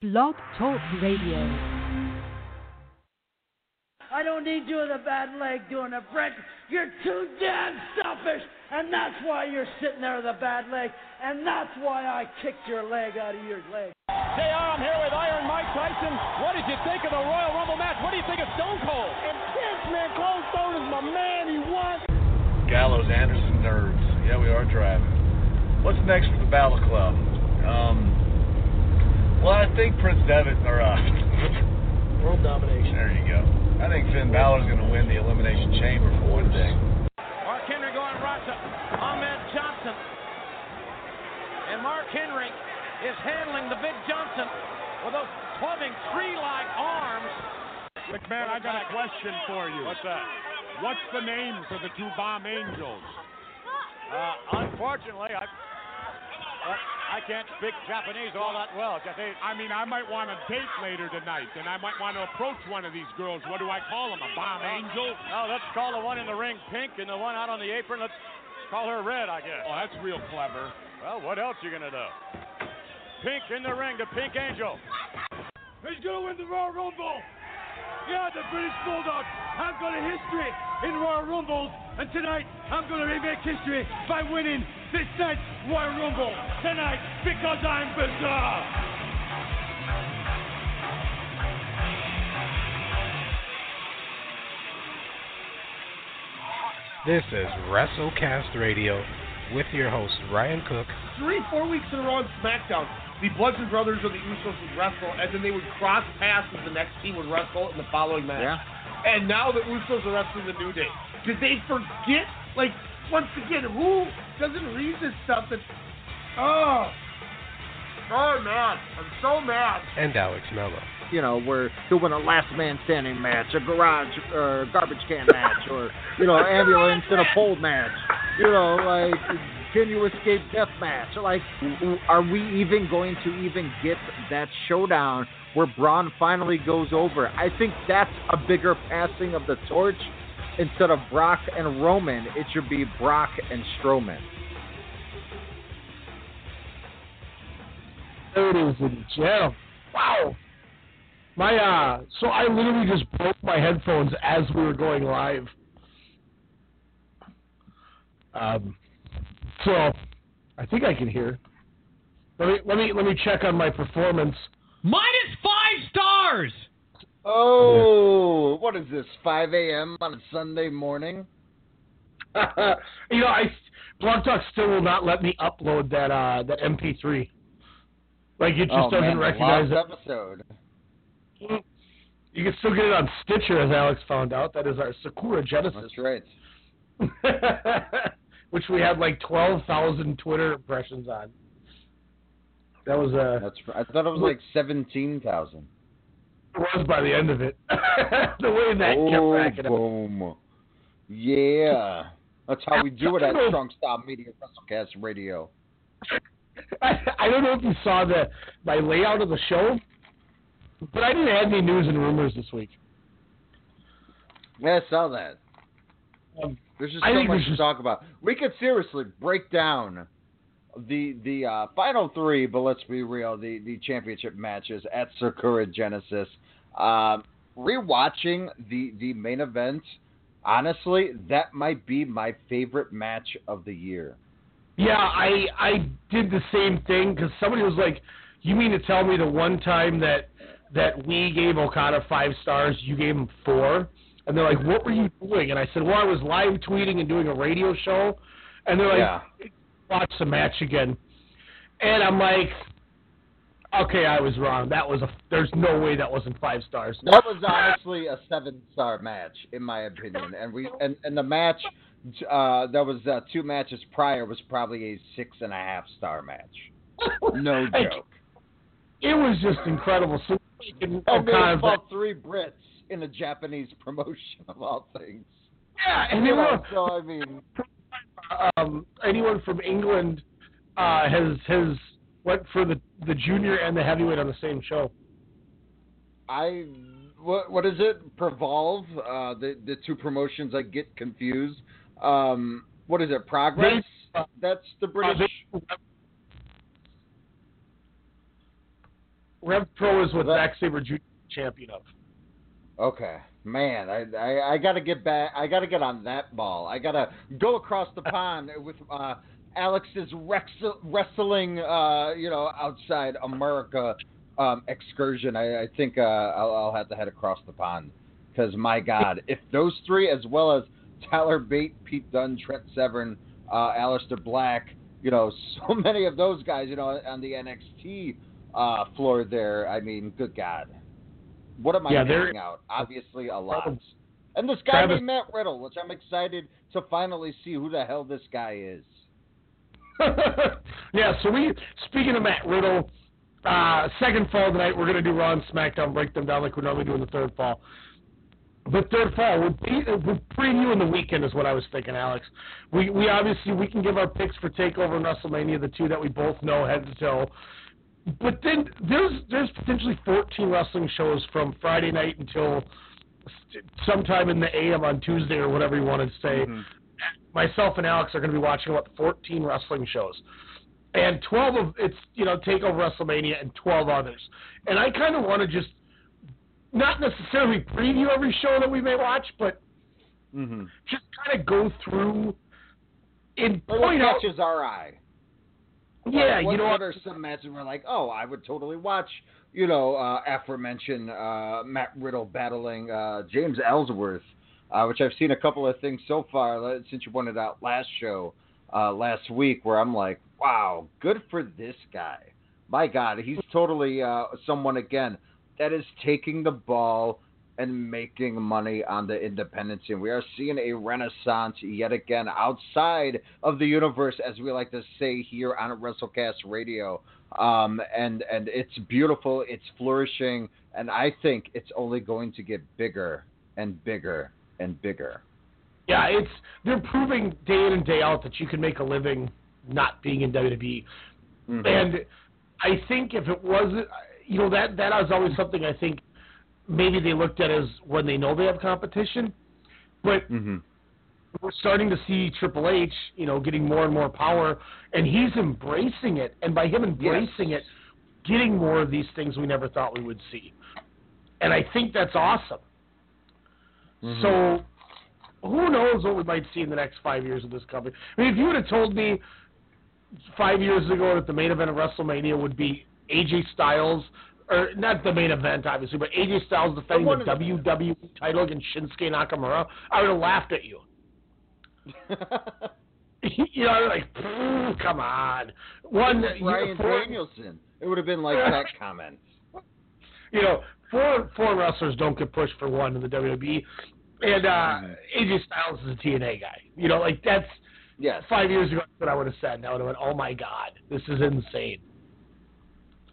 Blog Talk Radio. I don't need you with a bad leg doing a Brent. You're too damn selfish, and that's why you're sitting there with a bad leg, and that's why I kicked your leg out of your leg. JR, I'm here with Iron Mike Tyson. What did you think of the Royal Rumble match? What do you think of Stone Cold? And this man, Cold Stone is my man. He won. Gallows, Anderson, nerds. Yeah, we are driving. What's next for the Battle Club? Um, well, I think Prince Devitt, or uh, World domination. there you go. I think Finn Balor's going to win the Elimination Chamber for one thing. Mark Henry going Russia. Ahmed Johnson. And Mark Henry is handling the big Johnson with those clubbing tree-like arms. McMahon, I got a question for you. What's that? What's the name for the two bomb angels? Uh, unfortunately, I uh, I can't speak Japanese all that well. Just say, I mean, I might want a date later tonight, and I might want to approach one of these girls. What do I call them? A bomb angel? no, let's call the one in the ring pink and the one out on the apron. Let's call her red, I guess. Oh, that's real clever. Well, what else you gonna do? Pink in the ring, the pink angel. He's gonna win the Royal Rumble? Yeah, the British Bulldog. I've got a history in Royal Rumbles, and tonight I'm gonna remake history by winning this night's Royal Rumble tonight because I'm bizarre. This is WrestleCast Radio with your host Ryan Cook. Three, four weeks in a row on SmackDown, the Bludgeon Brothers or the Usos would wrestle, and then they would cross paths with the next team would wrestle in the following match. Yeah. And now the Usos are wrestling the New Day. Did they forget? Like, once again, who doesn't read this stuff that. Oh. Oh, man. I'm so mad. And Alex Mello. you know, we're doing a last man standing match, a garage or garbage can match, or you know, ambulance in a pole match. You know, like can you escape death match? Like, are we even going to even get that showdown where Braun finally goes over? I think that's a bigger passing of the torch. Instead of Brock and Roman, it should be Brock and Strowman. Ladies and gentlemen, wow. My uh, so I literally just broke my headphones as we were going live. Um, so I think I can hear. Let me let me let me check on my performance. Minus five stars. Oh, what is this? 5 a.m. on a Sunday morning? you know, I Blog Talk still will not let me upload that uh that MP3. Like it just oh, doesn't man, the recognize lost episode. You can still get it on Stitcher, as Alex found out. That is our Sakura Genesis, That's right. which we had like twelve thousand Twitter impressions on. That was uh, That's. I thought it was like seventeen thousand. It was by the end of it. the way that kept Oh, racking up. boom. Yeah. That's how we do it at. Strong Style Media WrestleCast Radio. I, I don't know if you saw the my layout of the show, but I didn't have any news and rumors this week. Yeah, I saw that. Um, There's just I so much to should- talk about. We could seriously break down the the uh, final three, but let's be real, the the championship matches at Sakura Genesis. Um, rewatching the the main event, honestly, that might be my favorite match of the year. Yeah, I I did the same thing because somebody was like, "You mean to tell me the one time that that we gave Okada five stars, you gave him four? And they're like, "What were you doing?" And I said, "Well, I was live tweeting and doing a radio show." And they're like, Yeah. "Watch the match again." And I'm like, "Okay, I was wrong. That was a. There's no way that wasn't five stars." That was honestly a seven star match, in my opinion. And we and, and the match uh, that was uh, two matches prior was probably a six and a half star match. No joke. It was just incredible. So And they fought three Brits in a Japanese promotion of all things. yeah, and they were so I mean, um, anyone from England uh, has has went for the the junior and the heavyweight on the same show. I what what is it? Prevolve. Uh, the the two promotions I get confused. Um, what is it? Progress. That's the British. Rev Pro is what Zack Sabre Jr. champion of. Okay, man, I, I I gotta get back. I gotta get on that ball. I gotta go across the pond with uh, Alex's rex- wrestling, uh, you know, outside America um, excursion. I, I think uh, I'll, I'll have to head across the pond because my God, if those three, as well as Tyler Bate, Pete Dunne, Trent Seven, uh, Aleister Black, you know, so many of those guys, you know, on the NXT uh, floor there. I mean, good God. What am I Yeah, missing out? Obviously, a lot. And this guy Travis- named Matt Riddle, which I'm excited to finally see who the hell this guy is. yeah, so we speaking of Matt Riddle, uh, second fall tonight we're gonna do Raw and SmackDown, break them down like we normally do in the third fall. But third fall, we're, pre- we're previewing the weekend is what I was thinking, Alex. We we obviously we can give our picks for Takeover and WrestleMania, the two that we both know head to toe. But then there's there's potentially 14 wrestling shows from Friday night until sometime in the AM on Tuesday or whatever you want to say myself and Alex are going to be watching about 14 wrestling shows. And 12 of it's, you know, Takeover WrestleMania and 12 others. And I kind of want to just not necessarily preview every show that we may watch, but Mm-hmm. just kind of go through and What point out. catches our eye? Yeah, what, you know what are some matches we're like, oh, I would totally watch, you know, uh, aforementioned uh, Matt Riddle battling uh, James Ellsworth, uh, which I've seen a couple of things so far uh, since you pointed out last show, uh, last week, where I'm like, wow, good for this guy. My God, he's totally uh, someone again that is taking the ball and making money on the independent scene. We are seeing a renaissance yet again outside of the universe, as we like to say here on WrestleCast Radio. Um, and and it's beautiful, it's flourishing, and I think it's only going to get bigger and bigger and bigger. Yeah, it's they're proving day in and day out that you can make a living not being in WWE. Mhm. And I think if it wasn't, you know, that that was always something I think maybe they looked at as when they know they have competition. But Mhm. we're starting to see Triple H, you know, getting more and more power, and he's embracing it. And by him embracing it, getting more of these things we never thought we would see. And I think that's awesome. Mhm. So who knows what we might see in the next five years of this company? I mean, if you would have told me five years ago that the main event of WrestleMania would be AJ Styles, or not the main event, obviously, but AJ Styles defending the WWE title against Shinsuke Nakamura, I would have laughed at you. you know, like, "Pfft, come on. One, you- Ryan four- Danielson. It would have been like that comment. you know, four four wrestlers don't get pushed for one in the WWE, and uh, AJ Styles is a TNA guy. You know, like that's Yes. five years ago. That's what I would have said. And I would have went, "Oh my God, this is insane."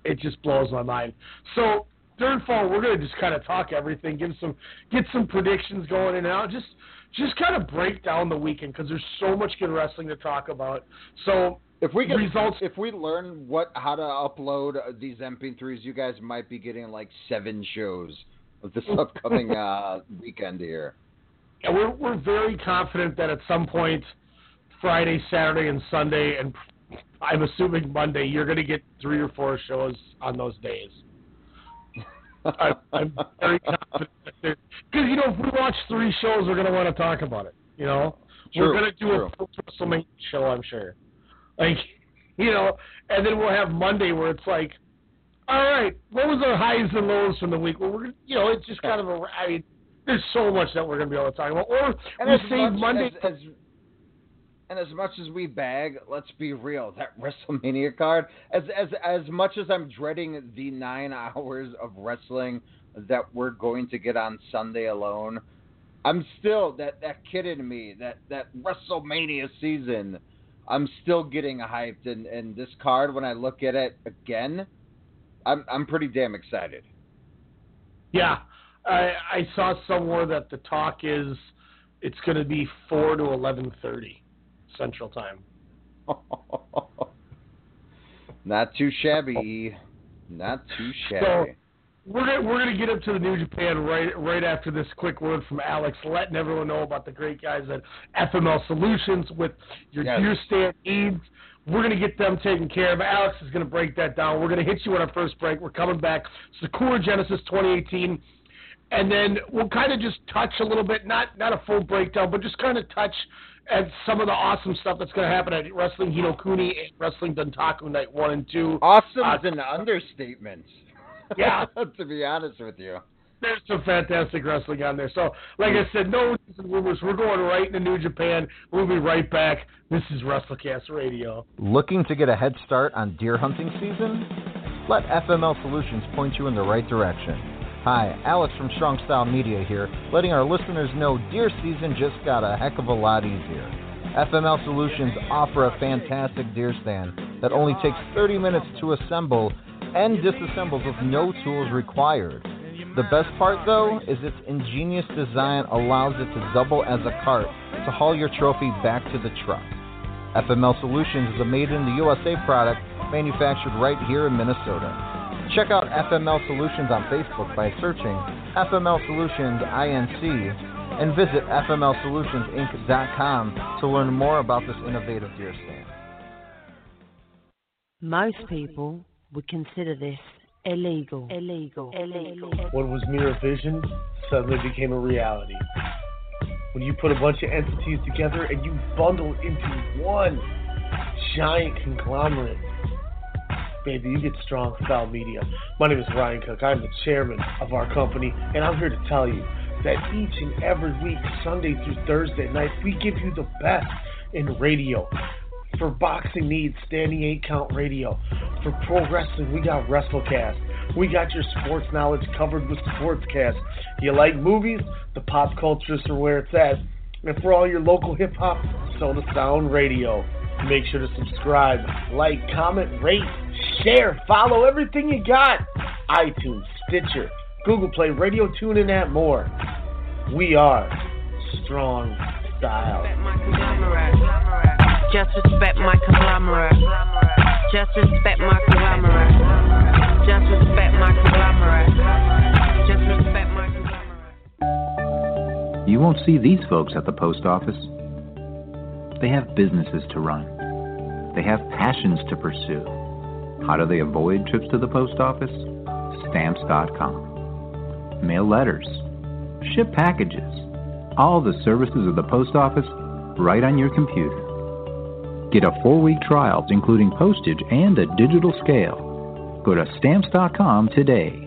It just blows my mind. So third fall, we're gonna just kind of talk everything, give some get some predictions going in and out, just just kind of break down the weekend because there's so much good wrestling to talk about. So If we get Results- if we learn what how to upload these MP3s, you guys might be getting like seven shows of this upcoming uh, weekend here. Yeah, we're we're very confident that at some point, Friday, Saturday, and Sunday, and I'm assuming Monday, you're going to get three or four shows on those days. I, I'm very confident because you know if we watch three shows, we're going to want to talk about it. You know, True, we're going to do true. a full WrestleMania show, I'm sure. Like, you know, and then we'll have Monday where it's like, all right, what was our highs and lows from the week? Well, we're you know, it's just kind of a. I mean, there's so much that we're going to be able to talk about. Or And we as save Monday. as, as and as much as we bag, let's be real, that WrestleMania card, as as as much as I'm dreading the nine hours of wrestling that we're going to get on Sunday alone, I'm still that that kid in me, that that WrestleMania season, I'm still getting hyped. And, and this card when I look at it again, I'm I'm pretty damn excited. Yeah, I I saw somewhere that the talk is it's going to be four to eleven thirty Central Time. Not too shabby. Not too shabby. So we're gonna, we're going to get up to the New Japan right right after this quick word from Alex, letting everyone know about the great guys at FML Solutions with your Yes. gear stand needs. We're going to get them taken care of. Alex is going to break that down. We're going to hit you on our first break. We're coming back. Sakura Genesis 2018. And then we'll kind of just touch a little bit, not not a full breakdown, but just kind of touch at some of the awesome stuff that's going to happen at Wrestling Hinokuni and Wrestling Dontaku Night 1 and 2. Awesome Uh, is an understatement. Yeah. to be honest with you. There's some fantastic wrestling on there. So, like I said, no rumors. We're going right into New Japan. We'll be right back. This is WrestleCast Radio. Looking to get a head start on deer hunting season? Let FML Solutions point you in the right direction. Hi, Alex from Strong Style Media here, letting our listeners know deer season just got a heck of a lot easier. FML Solutions offer a fantastic deer stand that only takes 30 minutes to assemble and disassembles with no tools required. The best part, though, is its ingenious design allows it to double as a cart to haul your trophy back to the truck. FML Solutions is a made in the USA product manufactured right here in Minnesota. Check out FML Solutions on Facebook by searching FML Solutions INC and visit FMLSolutionsInc.com to learn more about this innovative deer stand. Most people would consider this illegal. Illegal. Illegal. What was mere vision suddenly became a reality. When you put a bunch of entities together and you bundle into one giant conglomerate, baby, you get strong style media. My name is Ryan Cook. I'm the chairman of our company, and I'm here to tell you that each and every week, Sunday through Thursday night, we give you the best in radio. For boxing needs, standing eight count radio. For pro wrestling, we got WrestleCast. We got your sports knowledge covered with Sportscast. You like movies? The pop culturists are where it's at. And for all your local hip hop, Soda Sound Radio. Make sure to subscribe, like, comment, rate, share, follow everything you got. iTunes, Stitcher, Google Play, Radio Tune, and that more. We are Strong Style. Just respect my conglomerate. Just respect my conglomerate. Just respect my conglomerate. Just respect my conglomerate. You won't see these folks at the post office. They have businesses to run. They have passions to pursue. How do they avoid trips to the post office? Stamps.com. Mail letters. Ship packages. All the services of the post office right on your computer. Get a four week trial, including postage and a digital scale. Go to stamps.com today.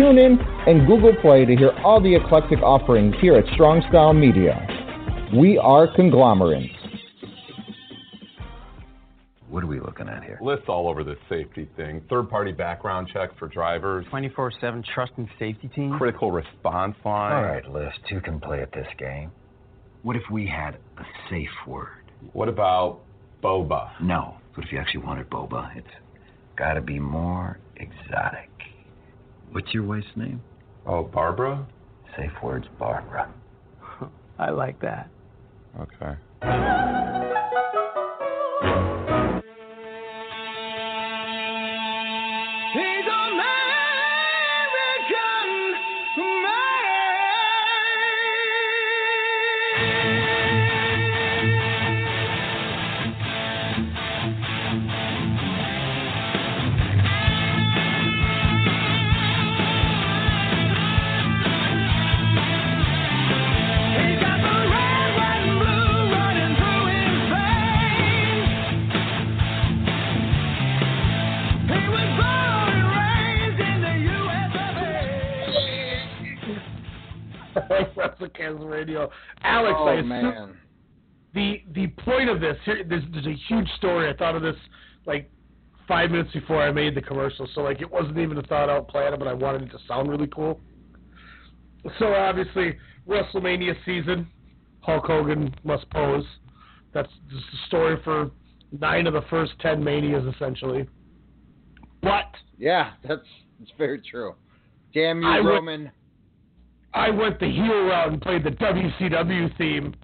TuneIn, and Google Play to hear all the eclectic offerings here at Strong Style Media. We are conglomerates. What are we looking at here? Lists all over the safety thing. Third party background check for drivers. 24 7 trust and safety team? Critical response line. All right, List, who can play at this game? What if we had a safe word? What about boba? No. What if you actually wanted boba? It's got to be more exotic. What's your wife's name? Oh, Barbara? Safe word's Barbara. I like that. Okay. WrestleCast Radio. Alex, Oh, I man. the the point of this here there's, there's a huge story. I thought of this like five minutes before I made the commercial, so like it wasn't even a thought out plan, but I wanted it to sound really cool. So obviously WrestleMania season, Hulk Hogan must pose. That's just the story for nine of the first ten manias, essentially. But yeah, that's that's very true. Damn you, I would- Roman. I went the heel route and played the WCW theme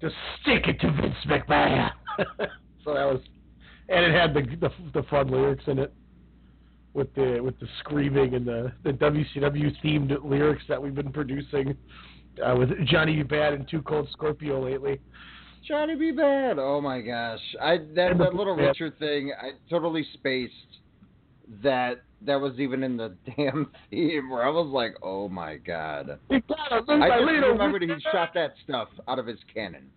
to stick it to Vince McMahon. so that was, and it had the, the the fun lyrics in it with the with the screaming and the the WCW themed lyrics that we've been producing uh, with Johnny B. Badd and Too Cold Scorpio lately. Johnny B. Badd. Oh my gosh, I that that little. Richard thing, I totally spaced that that was even in the damn theme. Where I was like, oh my god. You gotta lose I just remembered he shot that stuff out of his cannon.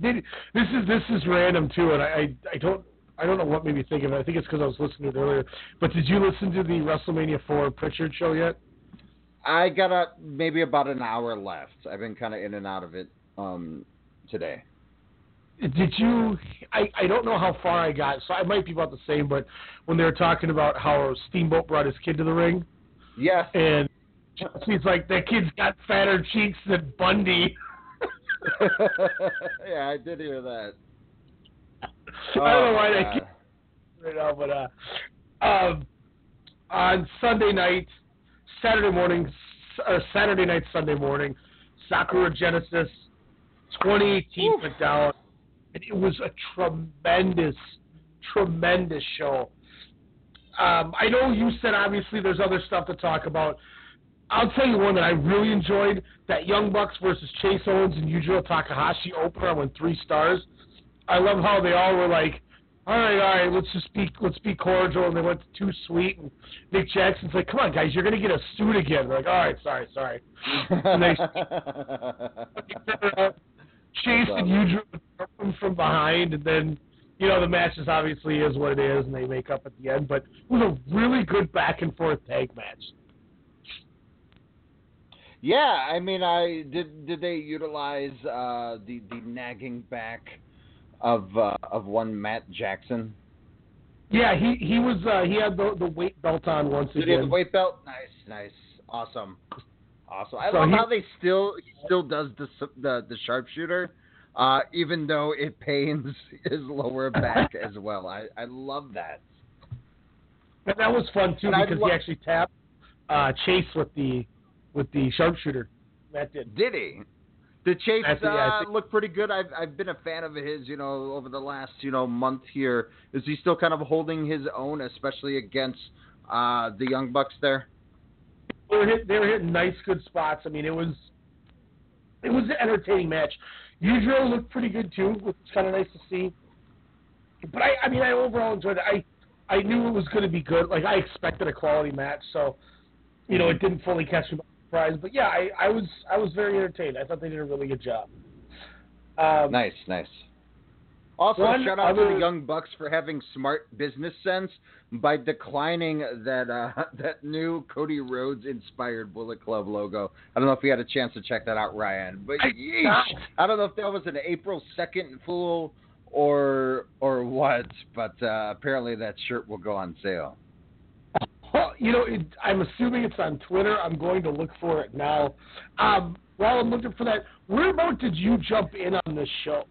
Did, this is this is random too, and I I, I don't I don't know what made me think of it. I think it's because I was listening to it earlier. But did you listen to the WrestleMania Four Prichard show yet? I got a, maybe about an hour left. I've been kind of in and out of it um, today. Did you? I I don't know how far I got, so I might be about the same. But when they were talking about how Steamboat brought his kid to the ring, yes, and she's like, that kid's got fatter cheeks than Bundy. yeah, I did hear that. I don't know why that kid right now, but uh, um, on Sunday night, Saturday morning, or Saturday night, Sunday morning, Sakura Genesis 2018 went down, and it was a tremendous, tremendous show. Um, I know you said obviously there's other stuff to talk about. I'll tell you one that I really enjoyed: that Young Bucks versus Chase Owens and Yujiro Takahashi opener. I went three stars. I love how they all were like, "All right, all right, let's just be let's be cordial," and they went too sweet. And Nick Jackson's like, "Come on, guys, you're gonna get a suit again." They're like, "All right, sorry, sorry." And they Chase and Yujiro jump them from behind, and then you know the match is obviously is what it is, and they make up at the end. But it was a really good back and forth tag match. Yeah, I mean, I did. Did they utilize uh, the the nagging back of uh, of one Matt Jackson? Yeah, he he was uh, he had the the weight belt on once Did he have again. the weight belt? Nice, nice, awesome, awesome. I So love he- how they still he still does the the the sharpshooter, uh, even though it pains his lower back as well. I I love that. And that was fun too And because lo- he actually tapped uh, Chase with the with the sharpshooter. Matt did. Did he? Did Chase think- yeah, I uh, think- look pretty good? I've I've been a fan of his, you know, over the last you know month here. Is he still kind of holding his own, especially against uh, the Young Bucks there? They were, they were hitting nice, good spots. I mean, it was it was an entertaining match. Yujiro looked pretty good too, which was kind of nice to see. But I, I mean, I overall enjoyed it. I I knew it was going to be good. Like I expected a quality match, so you know it didn't fully catch me by surprise. But yeah, I, I was I was very entertained. I thought they did a really good job. Um, Nice, nice. Also, One shout out to the Young Bucks for having smart business sense by declining that uh, that new Cody Rhodes inspired Bullet Club logo. I don't know if you had a chance to check that out, Ryan. But I- yeesh, I don't know if that was an April second fool or or what. But uh, apparently that shirt will go on sale. Well, you know, it, I'm assuming it's on Twitter. I'm going to look for it now. Um, while I'm looking for that, where about did you jump in on this show?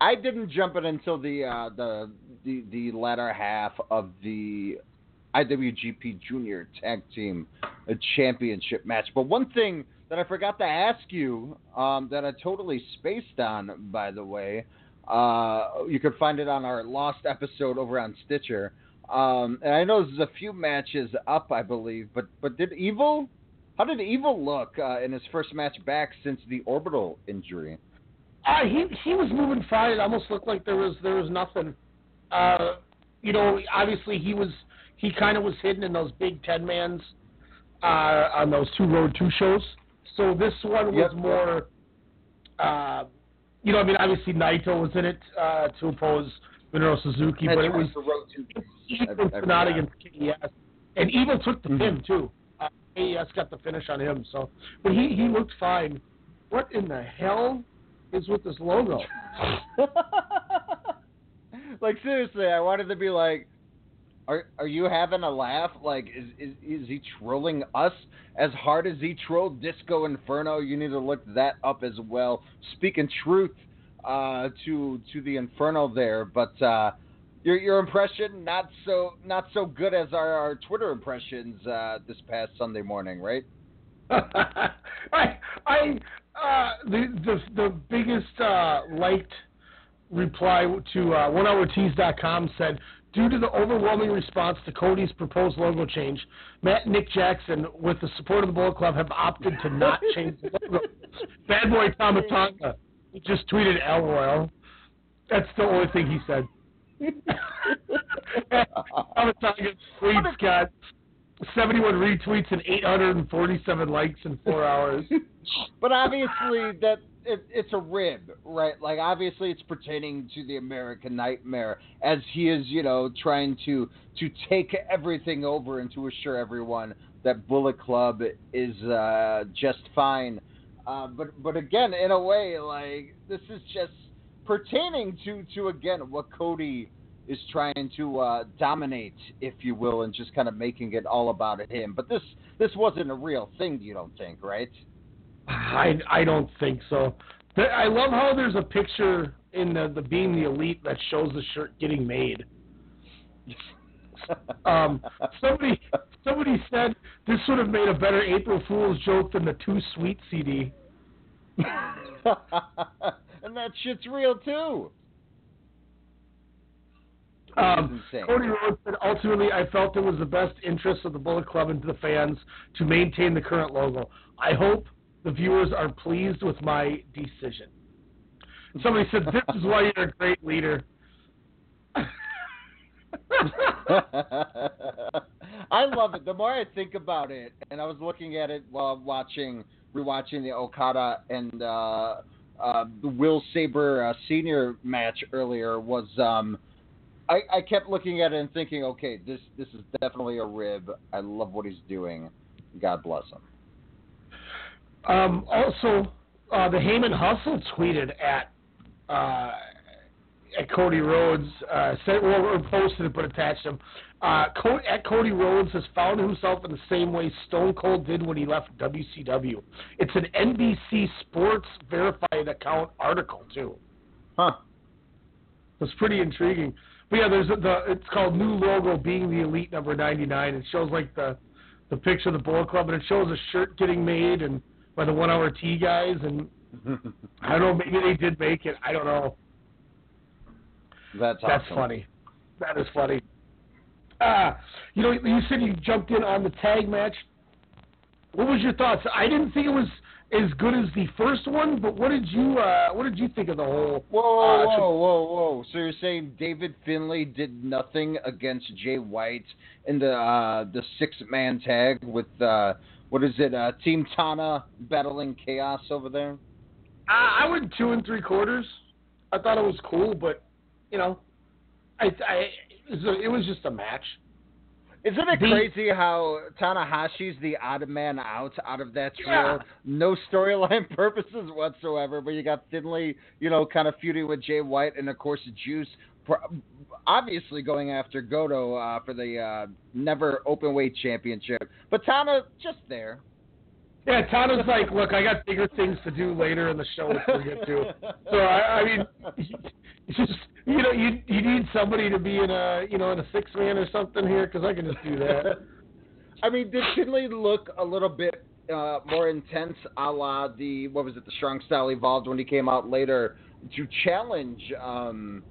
I didn't jump in until the uh, the the the latter half of the IWGP Junior Tag Team Championship match. But one thing that I forgot to ask you, um, that I totally spaced on, by the way, uh, you can find it on our lost episode over on Stitcher. Um, and I know there's a few matches up, I believe, but but did Evil? How did Evil look uh, in his first match back since the orbital injury? Uh, he he was moving fine. It almost looked like there was there was nothing. Uh, you know, obviously he was he kind of was hidden in those big ten mans uh, on those two road two shows. So this one was Yep. more. Uh, you know, I mean, obviously Naito was in it uh, to oppose Minoru Suzuki, That's but it was the road to Evil not against KES, and Evil took the pin too. Uh, KES got the finish on him, so but he he looked fine. What in the hell is with this logo? like seriously, I wanted to be like, are are you having a laugh? Like, is is is he trolling us as hard as he trolled Disco Inferno? You need to look that up as well. Speaking truth uh, to to the Inferno there, but uh, your your impression not so not so good as our, our Twitter impressions uh, this past Sunday morning, right? I I uh, the the the biggest uh, liked reply to uh, OneHourTees.com said, due to the overwhelming response to Cody's proposed logo change, Matt and Nick Jackson, with the support of the Bullet Club, have opted to not change the logo. Bad boy Tama Tonga just tweeted LOL. That's the only thing he said. Tama Tonga tweets got 71 retweets and 847 likes in four hours. but obviously that it, it's a rib, right? Like obviously it's pertaining to the American Nightmare as he is, you know, trying to to take everything over and to assure everyone that Bullet Club is uh, just fine. Uh, but but again, in a way, like this is just pertaining to to again what Cody is trying to uh, dominate, if you will, and just kind of making it all about him. But this this wasn't a real thing, you don't think, right? I I don't think so. But I love how there's a picture in the the being the elite that shows the shirt getting made. um, somebody somebody said this would have made a better April Fool's joke than the Too Sweet CD. and that shit's real too. Um, Cody Rhodes said, ultimately, I felt it was the best interest of the Bullet Club and the fans to maintain the current logo. I hope the viewers are pleased with my decision. Somebody said, this is why you're a great leader. I love it. The more I think about it, and I was looking at it while watching, rewatching the Okada and uh, uh, the Will Saber uh, senior match earlier, was um, I, I kept looking at it and thinking, okay, this this is definitely a rib. I love what he's doing. God bless him. Um, also, uh, the Heyman Hustle tweeted at uh, at Cody Rhodes, uh, said, well, or posted it but attached him. Uh, at Cody Rhodes has found himself in the same way Stone Cold did when he left WCW. It's an NBC Sports verified account article too. Huh. It's pretty intriguing. But yeah, there's the it's called new logo being the elite number 99. It shows like the the picture of the Bullet Club, and it shows a shirt getting made and by the One Hour Tea guys, and I don't know, maybe they did make it. I don't know. That's that's awesome. funny. That is funny. Uh, you know, you said you jumped in on the tag match. What was your thoughts? I didn't think it was as good as the first one, but what did you uh, what did you think of the whole? Whoa, whoa, uh, whoa, whoa, whoa! So you're saying David Finlay did nothing against Jay White in the uh, the six man tag with uh, what is it? Uh, Team Tana battling Chaos over there. I, I went two and three quarters. I thought it was cool, but you know, I, I it was just a match. Isn't it The- crazy how Tanahashi's the odd man out out of that trio? Yeah. No storyline purposes whatsoever, but you got Finlay, you know, kind of feuding with Jay White, and of course Juice, obviously going after Goto uh, for the uh, never open weight championship. But Tana just there. Yeah, Tana's like, look, I got bigger things to do later in the show which we'll get to. So I, I mean, just you know, you you need somebody to be in a you know in a six man or something here because I can just do that. I mean, did Finlay look a little bit uh, more intense, a la the what was it, the Strong Style Evolved when he came out later to challenge um,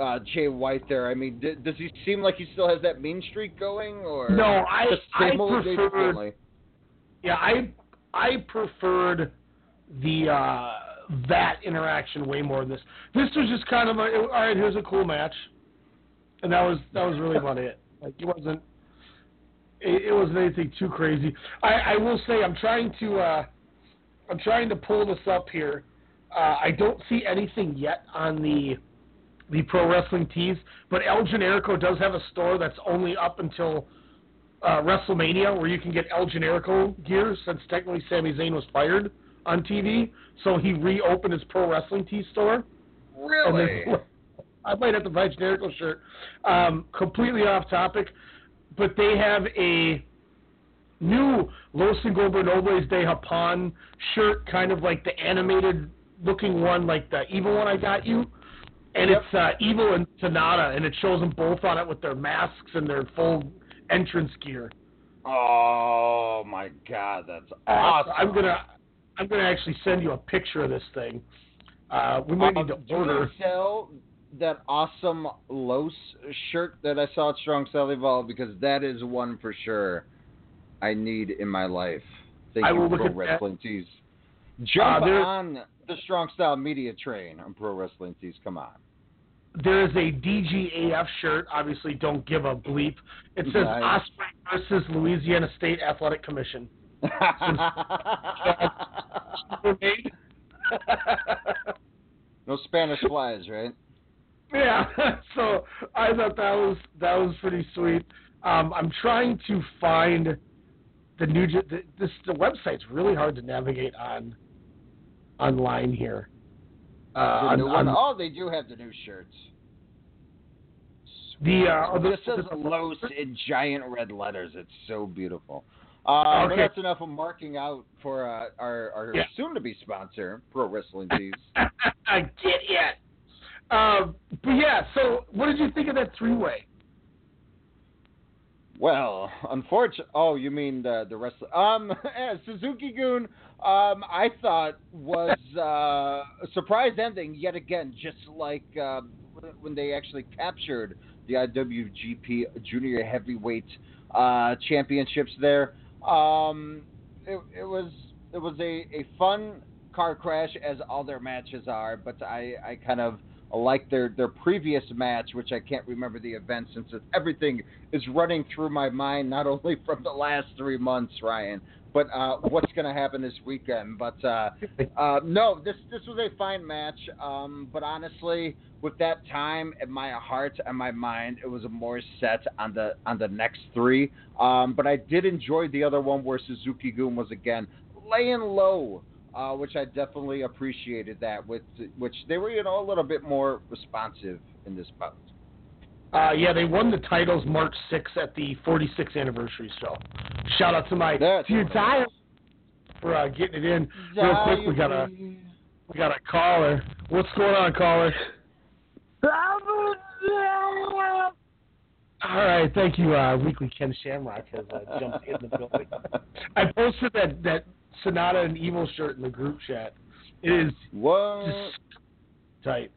uh, Jay White there? I mean, d- does he seem like he still has that mean streak going, or No, I just I same old David preferred Finlay? Yeah I I preferred the uh, that interaction way more than this. This was just kind of a all right. Here's a cool match, and that was that was really about it. Like it wasn't it, it wasn't anything too crazy. I, I will say I'm trying to uh, I'm trying to pull this up here. Uh, I don't see anything yet on the the pro wrestling tees, but El Generico does have a store that's only up until uh, WrestleMania, where you can get El Generico gear since technically Sami Zayn was fired on TV. So he reopened his pro wrestling tee store. Really? then- I might have to buy a Generico shirt. Um, completely off topic, but they have a new Los Ingobernables de Japón shirt, kind of like the animated looking one like the evil one I got you, and Yep. it's uh, evil and Sanada, and it shows them both on it with their masks and their full entrance gear. Oh my God, that's awesome. I'm gonna I'm gonna actually send you a picture of this thing. Uh, we might need to order. sell that awesome Los shirt that I saw at Strong Style Evolve? Because that is one for sure I need in my life. Thank I you, Pro that. Wrestling Tees. Jump Uh, on the Strong Style Media train on Pro Wrestling Tees. Come on. There is a DGAF shirt. Obviously, don't give a bleep. It says. Ospreay versus Louisiana State Athletic Commission. no Spanish flies, right? Yeah, so I thought that was that was pretty sweet. Um, I'm trying to find the new the, this the website's really hard to navigate on online here. Uh, the on- new one. on- Oh, they do have the new shirts. The uh, just says Los in giant red letters. It's so beautiful. Uh, Okay. that's enough of marking out for uh, our, our Yeah. soon-to-be sponsor, Pro Wrestling Tees. I get it. Um, but yeah, so what did you think of that three-way? Well, unfortunately, oh, you mean the the wrestler? Um, Suzuki Gun. Um, I thought was uh, a surprise ending yet again, just like uh, when they actually captured the IWGP Junior Heavyweight uh, Championships. There, um, it, it was it was a, a fun car crash as all their matches are, but I, I kind of like their their previous match, which I can't remember the event since it, everything is running through my mind, not only from the last three months, Ryan, but uh, what's going to happen this weekend. But uh, uh, no, this this was a fine match. Um, but honestly, with that time in my heart and my mind, it was more set on the on the next three. Um, but I did enjoy the other one where Suzuki Gun was again laying low uh, which I definitely appreciated that. With which they were, you know, a little bit more responsive in this bout. Uh, yeah, they won the titles March 6th at the 46th anniversary show. Shout out to my few times for uh, getting it in real quick. We got a we got a caller. What's going on, caller? All right, thank you, uh, Weekly Ken Shamrock has uh, jumped in the building. I posted that that Sanada and Evil shirt in the group chat. It is what? tight.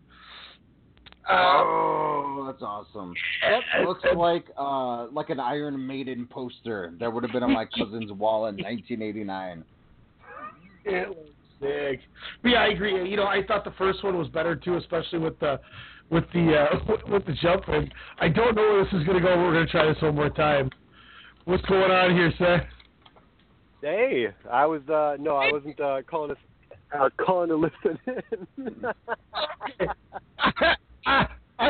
oh, that's awesome. That looks like uh like an Iron Maiden poster that would have been on my cousin's wall in 1989. It was sick. But yeah, I agree. You know, I thought the first one was better too, especially with the with the uh, with the jump. And I don't know where this is going to go. We're going to try this one more time. What's going on here, sir? Hey, I was uh no, I wasn't uh calling us uh, calling to listen in. I, I,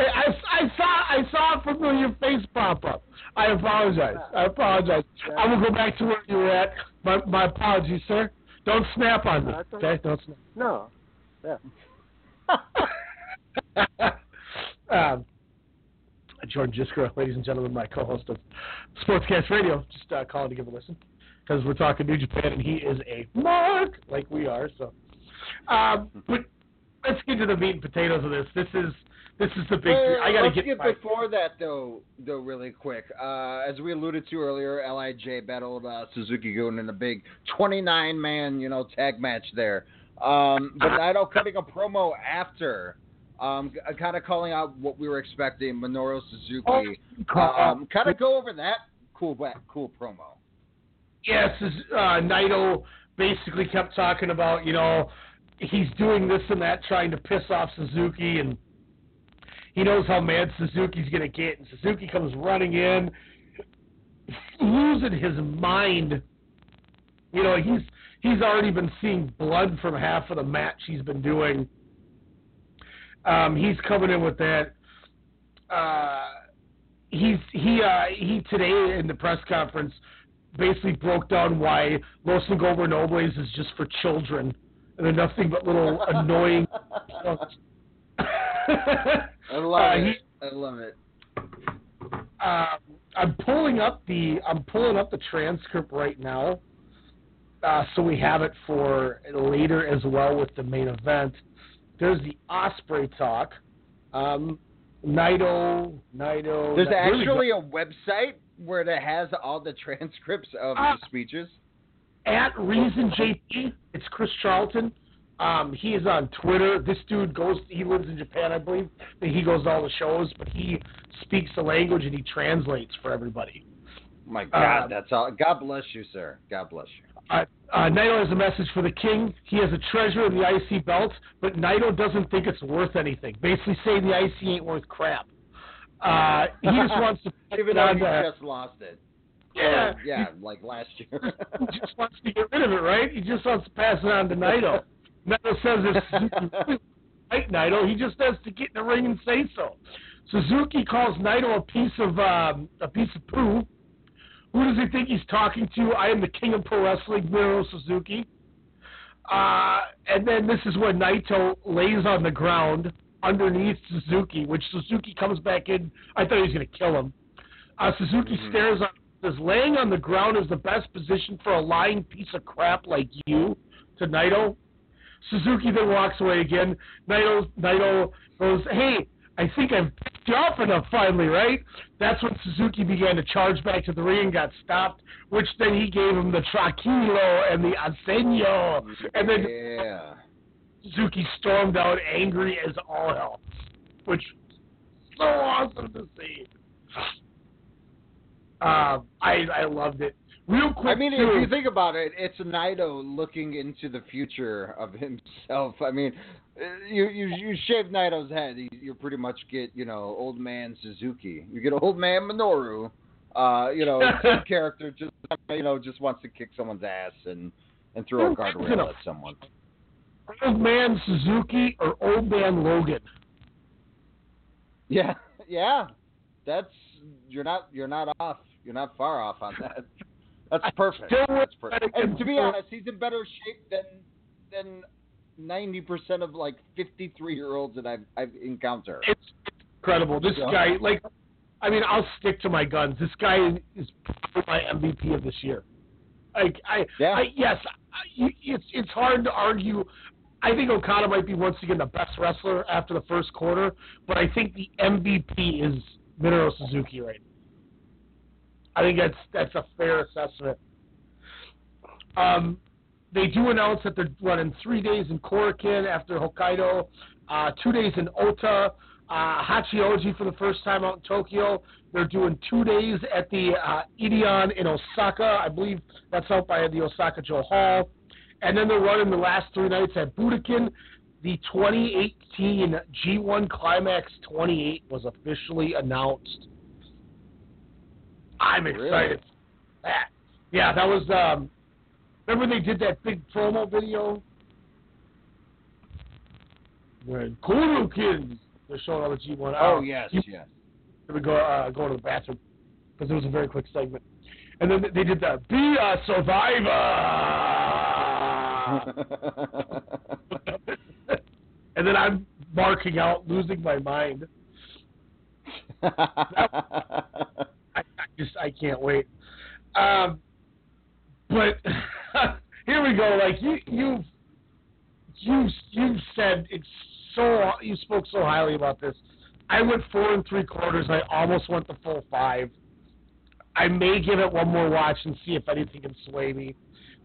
I, saw I saw a familiar face pop up. I apologize. I apologize. I will go back to where you were at. My my apologies, sir. Don't snap on me. Okay, don't snap. no. Yeah. um, Jordan Jiskra, ladies and gentlemen, my co-host of Sportscast Radio, just uh, calling to give a listen because we're talking New Japan and he is a mark like we are. So, um, but let's get to the meat and potatoes of this. This is this is the big. Wait, I got to let's get get my, before that though, though really quick. Uh, as we alluded to earlier, Lij battled uh, Suzuki Gun in a big 29 man, you know, tag match there. Um, but Naito cutting a promo after, um, kind of calling out what we were expecting. Minoru Suzuki, um, kind of go over that cool, cool promo. Yes, uh, Naito basically kept talking about, you know, he's doing this and that, trying to piss off Suzuki, and he knows how mad Suzuki's going to get. And Suzuki comes running in, losing his mind. You know, he's he's already been seeing blood from half of the match he's been doing. Um, he's coming in with that. Uh, he's he uh, he today in the press conference basically broke down why Los Ingobernables is just for children and they're nothing but little annoying. I love Uh, it. I love it. uh, I'm pulling up the I'm pulling up the transcript right now. uh, so we have it for later as well with the main event. There's the Ospreay talk. Um, Naito, Naito. There's here we go. actually a website where it has all the transcripts of Ah. the speeches. at Reason JP. It's Chris Charlton. Um, he is on Twitter. This dude goes. He lives in Japan, I believe. He goes to all the shows, but he speaks the language and he translates for everybody. My God, Uh, that's all. God bless you, sir. God bless you. Uh, uh, Naito has a message for the king. He has a treasure in the IC belt, but Naito doesn't think it's worth anything. Basically, saying the IC ain't worth crap. Uh, he just wants to Even though on he just lost it. Yeah. Or, yeah, like last year. he just wants to get rid of it, right? He just wants to pass it on to Naito. Naito says it's like Naito, he just has to get in the ring and say so. Suzuki calls Naito a piece of um, a piece of poo. Who does he think he's talking to? I am the king of pro wrestling, Minoru Suzuki. Uh, and then this is when Naito lays on the ground underneath Suzuki, which Suzuki comes back in. I thought he was going to kill him. Uh, Suzuki stares on says laying on the ground is the best position for a lying piece of crap like you to Naito. Suzuki then walks away again. Naito Naito goes, Hey, I think I've picked you off enough finally, right? That's when Suzuki began to charge back to the ring and got stopped, which then he gave him the Tranquilo and the Asenio. And then yeah. Suzuki stormed out angry as all hell, which so awesome to see. Uh, I I loved it. Real quick, I mean, too, if you think about it, it's Naito looking into the future of himself. I mean, you you you shave Naito's head, you, you pretty much get you know old man Suzuki. You get old man Minoru. Uh, you know, some character just you know just wants to kick someone's ass and and throw a guardrail at someone. Old man Suzuki or old man Logan. Yeah, yeah, that's you're not you're not off. You're not far off on that. That's perfect. That's perfect. And to be honest, he's in better shape than than ninety percent of like fifty three year olds that I've I've encountered. It's incredible. This Yeah. guy, like, I mean, I'll stick to my guns. This guy is my MVP of this year. Like, I, I yes, I, it's it's hard to argue. I think Okada might be once again the best wrestler after the first quarter, but I think the MVP is Minoru Suzuki right now. I think that's that's a fair assessment. Um, they do announce that they're running three days in Korakuen after Hokkaido, uh, two days in Ota, uh, Hachioji for the first time out in Tokyo. They're doing two days at the uh, Edion in Osaka. I believe that's out by the Osaka-jo Hall. And then they're running the last three nights at Budokan. The 2018 G1 Climax 28 was officially announced. I'm excited. That. Yeah, that was. Um, remember they did that big promo video when Korakuen they're showing all the G1. Oh yes, you- yes. Me go uh, go to the bathroom because it was a very quick segment. And then they did the Be a Survivor. And then I'm marking out, losing my mind. I, I just I can't wait. Um, but here we go. Like you you you you said it's so you spoke so highly about this. I went four and three quarters. I almost went the full five. I may give it one more watch and see if anything can sway me.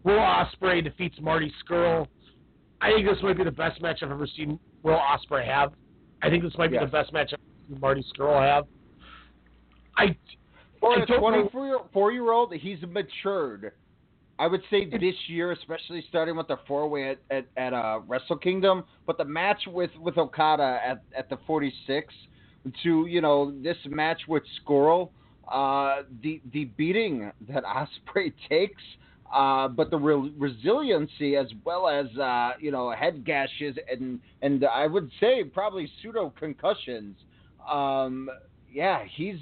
Will Ospreay defeats Marty Scurll. I think this might be the best match I've ever seen Will Ospreay have. I think this might be Yes. the best match I've ever seen Marty Scurll have. I For I a don't know- 24 year old, he's matured. I would say this year, especially starting with the four way at, at, at uh, Wrestle Kingdom, but the match with, with Okada at, at the 46 to, you know, this match with Squirrel, uh, the, the beating that Ospreay takes, uh, but the re- resiliency as well as, uh, you know, head gashes and, and I would say probably pseudo concussions. Um, yeah, he's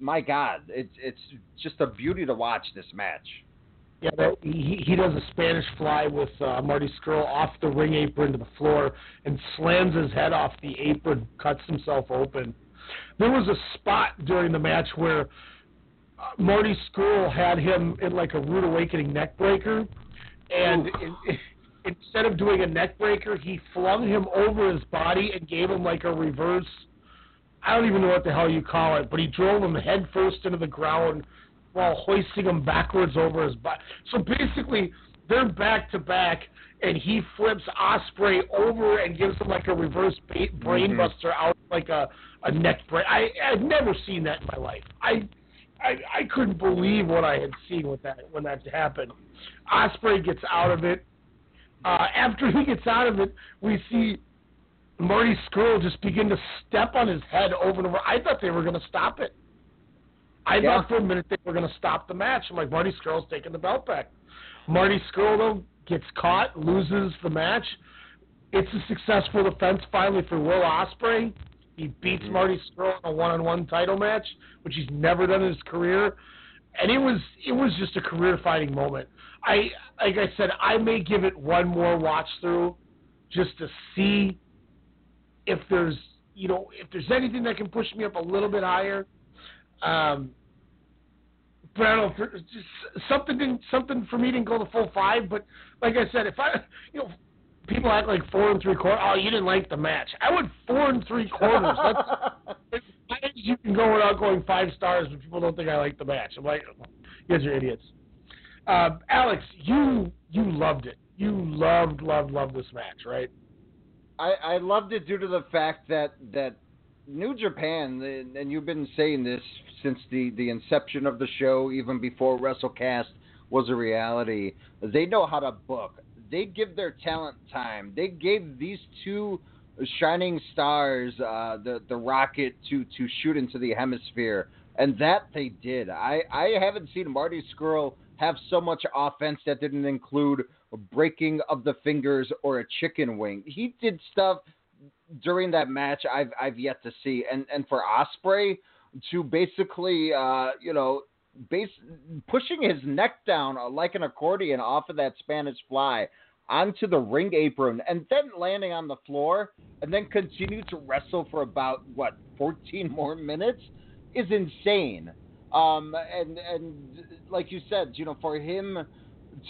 my God, it's it's just a beauty to watch this match. Yeah, he he does a Spanish fly with uh, Marty Scurll off the ring apron to the floor and slams his head off the apron, cuts himself open. There was a spot during the match where Marty Scurll had him in like a rude awakening neck breaker, and in, instead of doing a neck breaker, he flung him over his body and gave him like a reverse. I don't even know what the hell you call it, but he drove him head first into the ground while hoisting him backwards over his body. So basically, they're back to back, and he flips Ospreay over and gives him like a reverse ba- brainbuster mm-hmm. out like a a neck break. I I've never seen that in my life. I. I, I couldn't believe what I had seen with that when that happened. Ospreay gets out of it. Uh, after he gets out of it, we see Marty Scurll just begin to step on his head over and over. I thought they were going to stop it. I Yeah. thought for a minute they were going to stop the match. I'm like, Marty Scurll's taking the belt back. Marty Scurll though gets caught, loses the match. It's a successful defense finally for Will Ospreay. He beats Marty Scurll in a one-on-one title match, which he's never done in his career, and it was it was just a career-fighting moment. I like I said, I may give it one more watch through, just to see if there's you know if there's anything that can push me up a little bit higher. Um, but I don't know, just something didn't something for me didn't go the full five. But like I said, if I you know people act like four and three quarters. Oh, you didn't like the match. I went four and three quarters. That's as you can go without going five stars, but people don't think I like the match. I'm like, you guys are idiots. Uh, Alex, you you loved it. You loved loved loved this match, right? I, I loved it due to the fact that that New Japan, and and you've been saying this since the, the inception of the show, even before WrestleCast was a reality. They know how to book. They give their talent time. They gave these two shining stars uh, the the rocket to to shoot into the hemisphere, and that they did. I I haven't seen Marty Scurll have so much offense that didn't include a breaking of the fingers or a chicken wing. He did stuff during that match I've I've yet to see, and and for Ospreay to basically uh, you know base pushing his neck down uh, like an accordion off of that Spanish fly onto the ring apron and then landing on the floor and then continue to wrestle for about what 14 more minutes is insane. Um, and and like you said, you know, for him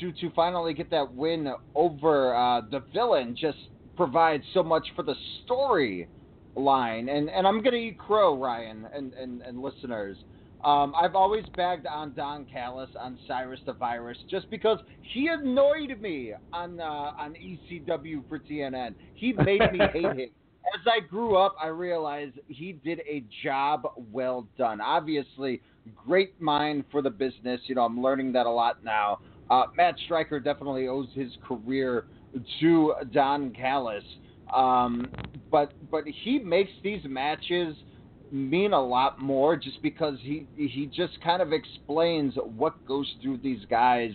to to finally get that win over uh, the villain just provides so much for the story line. And and I'm gonna eat crow, Ryan, and and, and listeners. Um, I've always bagged on Don Callis on Cyrus the Virus just because he annoyed me on uh, on ECW for TNN. He made me hate him. As I grew up, I realized he did a job well done. Obviously, great mind for the business. You know, I'm learning that a lot now. Uh, Matt Striker definitely owes his career to Don Callis. Um, but but he makes these matches mean a lot more just because he he just kind of explains what goes through these guys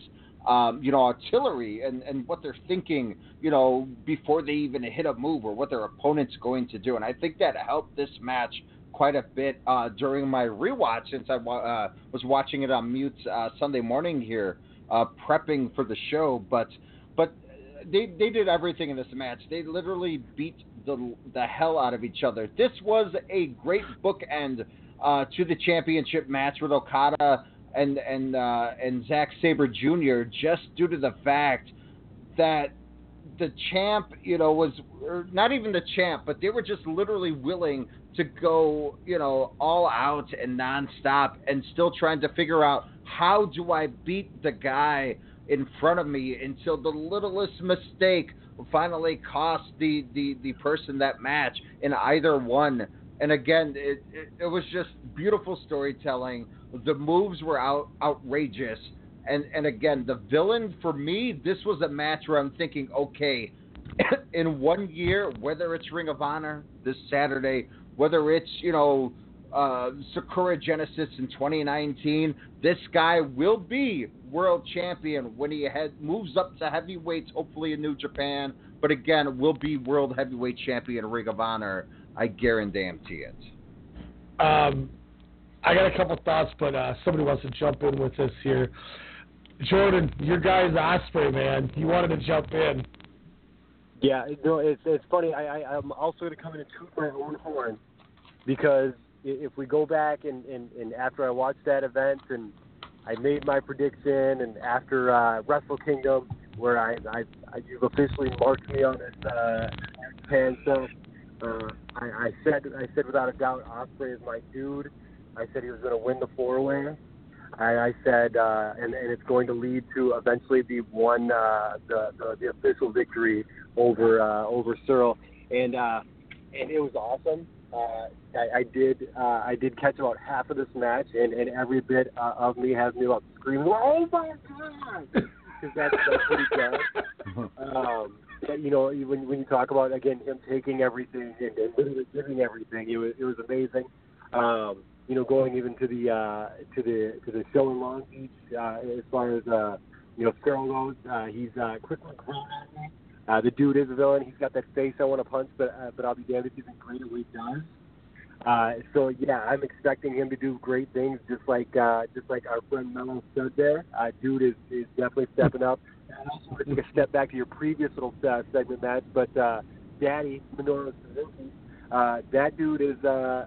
um, you know artillery and and what they're thinking you know before they even hit a move or what their opponent's going to do. And I think that helped this match quite a bit uh, during my rewatch since I uh, was watching it on mute uh, Sunday morning here uh, prepping for the show. But but they they did everything in this match. They literally beat the the hell out of each other. This was a great bookend uh, to the championship match with Okada and and uh, and Zack Sabre Jr. Just due to the fact that the champ, you know, was or not even the champ, but they were just literally willing to go, you know, all out and nonstop, and still trying to figure out how do I beat the guy in front of me until the littlest mistake finally cost the, the, the person that match in either one. And again, it, it, it was just beautiful storytelling. The moves were out outrageous. And and again, the villain for me, this was a match where I'm thinking, okay, in one year, whether it's Ring of Honor this Saturday, whether it's you know uh, Sakura Genesis in 2019, this guy will be world champion when he head, moves up to heavyweights, hopefully in New Japan. But again, will be world heavyweight champion Ring of Honor. I guarantee it. Um, I got a couple thoughts, but uh, somebody wants to jump in with us here. Jordan, your guy's Ospreay, man. You wanted to jump in. Yeah, no, it's it's funny. I, I I'm also going to come in and toot my own horn because i- if we go back and, and and after I watched that event and I made my prediction and after uh, Wrestle Kingdom, where I, I, I you've officially marked me on this uh, Japan. Uh, I, I said I said without a doubt Ospreay is my dude. I said he was going to win the four way. I, I said, uh, and, and it's going to lead to eventually the one uh, the, the the official victory over uh, over Scurll, and uh, and it was awesome. Uh, I, I did uh, I did catch about half of this match, and, and every bit uh, of me has me up screaming, "Oh my god!" Because that's, that's he does. Um, but, you know, when when you talk about again him taking everything and, and literally giving everything, it was it was amazing. Um, you know, going even to the uh, to the to the show in Long Beach, uh, as far as uh, you know, Farrell goes, uh, he's uh, quickly grown at me. Uh, the dude is a villain. He's got that face I want to punch, but uh, but I'll be damned if he's great at what he does. Uh, so yeah, I'm expecting him to do great things, just like uh, just like our friend Mello said there. Uh, dude is is definitely stepping up. And I also want to take a step back to your previous little uh, segment Matt. but uh, Daddy Minoru Suzuki, uh, that dude is uh,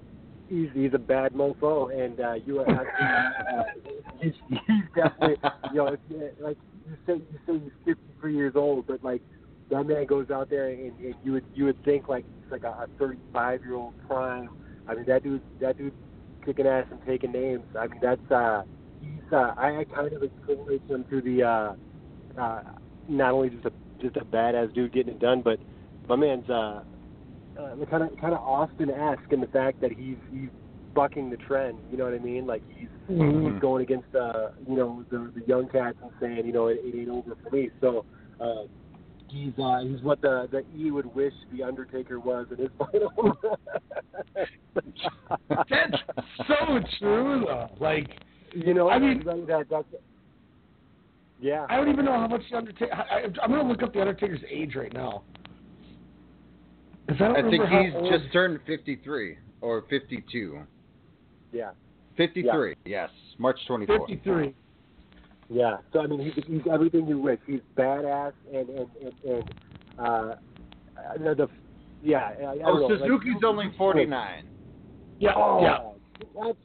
he's he's a bad mofo, and uh, you are uh, he's, he's definitely you know uh, like you say you say he's 53 years old, but like that man goes out there and, and you would you would think like he's like a 35 year old prime. I mean that dude that dude's kicking ass and taking names. I mean that's uh he's uh I, I kind of equate him to the uh uh not only just a just a badass dude getting it done, but my man's uh uh, kind of kind of Austin-esque in the fact that he's he's bucking the trend. You know what I mean? Like he's Mhm. he's going against uh you know the the young cats and saying you know it, it ain't over for me. So uh, he's uh he's what the the E would wish the Undertaker was in his final. That's so true, though. Like, you know, I mean, that, that, that's yeah. I don't even know how much the Undertaker. I, I, I'm gonna look up the Undertaker's age right now. I, don't I think he's old- just turned 53 or 52. Yeah. 53, yes. March 24th. 53. Yeah. So I mean, he's, he's everything you wish. He's badass and and and, and uh, the, the yeah. I, I Oh, know, like- Suzuki's only 49. Yeah, Oh, yeah. That's,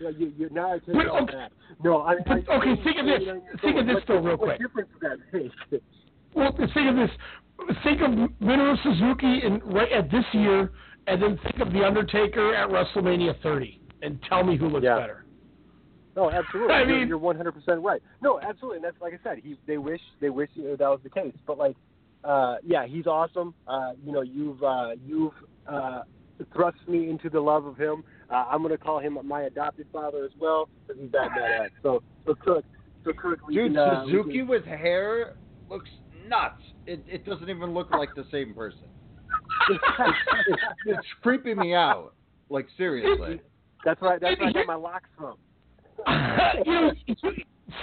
yeah, you, you, now I take But, okay. back. No, I, But, I, okay, think of this. Think of this, what, though, real quick. difference does that make? Well, think of this. Think of Minoru Suzuki in right at this year, and then think of the Undertaker at WrestleMania 30, and tell me who looks Yeah. better. No, absolutely. I You're- mean- you're one hundred percent right. No, absolutely. And that's like I said. He they wish they wish uh, that was the case. But like, uh, yeah, he's awesome. Uh, you know, you've uh, you've uh, thrust me into the love of him. Uh, I'm gonna call him my adopted father as well because he's that badass. So so Cook, so Cook, we Dude, can, uh, Suzuki can- with hair looks nuts. It, it doesn't even look like the same person. it's, it's, it's creeping me out. Like, seriously. That's right. That's where I get my locks from. You know,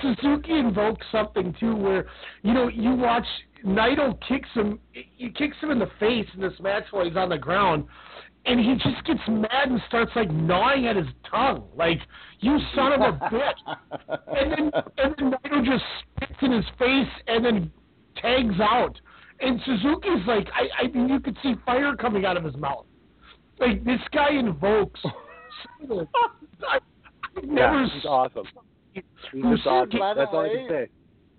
Suzuki invokes something too, where you know you watch Naito kicks him, he kicks him in the face in this match while he's on the ground, and he just gets mad and starts like gnawing at his tongue, like you son of a bitch, and then and then Naito just spits in his face and then tags out, and Suzuki's like, I I mean you could see fire coming out of his mouth, like this guy invokes. I, Yeah, he's awesome. He's just awesome. By the That's all I can say.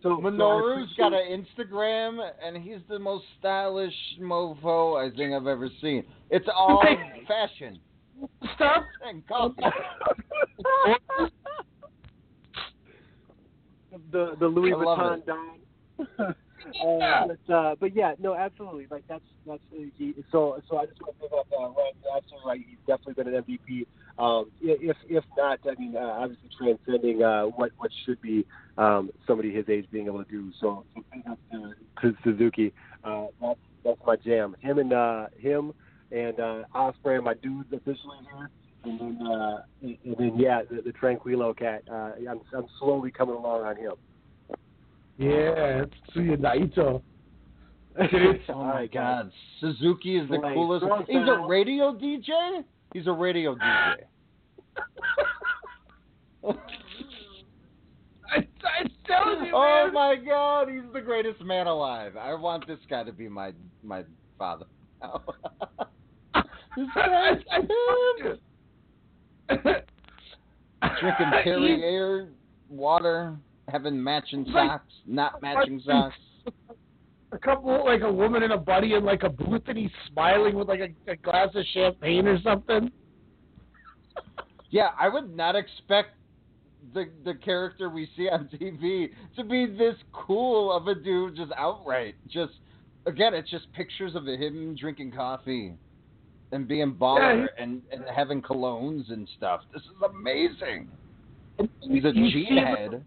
So Minoru's so I got an Instagram, and he's the most stylish mofo I think I've ever seen. It's all fashion. Stop. And call- the the Louis Vuitton it. Uh, but, uh, but yeah, no, absolutely. Like that's that's he, so. So I just want to give up. Uh, Ryan, absolutely right. He's definitely been an MVP. Um, if if not, I mean, uh, obviously transcending uh, what what should be um, somebody his age being able to do. So, so to, to Suzuki. Uh, that's that's my jam. Him and uh, him and uh, Ospreay, my dudes officially here. And then, uh, and then, yeah, the, the Tranquilo cat. Uh, I'm, I'm slowly coming along on him. Yeah, Tetsuya Naito. oh my God, Suzuki is the Like, coolest. He's a radio DJ. He's a radio DJ. I, I telling you, Oh man. my God, he's the greatest man alive. I want this guy to be my my father. This I, guy's I, him. Drinking Perrier water, having matching socks, not matching socks. a couple like a woman and a buddy in like a booth, and he's smiling with like a, a glass of champagne or something. Yeah, I would not expect the the character we see on TV to be this cool of a dude just outright. Just again, it's just pictures of him drinking coffee and being baller Yeah, and, and having colognes and stuff. This is amazing. He's a You G see him- head.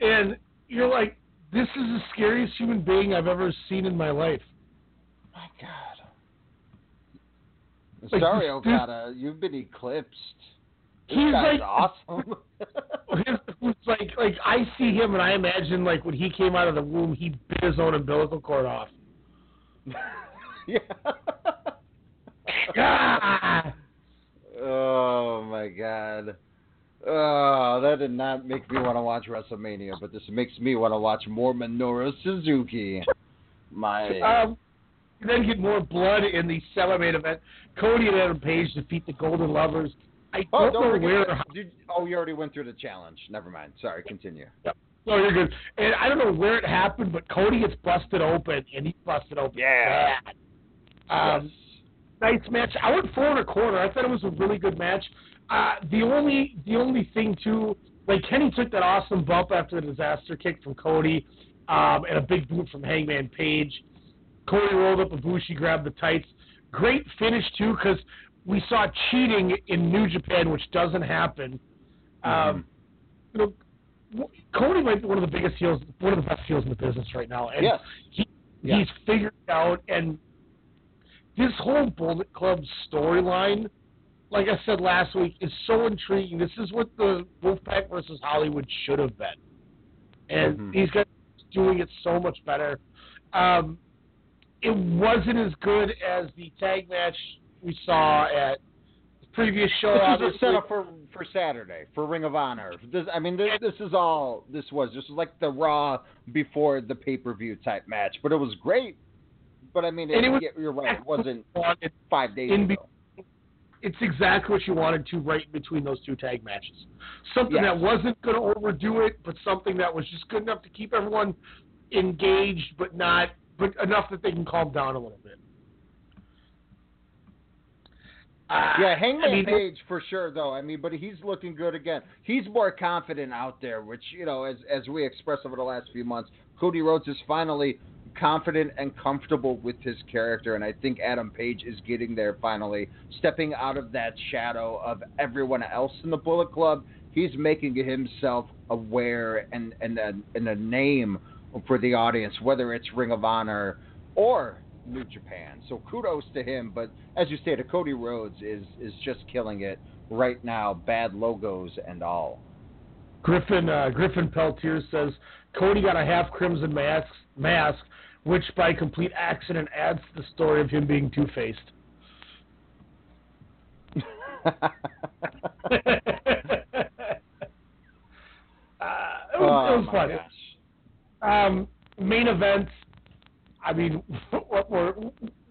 And you're like, this is the scariest human being I've ever seen in my life. My God. Like, Sorry, this- Okada, you've been eclipsed. This He's like- awesome. it's like like I see him and I imagine like when he came out of the womb he bit his own umbilical cord off. yeah. Ah! Oh my god. Oh, that did not make me want to watch WrestleMania, but this makes me want to watch more Minoru Suzuki. My Um, then get more blood in the semi-main event. Cody and Adam Page defeat the Golden Lovers. I oh, don't, don't know where. Did, oh, you already went through the challenge. Never mind. Sorry, continue. No, you're good. And I don't know where it happened, but Cody gets busted open, and he busted open Yeah. Um, Nice match. I went four and a quarter. I thought it was a really good match. Uh, the only the only thing too, like Kenny took that awesome bump after the disaster kick from Cody, um, and a big boot from Hangman Page. Cody rolled up Ibushi, grabbed the tights. Great finish too, because we saw cheating in New Japan, which doesn't happen. Um, you know, Cody might be one of the biggest heels, one of the best heels in the business right now, and Yes. he, Yes. he's figured it out. And this whole Bullet Club storyline, like I said last week, is so intriguing. This is what the Wolfpack versus Hollywood should have been, and Mhm. these guys doing it so much better. Um, it wasn't as good as the tag match we saw at the previous show. This is a obviously. setup for for Saturday for Ring of Honor. This, I mean, this, this is all this was. This was like the Raw before the pay per view type match, but it was great. But I mean, it, it was you're right. It wasn't five days in ago. It's exactly what you wanted to right between those two tag matches. Something Yes. that wasn't going to overdo it, but something that was just good enough to keep everyone engaged, but not, but enough that they can calm down a little bit. Uh, Yeah, Hangman I mean, Page for sure, though. I mean, but he's looking good again. He's more confident out there, which you know, as as we expressed over the last few months, Cody Rhodes is finally confident and comfortable with his character, and I think Adam Page is getting there finally, stepping out of that shadow of everyone else in the Bullet Club. He's making himself aware and and a, and a name for the audience, whether it's Ring of Honor or New Japan. So kudos to him. But as you stated, Cody Rhodes is is just killing it right now. Bad logos and all. Griffin uh, Griffin Peltier says Cody got a half crimson mask, mask, which by complete accident adds to the story of him being two faced. Uh, it was, Oh, it was my fun. Um, main events. I mean, what were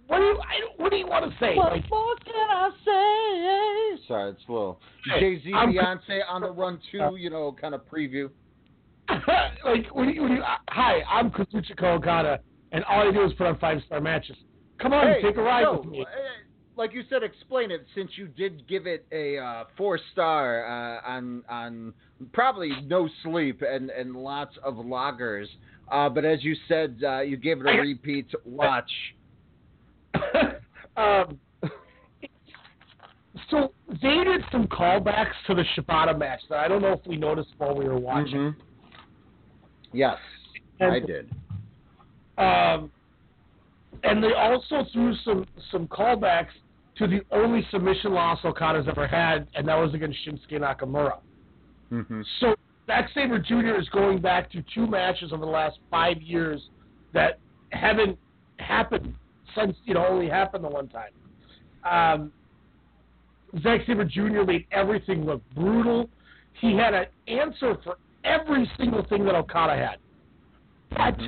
what do you I, what do you want to say? What Like, more can I say? Sorry, it's a little Jay Z Beyonce on the run too. You know, kind of preview. like when you, when you, hi, I'm Kazuchika Okada, and all I do is put on five star matches. Come on, Hey, take a ride no, with me. uh, Like you said, explain it since you did give it a uh, four star uh, on on probably no sleep and and lots of loggers. Uh, but as you said, uh, you gave it a repeat watch. um, so they did some callbacks to the Shibata match that I don't know if we noticed while we were watching. Mhm. Yes, And- I did. Um, and they also threw some some callbacks to the only submission loss Okada's ever had, and that was against Shinsuke Nakamura. Mm-hmm. So Zack Sabre Jr. is going back to two matches over the last five years that haven't happened since you know only happened the one time. Um, Zack Sabre Jr. made everything look brutal. He had an answer for every single thing that Okada had. But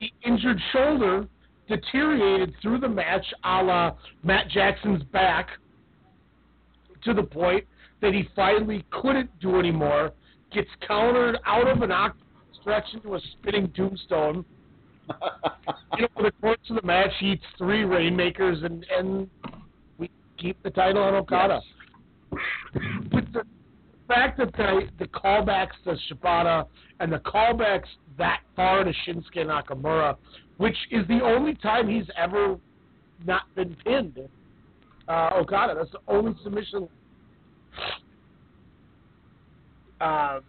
the injured shoulder deteriorated through the match, a la Matt Jackson's back, to the point that he finally couldn't do anymore. Gets countered out of an octopus stretch into a spinning tombstone. you know, over the course of the match, he eats three rainmakers, and and we keep the title on Okada. With the fact that the the callbacks to Shibata and the callbacks that far to Shinsuke Nakamura, which is the only time he's ever not been pinned. Uh, Okada, that's the only submission. Uh,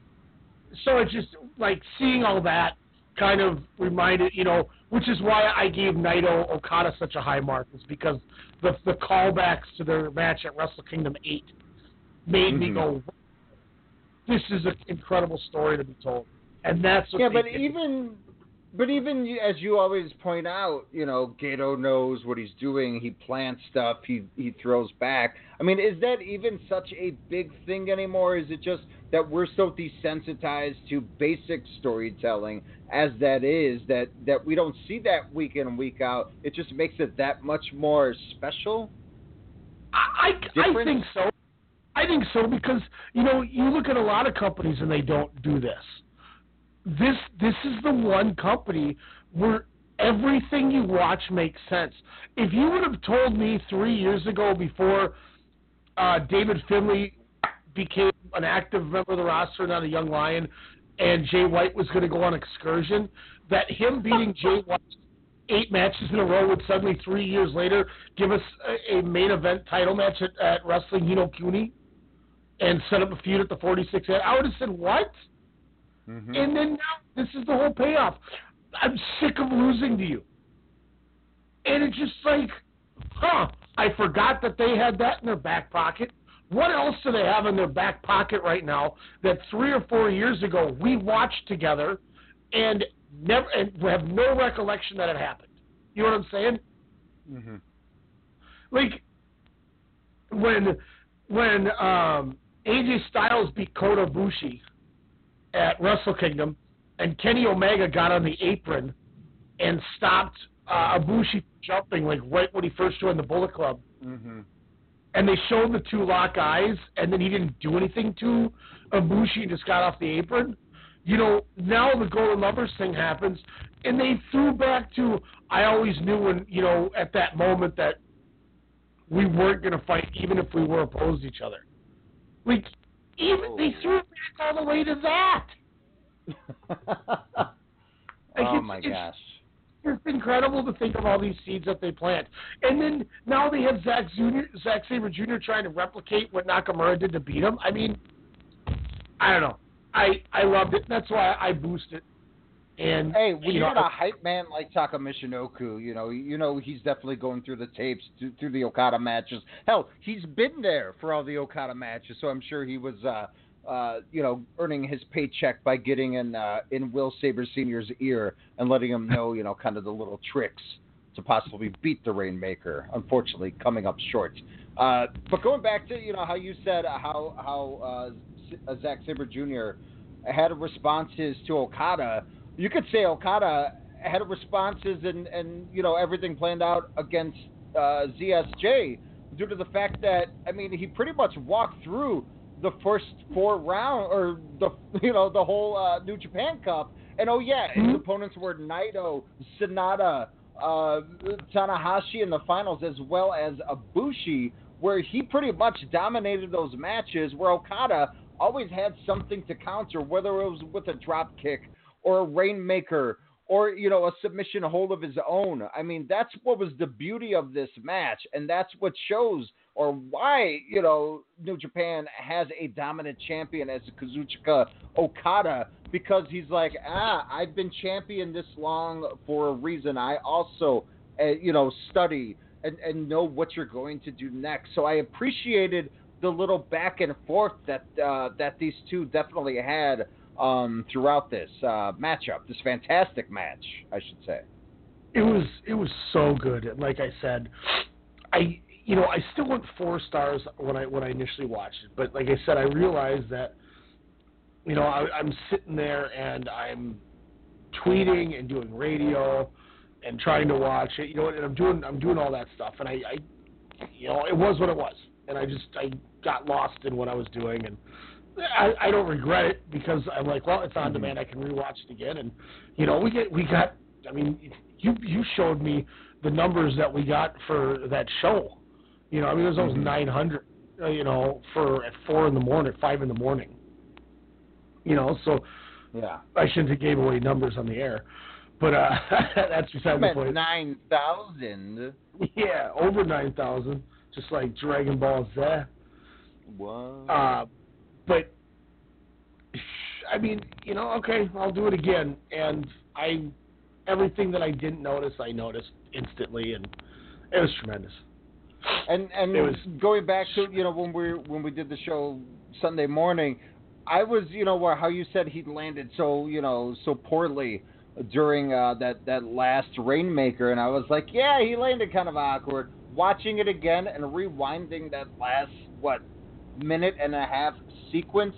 so it's just like seeing all that kind of reminded, you know, which is why I gave Naito Okada such a high mark, is because the the callbacks to their match at Wrestle Kingdom eight made me Mhm. go, "This is an incredible story to be told," and that's what yeah, but did. even but even as you always point out, you know, Gedo knows what he's doing. He plants stuff. He he throws back. I mean, is that even such a big thing anymore? Is it just that we're so desensitized to basic storytelling as that is that that we don't see that week in and week out? It just makes it that much more special. I, I Different? think so. I think so because you know you look at a lot of companies and they don't do this. This this is the one company where everything you watch makes sense. If you would have told me three years ago before uh, David Finlay became an active member of the roster, not a young lion, and Jay White was going to go on excursion, that him beating Jay White eight matches in a row would suddenly three years later give us a, a main event title match at, at Wrestling Hi No Kuni and set up a feud at the 46 I would have said, what? Mm-hmm. And then now this is the whole payoff. I'm sick of losing to you. And it's just like, huh, I forgot that they had that in their back pocket. What else do they have in their back pocket right now that three or four years ago we watched together and never and we have no recollection that it happened? You know what I'm saying? Mm-hmm. Like when when um, AJ Styles beat Kota Ibushi at Wrestle Kingdom, and Kenny Omega got on the apron and stopped uh, Ibushi from jumping like right when he first joined the Bullet Club, Mm-hmm. and they showed the two lock eyes, and then he didn't do anything to Ibushi and just got off the apron. You know, now the Golden Lovers thing happens, and they threw back to I always knew when you know at that moment that we weren't going to fight even if we were opposed to each other. Like even they threw it back all the way to that. Like, oh my it's- gosh. It's incredible to think of all these seeds that they plant. And then now they have Zack Jr., Zack Sabre Jr. trying to replicate what Nakamura did to beat him. I mean, I don't know. I I loved it. That's why I boosted. And Hey, we you know, got a hype man like Taka Michinoku, you know, you know he's definitely going through the tapes, through, through the Okada matches. Hell, he's been there for all the Okada matches, so I'm sure he was, uh, uh, you know, earning his paycheck by getting in uh, in Will Saber Senior's ear and letting him know, you know, kind of the little tricks to possibly beat the Rainmaker. Unfortunately, coming up short. Uh, but going back to you know how you said how how uh, uh, Zack Sabre Jr. had responses to Okada. You could say Okada had responses and and you know everything planned out against uh, ZSJ due to the fact that I mean he pretty much walked through the first four round or the you know the whole uh, New Japan Cup. And oh yeah his opponents were Naito, Sanada, uh, Tanahashi in the finals as well as Ibushi where he pretty much dominated those matches where Okada always had something to counter whether it was with a drop kick or a rainmaker or you know a submission hold of his own. I mean that's what was the beauty of this match, and that's what shows or why you know New Japan has a dominant champion as Kazuchika Okada because he's like ah I've been champion this long for a reason. I also uh, you know study and, and know what you're going to do next. So I appreciated the little back and forth that uh, that these two definitely had um, throughout this uh, matchup, this fantastic match, I should say. it was it was so good. Like I said, I you know I still went four stars when I when I initially watched it. But like I said, I realized that you know I, I'm sitting there and I'm tweeting and doing radio and trying to watch it. You know, and I'm doing I'm doing all that stuff. And I, I you know it was what it was. And I just I got lost in what I was doing and. I, I don't regret it because I'm like, well, it's on demand. I can rewatch it again, and you know, we get we got I mean, you you showed me the numbers that we got for that show. You know, I mean, it was almost Mm-hmm. 900. Uh, you know, for at four in the morning, at five in the morning. You know, so Yeah. I shouldn't have gave away numbers on the air, but uh, that's beside the point. nine thousand. Yeah, over nine thousand, just like Dragon Ball Z. What? Uh, but I mean, you know, okay, I'll do it again. And I, everything that I didn't notice, I noticed instantly, and it was tremendous. And and It was- going back to you know when we when we did the show Sunday morning, I was you know where how you said he landed so you know so poorly during uh, that that last Rainmaker, and I was like, yeah, he landed kind of awkward. Watching it again and rewinding that last what minute and a half sequence,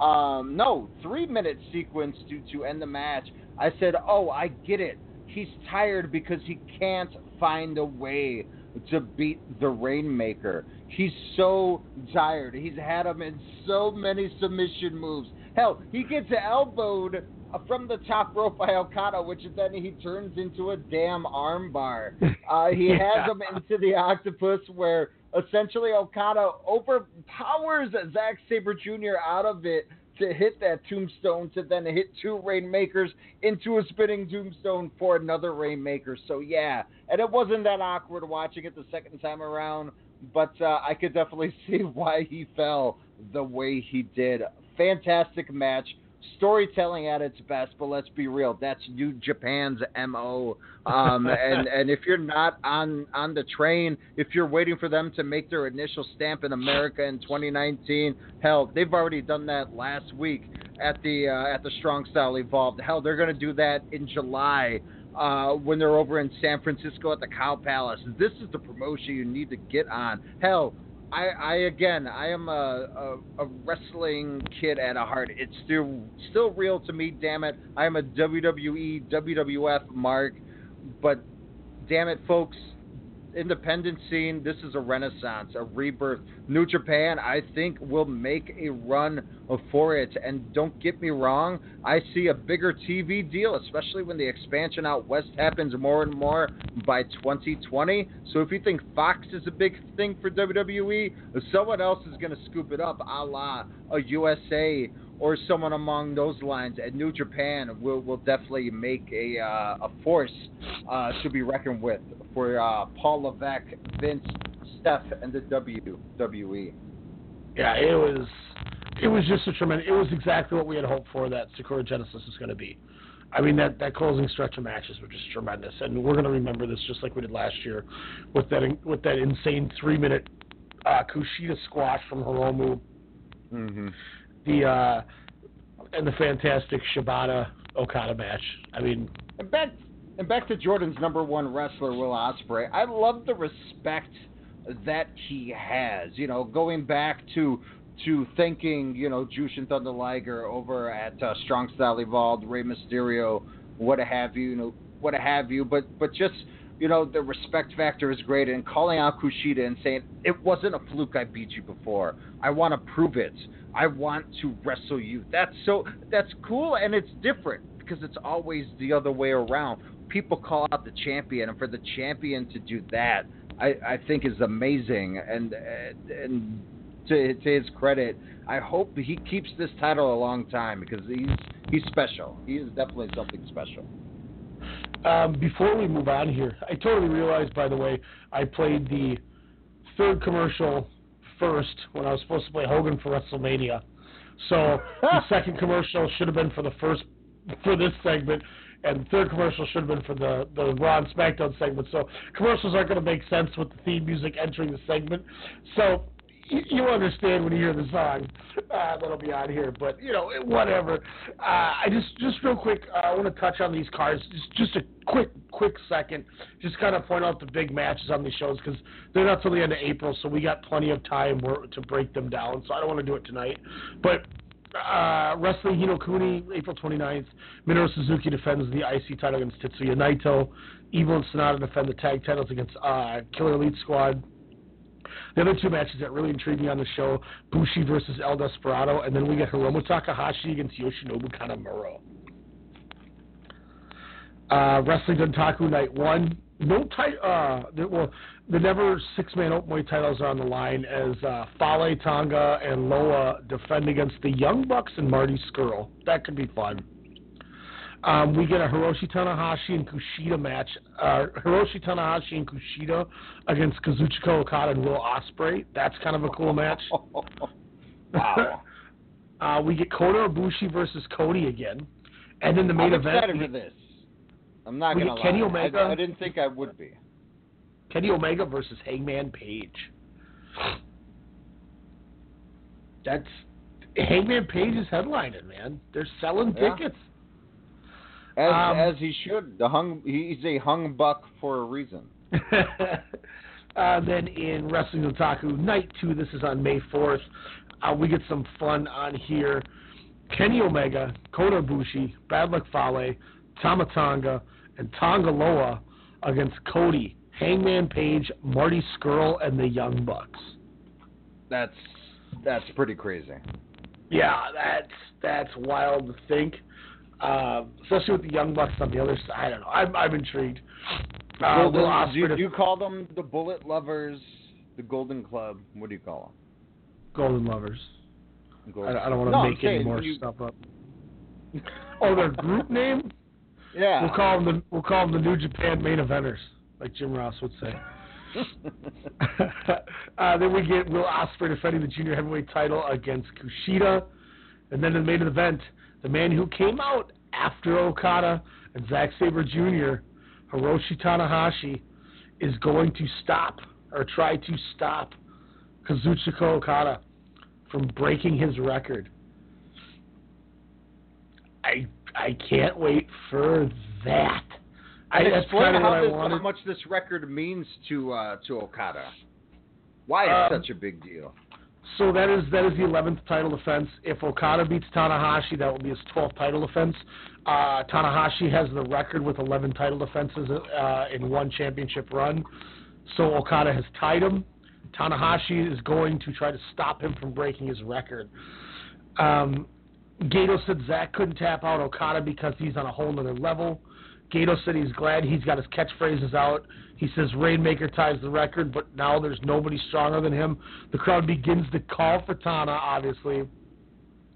um, no, three minute sequence to to end the match. I said, oh, I get it. He's tired because he can't find a way to beat the Rainmaker. He's so tired. He's had him in so many submission moves. Hell, he gets elbowed from the top rope by Okada, which then he turns into a damn armbar. Uh, he has him into the octopus where essentially Okada overpowers Zack Sabre Jr. out of it to hit that tombstone to then hit two Rainmakers into a spinning tombstone for another Rainmaker. So yeah, and it wasn't that awkward watching it the second time around, but uh, I could definitely see why he fell the way he did. Fantastic match. Storytelling at its best, but let's be real, that's New Japan's MO. Um, and, and if you're not on, on the train, if you're waiting for them to make their initial stamp in America in 2019, hell, they've already done that last week at the uh, at the Strong Style Evolved. Hell, they're going to do that in July uh, when they're over in San Francisco at the Cow Palace. This is the promotion you need to get on. Hell, I, I again, I am a, a, a wrestling kid at a heart. It's still still real to me. Damn it, I am a WWE WWF mark, but damn it, folks. Independent scene, this is a renaissance, a rebirth. New Japan, I think, will make a run for it. And don't get me wrong, I see a bigger TV deal, especially when the expansion out west happens more and more by 2020. So if you think Fox is a big thing for WWE, someone else is going to scoop it up, a la a USA or someone along those lines. And New Japan will, will definitely make a, uh, a force uh, to be reckoned with for uh, Paul Levesque, Vince, Steph, and the WWE. Yeah, it was it was just a tremendous. It was exactly what we had hoped for that Sakura Genesis is going to be. I mean that that closing stretch of matches were just tremendous, and we're going to remember this just like we did last year with that with that insane three minute uh, Kushida squash from Hiromu, Mm-hmm. The uh, and the fantastic Shibata Okada match. I mean, And back and back to Jordan's number one wrestler, Will Ospreay. I love the respect that he has. You know, going back to to thanking you know Jushin Thunder Liger over at uh, Strong Style Evolved, Rey Mysterio, what have you, you know, what have you. But but just you know the respect factor is great, and calling out Kushida and saying it wasn't a fluke. I beat you before. I want to prove it. I want to wrestle you. That's so that's cool and it's different because it's always the other way around. People call out the champion, and for the champion to do that, I, I think is amazing. And and to, to his credit, I hope he keeps this title a long time because he's he's special. He is definitely something special. Um, before we move on here, I totally realized, by the way, I played the third commercial first when I was supposed to play Hogan for WrestleMania. So the second commercial should have been for the first for this segment, and the third commercial should have been for the the Raw and SmackDown segment. So commercials aren't going to make sense with the theme music entering the segment. So you, you understand when you hear the song uh, that'll be on here. But you know, whatever. Uh, I just just real quick, uh, I want to touch on these cards. Just just a quick quick second. Just kind of point out the big matches on these shows because they're not till the end of April, so we got plenty of time to break them down. So I don't want to do it tonight, but. Uh, Wrestling Hi No Kuni, April 29th. Minoru Suzuki defends the IC title against Tetsuya Naito. Evil and Sanada defend the tag titles against uh, Killer Elite Squad. The other two matches that really intrigued me on the show, Bushi versus El Desperado, and then we get Hiromu Takahashi against Yoshinobu Kanemaru. Uh, Wrestling Dontaku Night 1. No title. Uh, the, well, the never six man openweight titles are on the line as uh, Fale Tonga and Loa defend against the Young Bucks and Marty Scurll. That could be fun. Um, we get a Hiroshi Tanahashi and Kushida match. Uh, Hiroshi Tanahashi and Kushida against Kazuchika Okada and Will Ospreay. That's kind of a cool match. Wow. uh, we get Kota Ibushi versus Cody again, and then the main I'm event, excited for this. I'm not gonna get Kenny lie. Omega. I, I didn't think I would be. Kenny Omega versus Hangman Page. That's Hangman Page is headlining, man. They're selling Yeah. tickets. As Um, as he should. The hung he's a hung buck for a reason. uh, then in Wrestling Dontaku Night 2, this is on May 4th, uh, we get some fun on here. Kenny Omega, Kota Ibushi, Bad Luck Fale, Tama Tonga, and Tonga Loa against Cody, Hangman Page, Marty Scurll, and the Young Bucks. That's that's pretty crazy. Yeah, that's that's wild to think. Uh, especially with the Young Bucks on the other side. I don't know. I'm, I'm intrigued. Uh, Golden, Will do, you, do you call them the Bullet Lovers, the Golden Club? What do you call them? Golden Lovers. them? I, I don't want to No, make any more you- stuff up. Oh, their group name? Yeah. We'll call them the we'll call them the New Japan main eventers, like Jim Ross would say. uh, then we get Will Ospreay defending the junior heavyweight title against Kushida, and then in the main event, the man who came out after Okada and Zack Sabre Jr., Hiroshi Tanahashi, is going to stop or try to stop Kazuchika Okada from breaking his record. I I can't wait for that. I, And that's explain how, this, how much this record means to uh, to Okada. Why it's Um, such a big deal? So that is that is the eleventh title defense. If Okada beats Tanahashi, that will be his twelfth title defense. Uh, Tanahashi has the record with eleven title defenses uh, in one championship run. So Okada has tied him. Tanahashi is going to try to stop him from breaking his record. Um, Gedo said Zack couldn't tap out Okada because he's on a whole nother level. Gedo said he's glad he's got his catchphrases out. He says Rainmaker ties the record, but now there's nobody stronger than him. The crowd begins to call for Tana, obviously.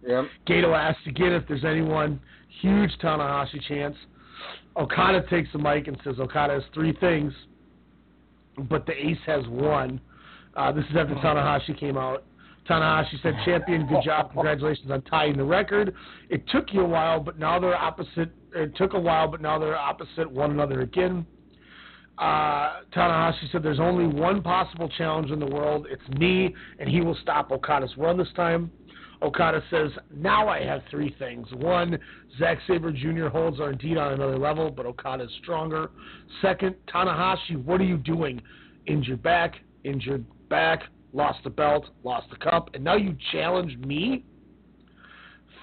Yep. Gedo asks again if there's anyone. Huge Tanahashi chance. Okada takes the mic and says Okada has three things, but the ace has one. Uh, this is after Tanahashi came out. Tanahashi said, "Champion, good job, congratulations on tying the record. It took you a while, but now they're opposite. It took a while, but now they're opposite one another again." Uh, Tanahashi said, "There's only one possible challenge in the world. It's me, and he will stop Okada's run this time." Okada says, "Now I have three things. One, Zack Sabre Jr. holds are indeed on another level, but Okada is stronger. Second, Tanahashi, what are you doing? Injured back, injured back, lost the belt, lost the cup, and now you challenge me?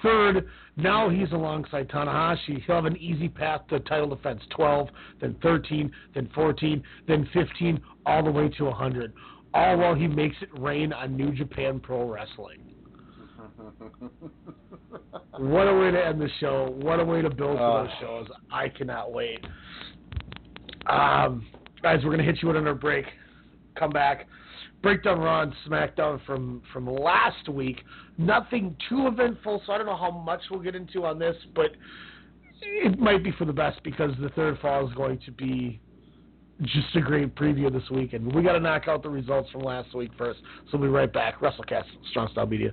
Third, now he's alongside Tanahashi. He'll have an easy path to title defense 12, then 13, then 14, then 15, all the way to 100. All while he makes it rain on New Japan Pro Wrestling. What a way to end the show. What a way to build for those shows. I cannot wait. Um, guys, we're going to hit you with another break. Come back. Breakdown Raw and SmackDown from, from last week. Nothing too eventful, so I don't know how much we'll get into on this, but it might be for the best because the third fall is going to be just a great preview this weekend. We got to knock out the results from last week first, so we'll be right back. WrestleCast, Strong Style Media.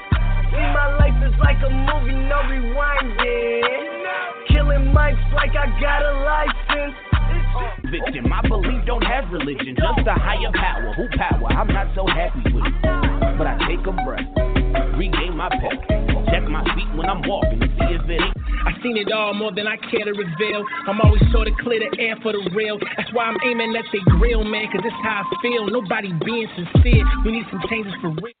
See, my life is like a movie, no rewinding. Killing mics like I got a license. Victim, I believe don't have religion, just a higher power. Who power? I'm not so happy with it. But I take a breath, regain my pep. Check my feet when I'm walking to see if it ain't. I seen it all more than I care to reveal. I'm always sure to clear the air for the real. That's why I'm aiming at the grill, man, cause it's how I feel. Nobody being sincere. We need some changes for real.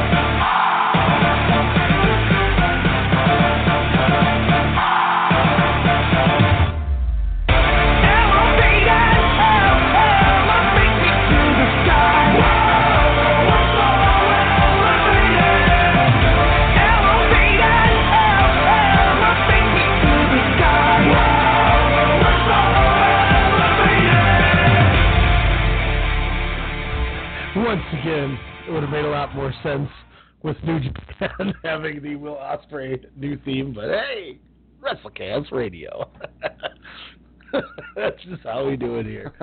Ospreay new theme, but hey, WrestleCast Radio. That's just how we do it here.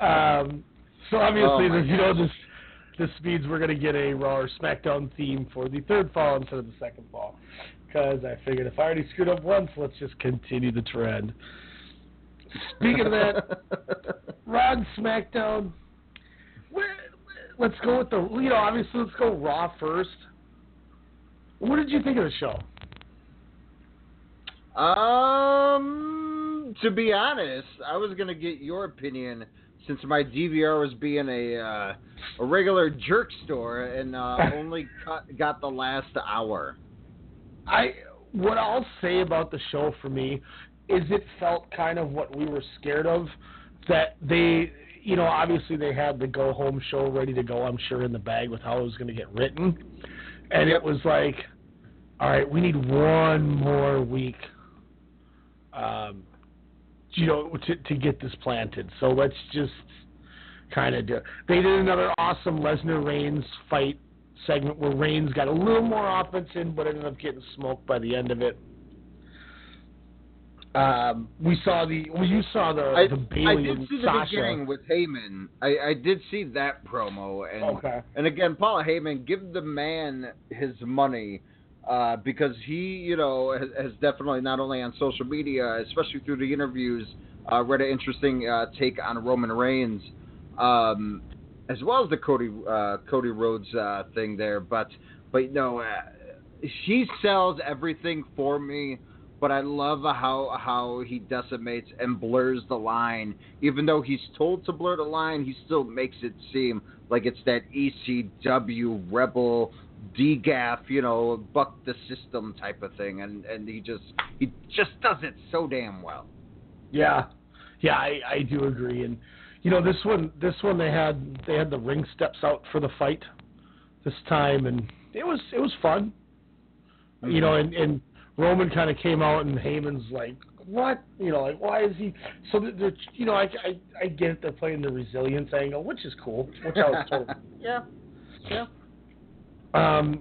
Um, so obviously, Oh, this, you know, this this means we're going to get a Raw or SmackDown theme for the third fall instead of the second fall. Because I figured if I already screwed up once, let's just continue the trend. Speaking of that, Raw and SmackDown. Where, let's go with the you know obviously let's go Raw first. What did you think of the show? Um, to be honest, I was gonna get your opinion since my DVR was being a uh, a regular jerk store and uh, only cut, got the last hour. I what I'll say about the show for me is it felt kind of what we were scared of that they you know obviously they had the go home show ready to go I'm sure in the bag with how it was going to get written and it was like all right we need one more week um you know to to get this planted so let's just kind of do It. they did another awesome Lesnar Reigns fight segment where Reigns got a little more offense in, but ended up getting smoked by the end of it. Um, we saw the well, you saw the I, the I did see the Sasha. beginning with Heyman. I, I did see that promo, and Okay. and again, Paul Heyman, give the man his money. Uh, because he, you know, has, has definitely not only on social media, especially through the interviews, uh, read an interesting uh, take on Roman Reigns, um, as well as the Cody uh, Cody Rhodes uh, thing there. But but you know, uh, he sells everything for me. But I love how how he decimates and blurs the line. Even though he's told to blur the line, he still makes it seem like it's that ECW rebel degaff, you know, buck the system type of thing, and and he just he just does it so damn well. Yeah, yeah, I, I do agree. And you know, this one, this one they had they had the ring steps out for the fight this time, and it was it was fun. You know, mm-hmm. and and Roman kind of came out, and Heyman's like, what? You know, like why is he? So they're, they're you know, I, I I get it. They're playing the resilience angle, which is cool. Which I was told. yeah, yeah. Um,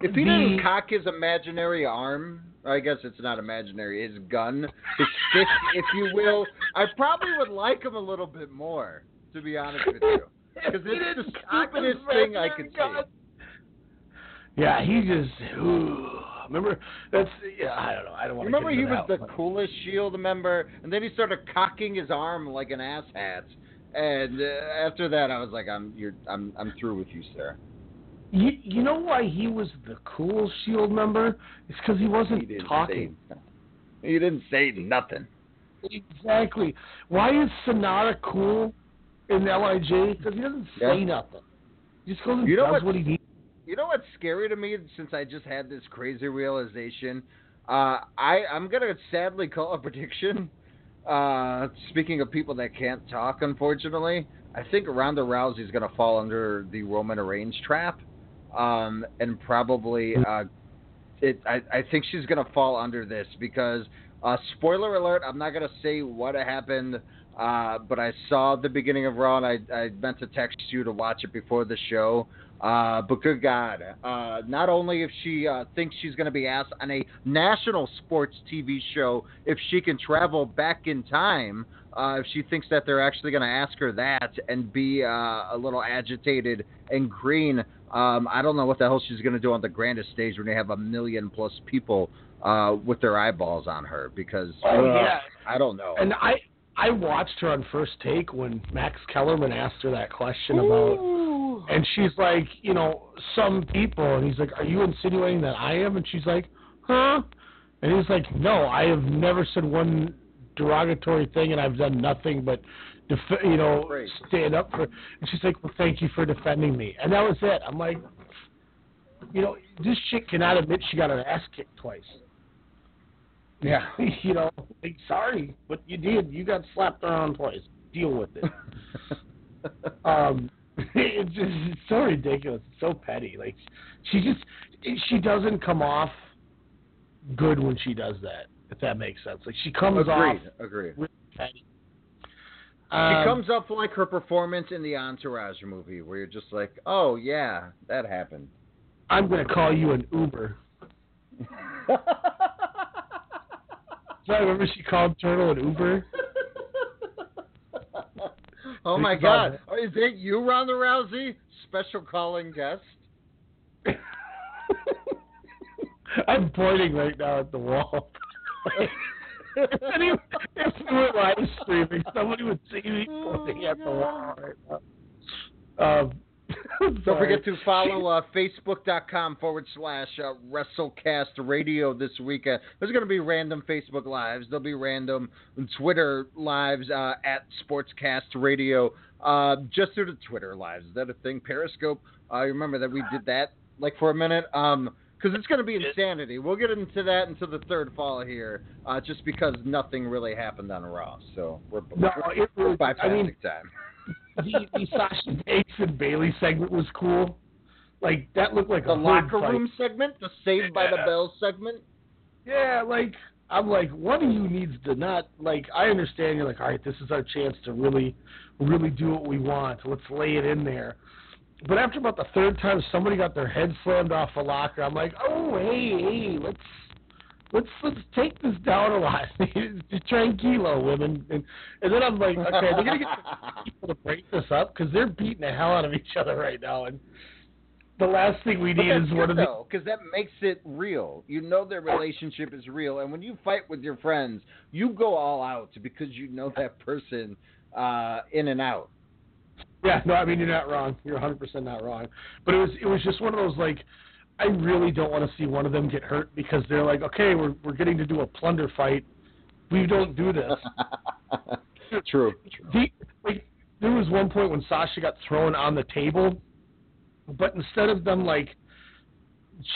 If he didn't cock his imaginary arm, I guess it's not imaginary, his gun, his fist, if you will, I probably would like him a little bit more, to be honest with you. Because it's the didn't cock his stupidest thing I could gun. see. Yeah, he just. Ooh, remember that's yeah. I don't know. I don't want Remember to. he was the one. coolest Shield member, and then he started cocking his arm like an asshat. And uh, after that, I was like, "I'm you're I'm I'm through with you, sir." You you know why he was the cool Shield member? It's because he wasn't talking. He didn't say nothing. Exactly. Why is Sanada cool in Lij? Because he doesn't say Yeah. nothing. He just goes and You know does what- what he needs. You know what's scary to me since I just had this crazy realization? Uh, I I'm gonna sadly call a prediction. Uh, speaking of people that can't talk, unfortunately, I think Ronda Rousey's gonna fall under the Roman Reigns trap, um, and probably uh, it. I, I think she's gonna fall under this because uh, spoiler alert. I'm not gonna say what happened. Uh, but I saw the beginning of Raw, and I, I meant to text you to watch it before the show. Uh, but good God, uh, not only if she uh, thinks she's going to be asked on a national sports TV show if she can travel back in time, uh, if she thinks that they're actually going to ask her that and be uh, a little agitated and green, um, I don't know what the hell she's going to do on the grandest stage when they have a million plus people uh, with their eyeballs on her because Oh, yeah. I don't know. And I I watched her on First Take when Max Kellerman asked her that question about, and she's like, you know, some people, and he's like, are you insinuating that I am? And she's like, huh? And he's like, no, I have never said one derogatory thing, and I've done nothing but, def- you know, stand up for. And she's like, well, thank you for defending me, and that was it. I'm like, you know, this chick cannot admit she got her ass kicked twice. Yeah. you know, like, sorry, but you did. You got slapped around twice. Deal with it. um, it's just it's so ridiculous. It's so petty. Like she just she doesn't come off good when she does that. If that makes sense. Like she comes Agreed. off Agreed. really petty. She Um, comes up like her performance in the Entourage movie, where you're just like, "Oh yeah, that happened." I'm gonna call you an Uber. So I remember she called Turtle an Uber. Oh my God, is it you, Ronda Rousey? Special calling guest. I'm pointing right now at the wall. if, any, if we were live streaming, somebody would see me pointing at the wall right now. Um, Don't forget to follow uh, facebook.com forward slash uh, WrestleCast Radio this week. Uh, there's going to be random Facebook Lives. There'll be random Twitter Lives uh, at Sportscast Radio. Uh, just through the Twitter Lives. Is that a thing? Periscope? Uh, you remember that we did that like for a minute? Um, because it's going to be insanity. We'll get into that into the third fall here, uh, just because nothing really happened on Raw. So we're, No, we're, it we're was- bypassing I mean- time. the, the Sasha Banks and Bayley segment was cool. Like that looked like The a hood locker fight. room segment, the Saved by the Bell segment. Yeah, like I'm like, one of you needs to not like. I understand you're like, all right, this is our chance to really, really do what we want. Let's lay it in there. But after about the third time, somebody got their head slammed off a locker. I'm like, oh hey, hey, let's let's let's take this down a lot. Tranquilo, women. And, and then I'm like, okay, they're gonna get people to break this up because they're beating the hell out of each other right now. And the last thing we need is one of the though, because that makes it real. You know their relationship is real, and when you fight with your friends, you go all out because you know that person uh, in and out. Yeah, no, I mean you're not wrong. You're 100 percent not wrong. But it was it was just one of those like, I really don't want to see one of them get hurt because they're like, okay, we're we're getting to do a plunder fight. We don't do this. True. The, like there was one point when Sasha got thrown on the table, but instead of them like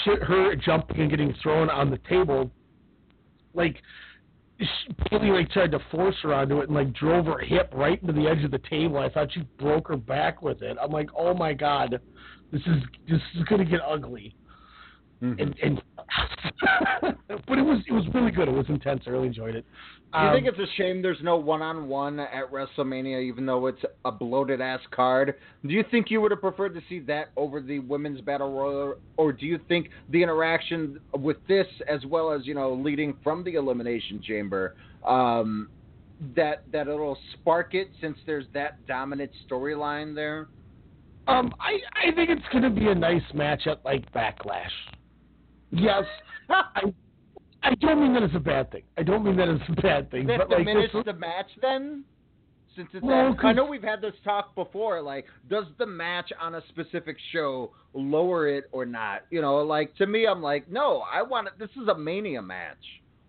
shit her jumping and getting thrown on the table, like Bayley like tried to force her onto it and like drove her hip right into the edge of the table. I thought she broke her back with it. I'm like, oh my god, this is this is gonna get ugly. Mm-hmm. And and but it was it was really good. It was intense. I really enjoyed it. Do you Um, think it's a shame there's no one-on-one at WrestleMania, even though it's a bloated ass card? Do you think you would have preferred to see that over the women's battle royal, or do you think the interaction with this, as well as you know, leading from the elimination chamber, um, that that it'll spark it since there's that dominant storyline there? Um, I I think it's going to be a nice match at like Backlash. Yes, I I don't mean that it's a bad thing. I don't mean that it's a bad thing. That but like diminish this- the match then? Since it's Well, I know we've had this talk before. Like, does the match on a specific show lower it or not? You know, like to me, I'm like, no, I want it. This is a Mania match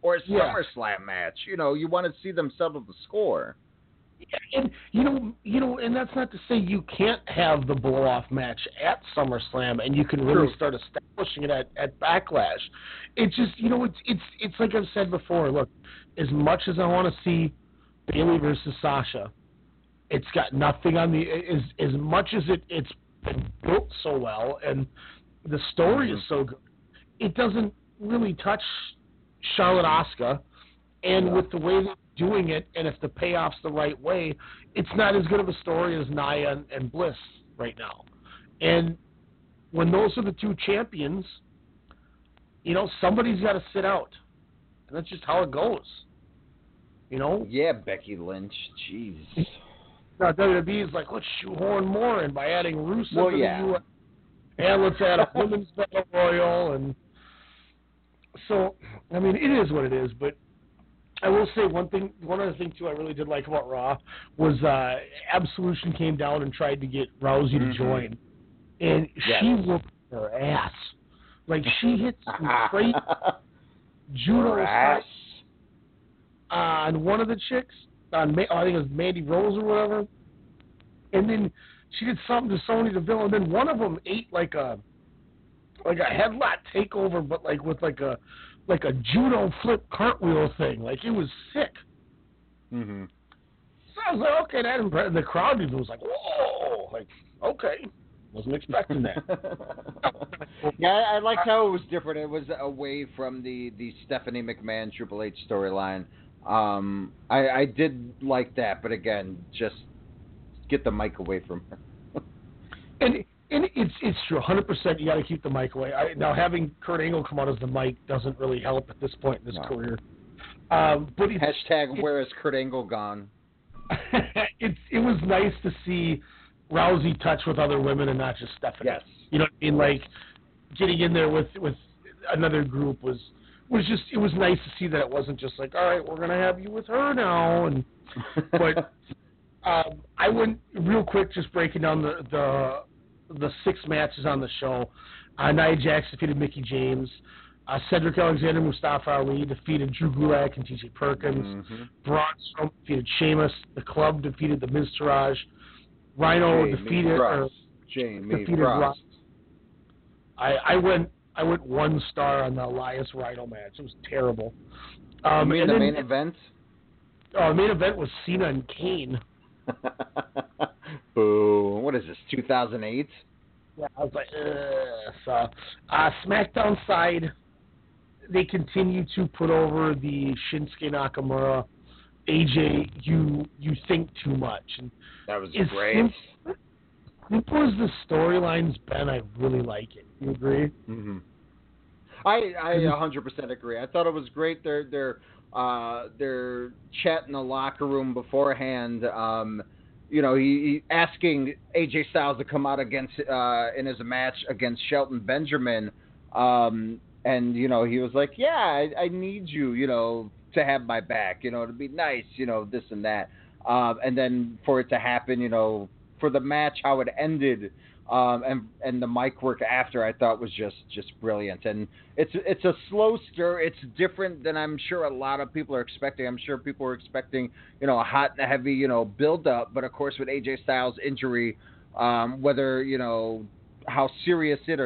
or a Yeah. SummerSlam match. You know, you want to see them settle the score. And you know, you know, and that's not to say you can't have the blow off match at SummerSlam, and you can really True. start establishing it at, at Backlash. It's just, you know, it's it's it's like I've said before. Look, as much as I want to see Bayley versus Sasha, it's got nothing on the as as much as it it's been built so well and the story is mm-hmm. so good. It doesn't really touch Charlotte Asuka, and with the way they're doing it, and if the payoff's the right way, it's not as good of a story as Nia and, and Bliss right now. And when those are the two champions, you know somebody's got to sit out, and that's just how it goes. You know, Yeah, Becky Lynch. Jeez. now WWE is like, let's shoehorn more in by adding Rusev Well, to yeah. the US, and let's add a women's battle royal, and so I mean, it is what it is. But I will say one thing, one other thing too, I really did like about Raw was uh Absolution came down and tried to get Rousey Mhm. to join, and Yes. she whooped her ass. Like she hit some crazy judo ass. on one of the chicks, on Ma- I think it was Mandy Rose or whatever, and then she did something to Sonya Deville, and then one of them ate like a like a headlock takeover, but like with like a like a judo flip cartwheel thing. Like it was sick. Mm-hmm. So I was like, okay, that impressed. The crowd even was like, whoa, like okay, wasn't expecting that. yeah, I, I liked how it was different. It was away from the the Stephanie McMahon Triple H storyline. Um, I, I did like that, but again, just get the mic away from her. And and it's it's true, 100. percent You got to keep the mic away. I, now having Kurt Angle come out as the mic doesn't really help at this point in his No. career. Um, but it's, Hashtag Where is Kurt Angle gone? it's it was nice to see Rousey touch with other women and not just Stephanie. Yes. You know what I mean? Like getting in there with with another group was was just it was nice to see that it wasn't just like all right we're gonna have you with her now and but um, I went real quick just breaking down the the the six matches on the show. Uh, Nia Jax defeated Mickie James. Uh, Cedric Alexander Mustafa Ali defeated Drew Gulak and TJ Perkins. Mhm. Braun Strowman defeated Sheamus. The Club defeated the Miz Taraj. Rhyno Jamie defeated or Jamie defeated. Rock. I, I went I went one star on the Elias Rhyno match. It was terrible. Um, you mean the then, main event? Oh, the main event was Cena and Kane. Boo. What is this, 2008? Yeah, I was like, Ugh. so uh, SmackDown side, they continue to put over the Shinsuke Nakamura, AJ. You you think too much. And That was as great. sim- Simple as the storyline's been, I really like it. You agree? hmm I I 100% agree. I thought it was great. Their their uh their chat in the locker room beforehand. Um, you know, he, he asking AJ Styles to come out against uh in his match against Shelton Benjamin. Um, and you know he was like, yeah, I, I need you. You know, to have my back. You know, to be nice. You know, this and that. Um, and then for it to happen, you know, for the match, how it ended, um, and and the mic work after, I thought was just just brilliant. And it's it's a slow stir. It's different than I'm sure a lot of people are expecting. I'm sure people are expecting, you know, a hot and heavy, you know, build up. But of course, with AJ Styles' injury, um, whether you know how serious it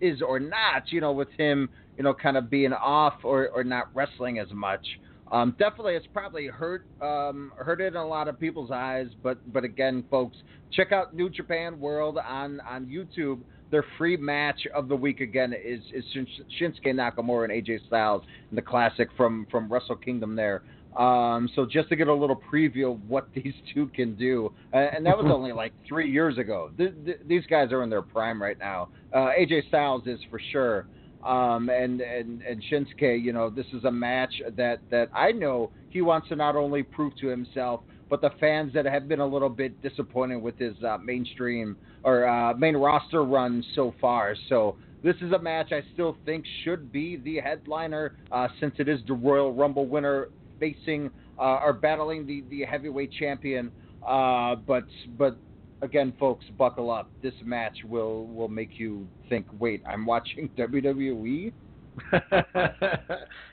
is, or not, you know, with him, you know, kind of being off or, or not wrestling as much. Um, definitely, it's probably hurt um, hurt it in a lot of people's eyes. But but again, folks, check out New Japan World on on YouTube. their free match of the week again is is Shinsuke Nakamura and AJ Styles in the classic from from Wrestle Kingdom there. Um, so just to get a little preview of what these two can do, uh, and that was only like three years ago. Th- th- these guys are in their prime right now. Uh, AJ Styles is for sure, um, and and and Shinsuke. You know, this is a match that that I know he wants to not only prove to himself, but the fans that have been a little bit disappointed with his uh, mainstream or uh, main roster run so far. So this is a match I still think should be the headliner uh, since it is the Royal Rumble winner facing uh, or battling the, the heavyweight champion. Uh, but but again, folks, buckle up. This match will will make you think. Wait, I'm watching WWE.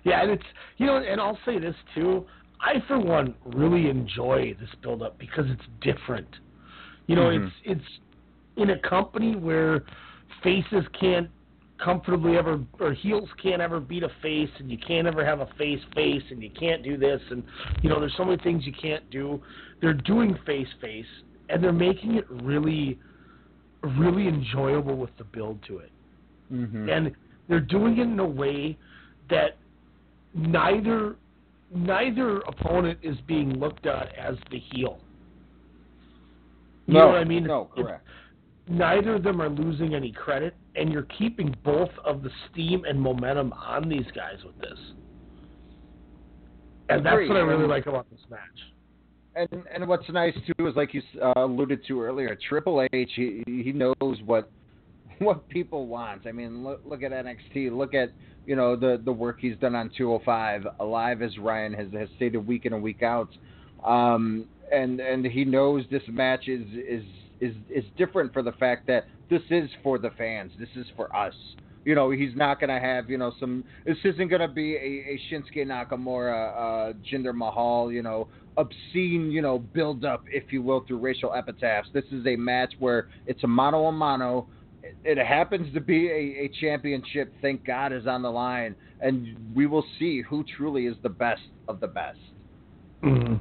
yeah, and it's you know, and I'll say this too. I for one really enjoy this build up because it's different. You know, Mhm. it's it's in a company where faces can't comfortably ever or heels can't ever beat a face and you can't ever have a face face and you can't do this and you know there's so many things you can't do they're doing face face and they're making it really really enjoyable with the build to it Mm-hmm. and they're doing it in a way that neither neither opponent is being looked at as the heel. You no, know what I mean? No, correct. neither of them are losing any credit, and you're keeping both of the steam and momentum on these guys with this. And that's what I really like about this match. And and what's nice too is like you uh, alluded to earlier, Triple H he he knows what what people want. I mean, look look at NXT, look at you know the the work he's done on 205, Alive as Ryan has has stated week in and week out. Um, and and he knows this match is is is is different for the fact that this is for the fans. This is for us. You know, he's not going to have, you know, some. This isn't going to be a, a Shinsuke Nakamura, uh, Jinder Mahal, you know, obscene, you know, build up, if you will, through racial epitaphs. This is a match where it's a mano a mano. It, happens to be a, a championship. Thank God is on the line, and we will see who truly is the best of the best. hmm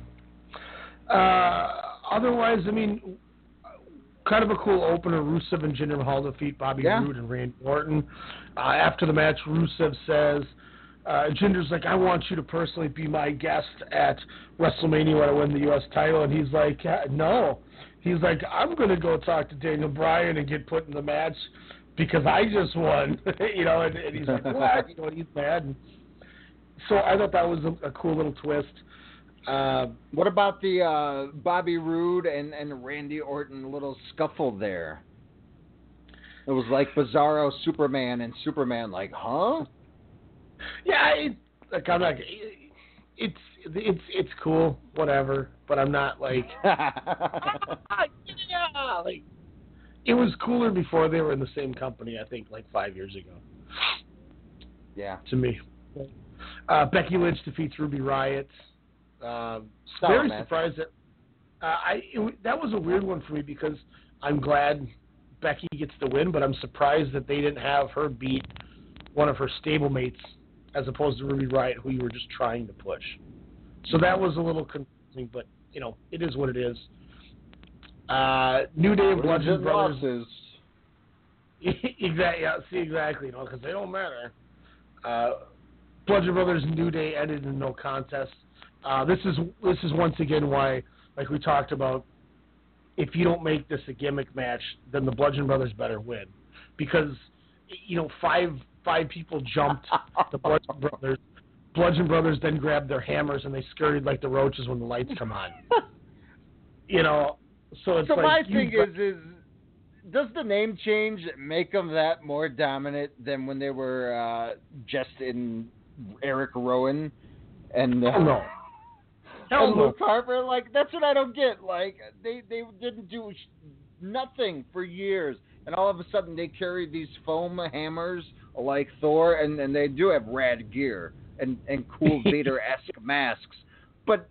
Uh, otherwise, I mean, kind of a cool opener. Rusev and Jinder Mahal defeat Bobby Yeah. Roode and Randy Orton. Uh, after the match, Rusev says, uh, Jinder's like, I want you to personally be my guest at WrestleMania when I win the U.S. title. And he's like, "Uh, no. He's like, I'm going to go talk to Daniel Bryan and get put in the match because I just won. you know, and, and he's like, what? You know, he's mad. And so I thought that was a, a cool little twist. Uh, What about the uh, Bobby Roode and, and Randy Orton little scuffle there? It was like Bizarro Superman and Superman, like, huh? Yeah, it, like I'm not. It's it's it's cool, whatever. But I'm not like. yeah, like it was cooler before they were in the same company. I think like five years ago. Yeah. To me, uh, Becky Lynch defeats Ruby Riot. Um, Solid very match. surprised that uh, I it, that was a weird one for me because I'm glad Becky gets the win, but I'm surprised that they didn't have her beat one of her stablemates as opposed to Ruby Riot, who you were just trying to push. So that was a little confusing, but you know it is what it is. Uh, New Day Wins Bludgeon Brothers. losses. exactly. Yeah, see, exactly. You know, because they don't matter. Uh, Bludgeon Brothers New Day ended in no contest. Uh, this is this is once again why, like we talked about, if you don't make this a gimmick match, then the Bludgeon Brothers better win, because you know five five people jumped the Bludgeon Brothers. Bludgeon Brothers then grabbed their hammers and they scurried like the roaches when the lights come on. you know, so it's so like my thing is, is does the name change make them that more dominant than when they were uh, just in Eric Rowan and uh, Hell no. Hell and no. Luke Harper? Like that's what I don't get. Like they they didn't do sh- nothing for years, and all of a sudden they carry these foam hammers like Thor, and and they do have rad gear and and cool Vader esque masks, but.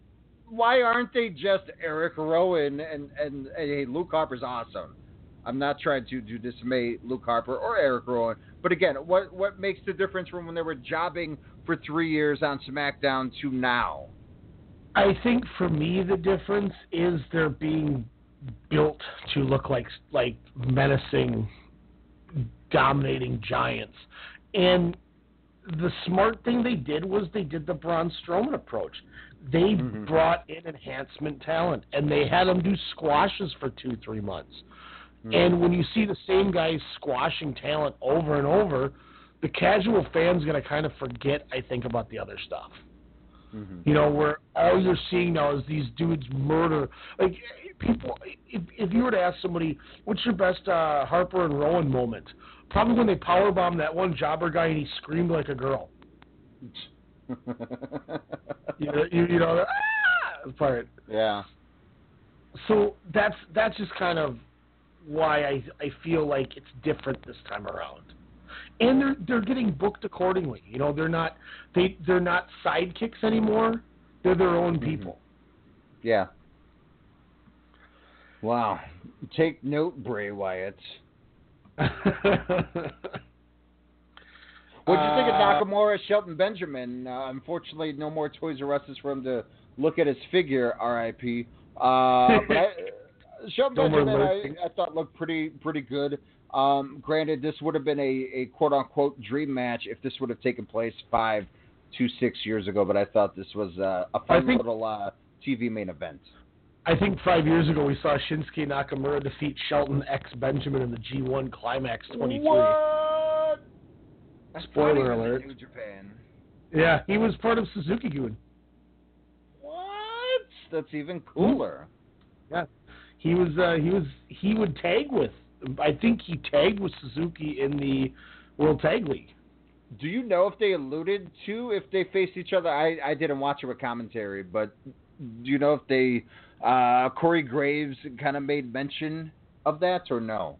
Why aren't they just Eric Rowan and, and, and hey, Luke Harper's awesome. I'm not trying to, to dismay Luke Harper or Eric Rowan, but again, what what makes the difference from when they were jobbing for three years on SmackDown to now? I think for me the difference is they're being built to look like like menacing dominating giants. And the smart thing they did was they did the Braun Strowman approach. They Mm-hmm. brought in enhancement talent, and they had them do squashes for two, three months. Mm-hmm. And when you see the same guys squashing talent over and over, the casual fan's going to kind of forget, I think, about the other stuff. Mm-hmm. You know, where all you're seeing now is these dudes murder. Like people, if, if you were to ask somebody, what's your best uh, Harper and Rowan moment? Probably when they power powerbombed that one jobber guy and he screamed like a girl. You know, you, you know that ah! part. yeah. So that's that's just kind of why I I feel like it's different this time around. And they're they're getting booked accordingly. You know, they're not they they're not sidekicks anymore. They're their own people. Yeah. Wow. Take note, Bray Wyatt. What do you think of Uh, Nakamura, Shelton Benjamin? Uh, unfortunately, no more Toys R Us's for him to look at his figure. R.I.P. Uh, but I, Shelton Benjamin. I, I thought looked pretty pretty good. Um, granted, this would have been a, a quote unquote dream match if this would have taken place five to six years ago. But I thought this was uh, a fun think- little uh, TV main event. I think five years ago we saw Shinsuke Nakamura defeat Shelton X Benjamin in the G1 Climax 23. What? Spoiler alert. New Japan. Yeah, he was part of Suzuki Gun. What? That's even cooler. Yeah, he was. Uh, he was. He would tag with. I think he tagged with Suzuki in the World Tag League. Do you know if they alluded to if they faced each other? I, I didn't watch it with commentary, but do you know if they uh, Corey Graves kind of made mention of that or no?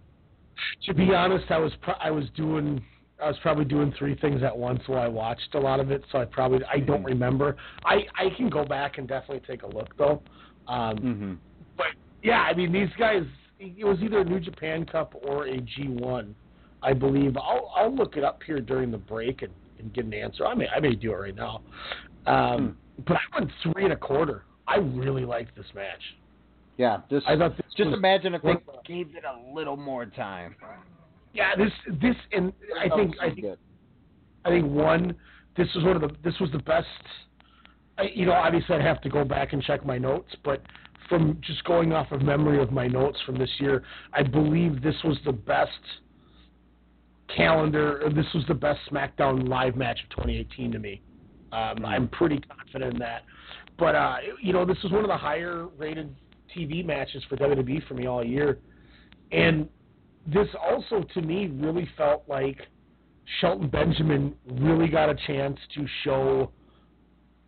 To be honest, I was pro- I was doing I was probably doing three things at once while I watched a lot of it, so I probably I don't remember. I I can go back and definitely take a look though. Um, Mm-hmm. But yeah, I mean these guys. It was either a New Japan Cup or a G1, I believe. I'll I'll look it up here during the break and, and get an answer. I may I may do it right now. Um, But I went three and a quarter. I really liked this match. Yeah, this. I thought this just imagine if they gave it a little more time. Yeah, this this and I think I think. I think one, this was one of the this was the best. I, you know, obviously I'd have to go back and check my notes, but from just going off of memory of my notes from this year, I believe this was the best calendar. This was the best SmackDown live match of 2018 to me. Um, I'm pretty confident in that. But uh, you know, this was one of the higher rated TV matches for WWE for me all year, and this also to me really felt like Shelton Benjamin really got a chance to show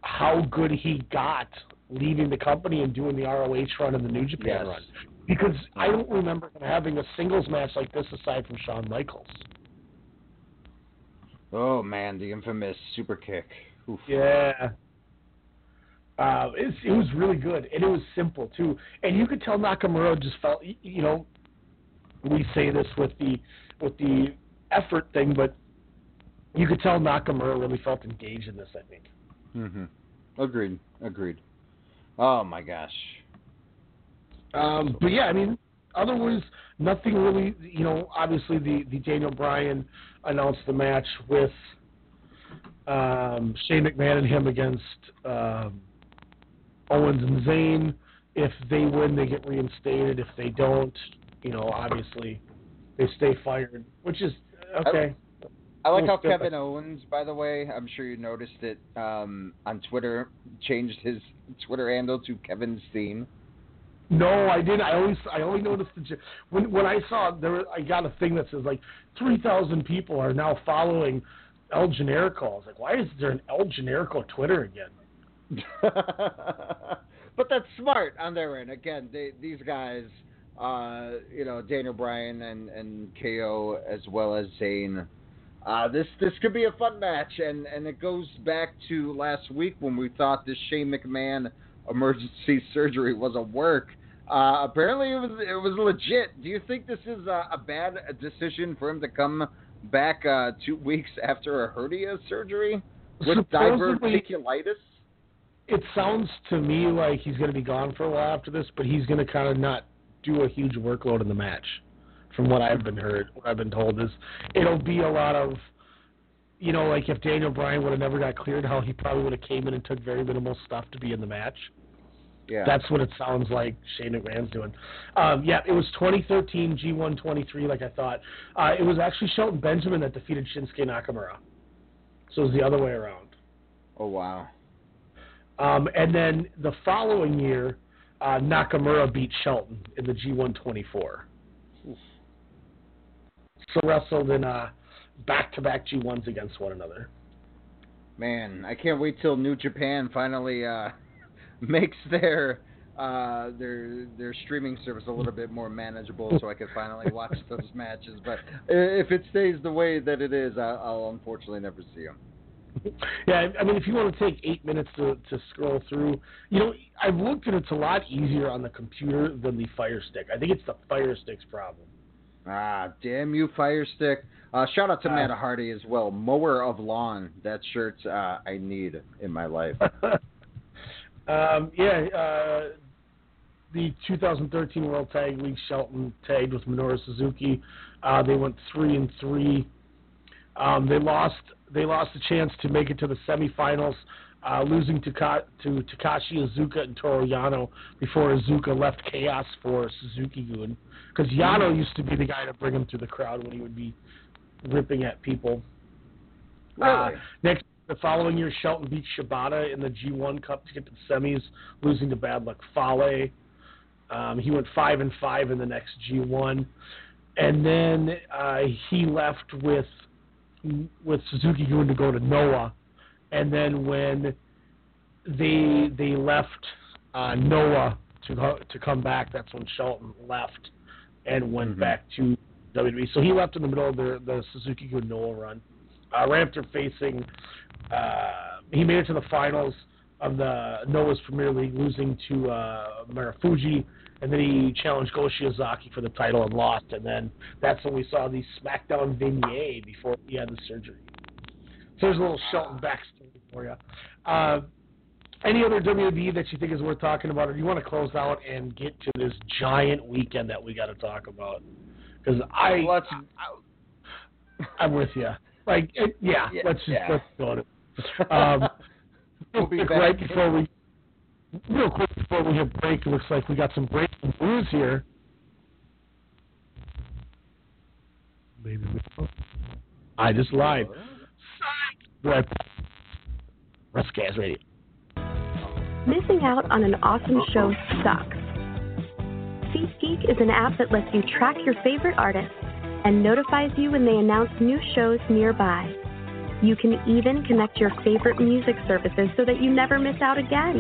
how good he got leaving the company and doing the ROH run and the New Japan Yes. run. Because I don't remember having a singles match like this aside from Shawn Michaels. Oh man, the infamous super kick. Oof. Yeah. Uh, it's, it was really good, and it was simple too. And you could tell Nakamura just felt, you know, we say this with the with the effort thing, but you could tell Nakamura really felt engaged in this. I think. hmm Agreed. Agreed. Oh my gosh. Um, but yeah, I mean, otherwise, nothing really. You know, obviously the the Daniel Bryan announced the match with um, Shane McMahon and him against um, Owens and Zayn. If they win, they get reinstated. If they don't, you know, obviously they stay fired, which is okay. I like how Kevin. Owens, by the way, I'm sure you noticed it um, on Twitter, changed his Twitter handle to Kevin Steen. No, I didn't. I always I only noticed the when when I saw there I got a thing that says like three thousand people are now following El Generico. I was like, why is there an El Generico Twitter again? but that's smart on their end. Again, they, these guys, uh, you know, Daniel Bryan and, and KO as well as Zayn. Uh, this this could be a fun match, and, and it goes back to last week when we thought this Shane McMahon emergency surgery was a work. Uh, apparently, it was it was legit. Do you think this is a, a bad decision for him to come back uh, two weeks after a hernia surgery with Supposedly- diverticulitis? It sounds to me like he's going to be gone for a while after this, but he's going to kind of not do a huge workload in the match from what I've been heard, what I've been told is it'll be a lot of, you know, like if Daniel Bryan would have never got cleared, how he probably would have came in and took very minimal stuff to be in the match. Yeah. That's what it sounds like Shane McMahon's doing. Um, yeah, it was 2013 G123, like I thought. Uh, it was actually Shelton Benjamin that defeated Shinsuke Nakamura. So it was the other way around. Oh wow. Um, and then the following year, uh, Nakamura beat Shelton in the G124. So wrestled in uh, back-to-back G1s against one another. Man, I can't wait till New Japan finally uh, makes their uh, their their streaming service a little bit more manageable, so I can finally watch those matches. But if it stays the way that it is, I- I'll unfortunately never see them. Yeah, I mean, if you want to take eight minutes to, to scroll through, you know, I've looked at it, it's a lot easier on the computer than the Fire Stick. I think it's the Fire Stick's problem. Ah, damn you, Fire Stick. Uh, shout out to Uh, Matt Hardy as well. Mower of lawn. That shirt uh, I need in my life. Um, yeah, uh, the 2013 World Tag League Shelton tagged with Minoru Suzuki. Uh, they went three and three. Um, they lost. They lost the chance to make it to the semifinals, uh, losing to, Ka- to Takashi Iizuka and Toru Yano before Iizuka left Chaos for Suzuki Gun. Because Yano used to be the guy to bring him through the crowd when he would be ripping at people. Uh, next, the following year, Shelton beat Shibata in the G1 Cup to get to the semis, losing to Bad Luck Fale. Um, he went five and five in the next G1, and then uh, he left with with Suzuki Gun to go to Noah, and then when they they left uh, Noah to go, to come back, that's when Shelton left and went back to WWE. So he left in the middle of the the Suzuki Noah run. Uh, right after facing, uh, he made it to the finals of the Noah's Premier League, losing to uh, Marufuji, and then he challenged Go Shiozaki for the title and lost. And then that's when we saw the SmackDown vignette before he had the surgery. So there's a little Shelton backstory for you. Uh, any other WWE that you think is worth talking about, or do you want to close out and get to this giant weekend that we got to talk about? Because I, let's, I, am with you. Like, it, yeah, Yeah, let's just yeah. let's go on it. Um, We'll be back. right before we, real quick before we hit break, it looks like we got some breaking news here. Maybe we I just lied. Right. WrestleCast Radio. Missing out on an awesome show sucks. SeatGeek is an app that lets you track your favorite artists and notifies you when they announce new shows nearby. You can even connect your favorite music services so that you never miss out again.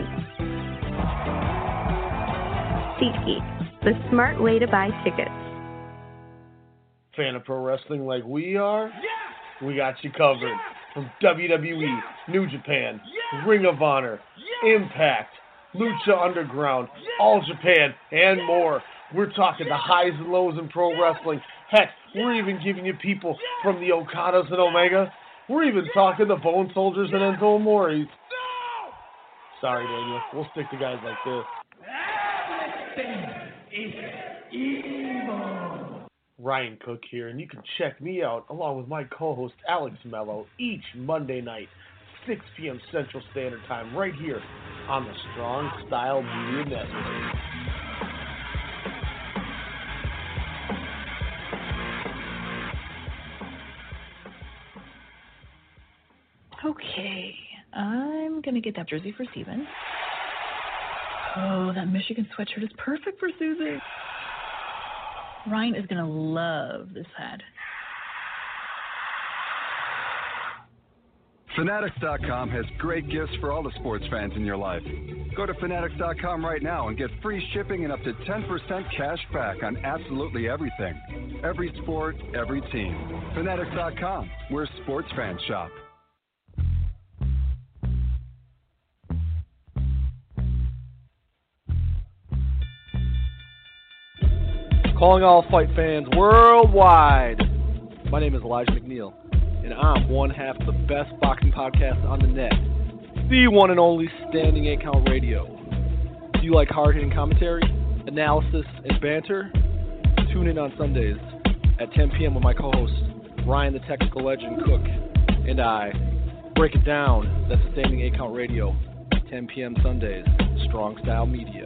SeatGeek, the smart way to buy tickets. fan of pro wrestling like we are, Yes! we got you covered. From WWE, New Japan, Ring of Honor, Impact, Lucha Underground, All Japan, and more. We're talking the highs and lows in pro wrestling. Heck, we're even giving you people from the Okadas and Omega. We're even talking the Bone Soldiers and Enzo Amoris. Sorry, Daniel. We'll stick to guys like this. Ryan Cook here, and you can check me out along with my co-host Alex Mello each Monday night, 6 p.m. Central Standard Time, right here on the Strong Style Media Network. Okay, I'm gonna get that jersey for Steven. Oh, that Michigan sweatshirt is perfect for Susie. Ryan is gonna love this hat. Fanatics.com has great gifts for all the sports fans in your life. Go to Fanatics.com right now and get free shipping and up to 10% cash back on absolutely everything. Every sport, every team. Fanatics.com, where sports fans shop. Calling all fight fans worldwide. My name is Elijah McNeil, and I'm one half of the best boxing podcast on the net, the one and only Standing Eight Count Radio. Do you like hard hitting commentary, analysis, and banter? Tune in on Sundays at 10 p.m. with my co-host Ryan, the technical legend Cook, and I. Break it down. That's Standing 8 Count Radio. 10 p.m. Sundays. Strong Style Media.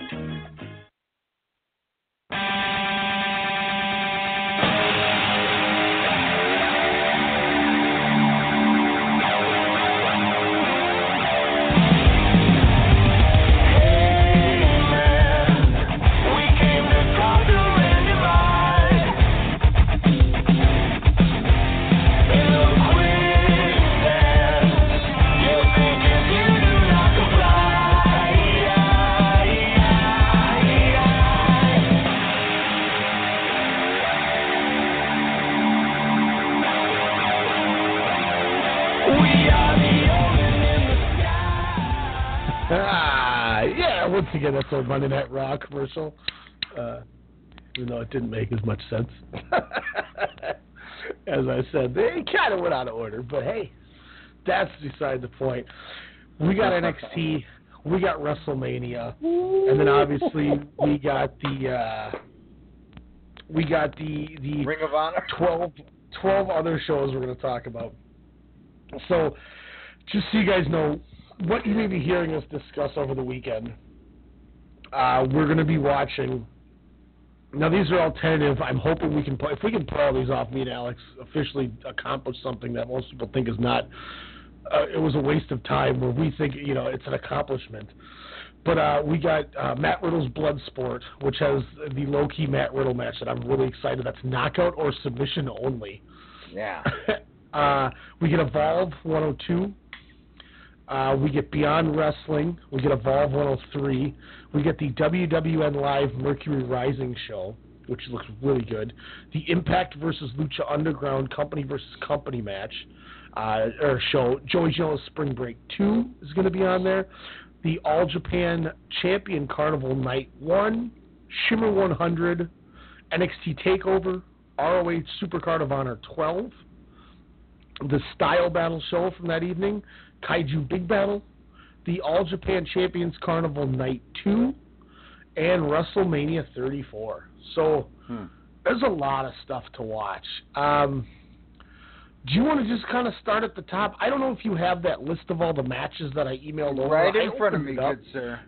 Once again, that's our Monday Night Raw commercial. Uh, even though it didn't make as much sense. as I said, they kind of went out of order, but hey, that's beside the point. We got NXT, we got WrestleMania, and then obviously we got the uh, we got the the Ring of Honor. 12, 12 other shows we're going to talk about. So, just so you guys know, what you may be hearing us discuss over the weekend, uh, we're going to be watching. Now, these are all tentative. I'm hoping we can, if we can pull all these off, me and Alex officially accomplish something that most people think is not. Uh, it was a waste of time. Where we think, you know, it's an accomplishment. But uh, we got uh, Matt Riddle's Bloodsport, which has the low key Matt Riddle match that I'm really excited. That's knockout or submission only. Yeah. uh, we get Evolve 102. Uh, we get Beyond Wrestling. We get Evolve 103. We get the WWN Live Mercury Rising show, which looks really good. The Impact versus Lucha Underground Company versus Company match uh, or show. Joey Janela's Spring Break 2 is going to be on there. The All Japan Champion Carnival Night 1, Shimmer 100, NXT TakeOver, ROH Supercard of Honor 12, the Style Battle show from that evening, Kaiju Big Battle, the All Japan Champions Carnival Night 2, and WrestleMania 34. So there's a lot of stuff to watch. Um, do you want to just kind of start at the top? I don't know if you have that list of all the matches that I emailed over. Right in front of me, good sir.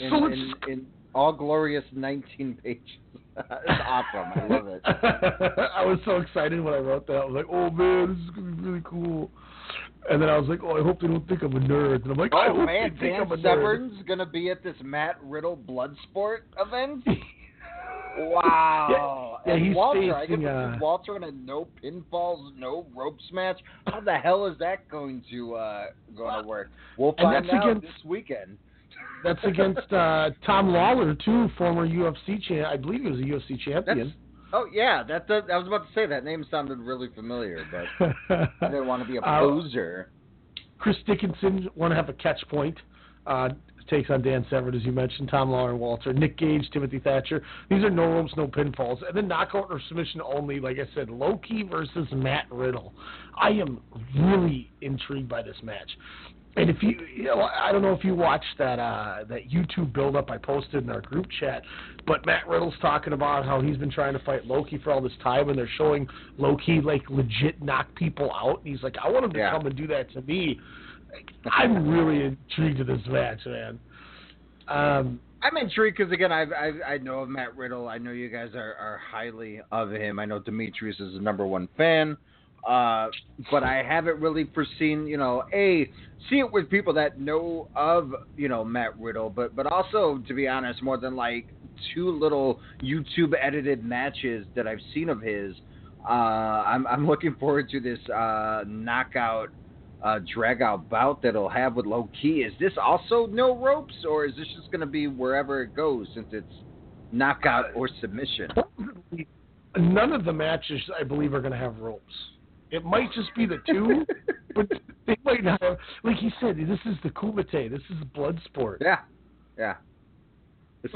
In, So in, in all glorious 19 pages. it's awesome. I love it. I was so excited when I wrote that. I was like, "Oh man, this is gonna be really cool." And then I was like, "Oh, I hope they don't think I'm a nerd." And I'm like, "I Oh hope man, they think Dan a nerd." Severn's gonna be at this Matt Riddle Bloodsport event. wow. Yeah, yeah, and he's Walter, I get facing, to uh, Walter in a no pinfalls, no ropes match. How the hell is that going to uh going to work? We'll And find that's out against- this weekend. That's against uh, Tom Lawlor too, former UFC champ. I believe he was a UFC champion. Oh yeah, that, that I was about to say that name sounded really familiar, but I didn't want to be a Uh, poser. Chris Dickinson want to have a catch point. Uh, takes on Dan Severn, as you mentioned. Tom Lawlor Walter. Nick Gage, Timothy Thatcher. These are no ropes, no pinfalls. And then knockout or submission only, like I said, Low Ki versus Matt Riddle. I am really intrigued by this match. And if you, you know, I don't know if you watched that uh, that YouTube build up I posted in our group chat, but Matt Riddle's talking about how he's been trying to fight Low Ki for all this time, and they're showing Low Ki like legit knock people out. And he's like, I want him to Yeah. come and do that to me. I'm really intrigued to this match, man. Um, I'm intrigued because again, I've, I've I know of Matt Riddle. I know you guys are, are highly of him. I know Demetrius is the number one fan, uh, but I haven't really foreseen, you know, a see it with people that know of, you know, Matt Riddle, but but also to be honest, more than like two little YouTube edited matches that I've seen of his. Uh, I'm I'm looking forward to this uh, knockout uh, drag out bout that he'll have with Low Ki. Is this also no ropes, or is this just going to be wherever it goes since it's knockout or submission? None of the matches, I believe, are going to have ropes. It might just be the two, but they might not have. Like he said, this is the Kumite. This is blood sport. Yeah, yeah.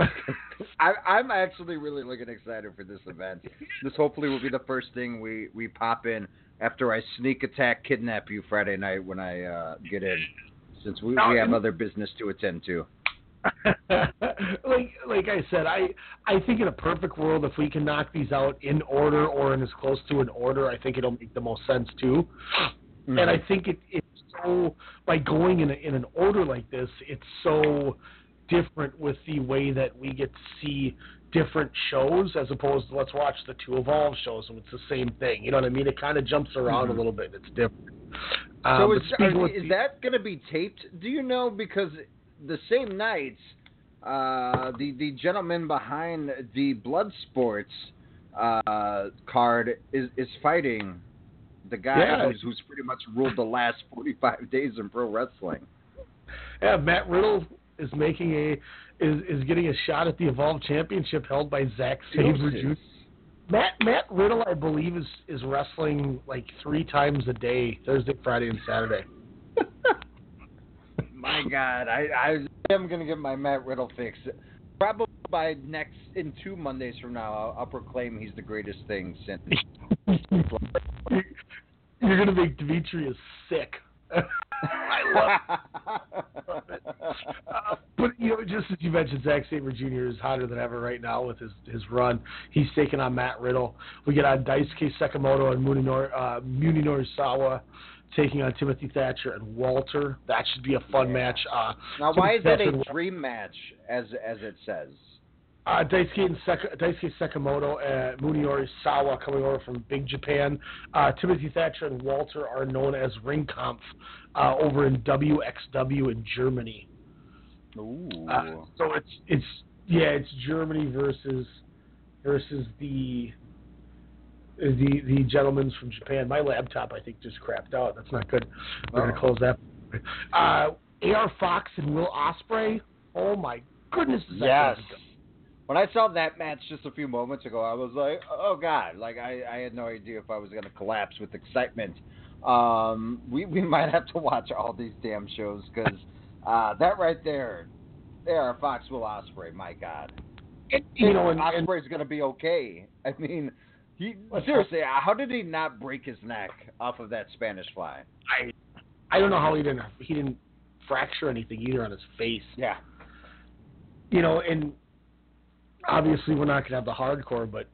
I, I'm actually really looking excited for this event. This hopefully will be the first thing we, we pop in after I sneak attack kidnap you Friday night when I uh, get in, since we, we have other business to attend to. like like I said, I I think in a perfect world, if we can knock these out in order or in as close to an order, I think it'll make the most sense too. Mm-hmm. And I think it it's so by going in a, in an order like this, it's so different with the way that we get to see different shows as opposed to let's watch the two evolve shows and it's the same thing. You know what I mean? It kind of jumps around Mhm. a little bit. It's different. So Um, is, are- is the- that going to be taped? Do you know? Because the same nights, uh, the the gentleman behind the Blood Sports uh, card is is fighting the guy Yeah. who's who's pretty much ruled the last forty five days in pro wrestling. Yeah, Matt Riddle is making a is is getting a shot at the Evolve Championship held by Zack Sabre Jr. Matt Matt Riddle, I believe, is is wrestling like three times a day, Thursday, Friday, and Saturday. My God, I I am going to get my Matt Riddle fix. Probably by next in two Mondays from now, I'll, I'll proclaim he's the greatest thing since. You're gonna make Demetrius sick. I love it. Uh, but you know, just as you mentioned, Zack Sabre Jr. is hotter than ever right now with his his run. He's taking on Matt Riddle. We get on Daisuke Sekimoto and Munenori, uh, Munenori Sawa taking on Timothy Thatcher and Walter. That should be a fun match. Uh, now, why is that a Thatcher dream match, as as it says? uh, Daisuke, and Sek- Daisuke Sekimoto and Munenori Sawa coming over from Big Japan. Uh, Timothy Thatcher and Walter are known as Ringkampf uh, over in WXW in Germany. Ooh. Uh, so it's it's yeah, it's Germany versus versus the the the gentlemen from Japan. My laptop I think just crapped out. That's not good. We're gonna close that. Uh, AR Fox and Will Ospreay. Oh my goodness! is that Yes. good. When I saw that match just a few moments ago, I was like, "Oh God!" Like I, I had no idea if I was going to collapse with excitement. Um, we we might have to watch all these damn shows because uh, that right there, there, Fox Will Ospreay. My God, you know, and- and- Ospreay's going to be okay. I mean, he seriously, uh, how did he not break his neck off of that Spanish fly? I I don't know how he didn't he didn't fracture anything either on his face. Yeah. You know, and obviously we're not gonna have the hardcore, but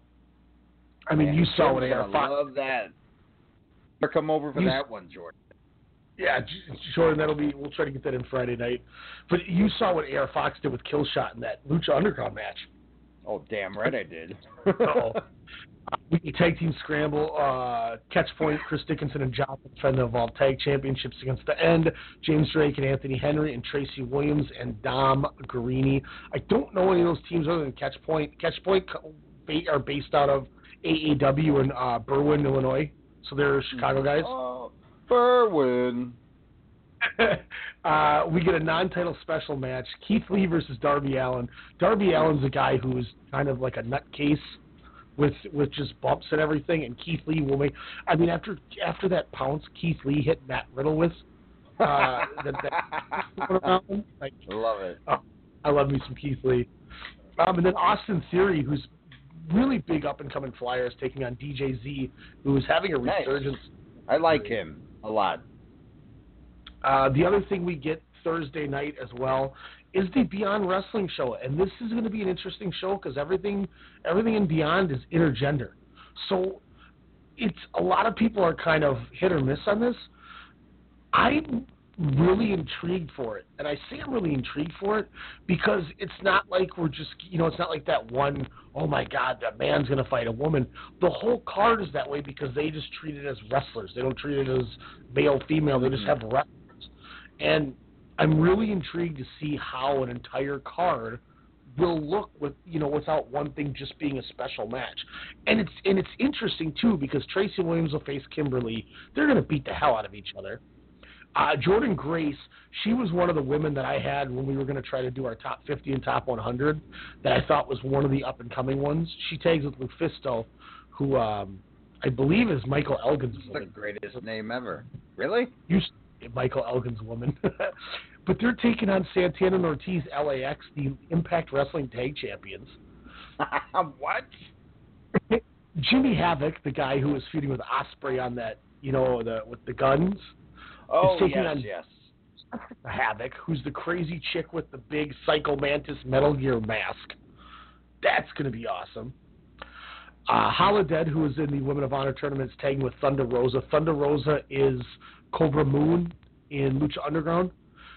I mean, Man, you saw what Jim's AR gonna Fox. Love that. Or come over for You- that one, Jordan. Yeah, Jordan, that'll be. We'll try to get that in Friday night. But you saw what AR Fox did with Killshot in that Lucha Underground match. Oh, damn right I did. So, we can tag team scramble. Uh, catch point. Chris Dickinson and John defend the Evolve Tag Championships against the End. James Drake and Anthony Henry and Tracy Williams and Dom Garrini. I don't know any of those teams other than Catch Point. Catch Point are based out of AAW in uh, Berwyn, Illinois. So they're Chicago guys. Oh, Berwyn. uh, we get a non-title special match: Keith Lee versus Darby Allin. Darby Allin's a guy who's kind of like a nutcase with with just bumps and everything, and Keith Lee will make. I mean, after after that pounce Keith Lee hit Matt Riddle with, uh, that, that like, Love it. oh, I love me some Keith Lee. Um, and then Austin Theory, who's really big up and coming flyer, is taking on DJ Z, who is having a resurgence. Nice. resurgence. I like him a lot. Uh, the other thing we get Thursday night as well is the Beyond Wrestling show, and this is going to be an interesting show because everything, everything in Beyond is intergender. So it's a lot of people are kind of hit or miss on this. I'm really intrigued for it, and I say I'm really intrigued for it because it's not like we're just, you know, it's not like that one. Oh my God, that man's going to fight a woman. The whole card is that way because they just treat it as wrestlers. They don't treat it as male female. They just mm-hmm. have wrestlers, and I'm really intrigued to see how an entire card will look with you know without one thing just being a special match. And it's and it's interesting too because Tracy Williams will face Kimber Lee. They're going to beat the hell out of each other. Uh, Jordynne Grace, she was one of the women that I had when we were going to try to do our top 50 and top 100 that I thought was one of the up and coming ones. She tags with Lufisto, who um, I believe is Michael Elgin's the greatest name ever. Really? You Michael Elgin's woman. but they're taking on Santana and Ortiz, LAX, the Impact Wrestling Tag Champions. what? Jimmy Havoc, the guy who was feuding with Ospreay on that, you know, the with the guns. Oh is yes, on yes. Havoc, who's the crazy chick with the big Psycho Mantis Metal Gear mask. That's going to be awesome. Uh, Holidead, who is in the Women of Honor tournament, is tagging with Thunder Rosa. Thunder Rosa is Cobra Moon in Lucha Underground,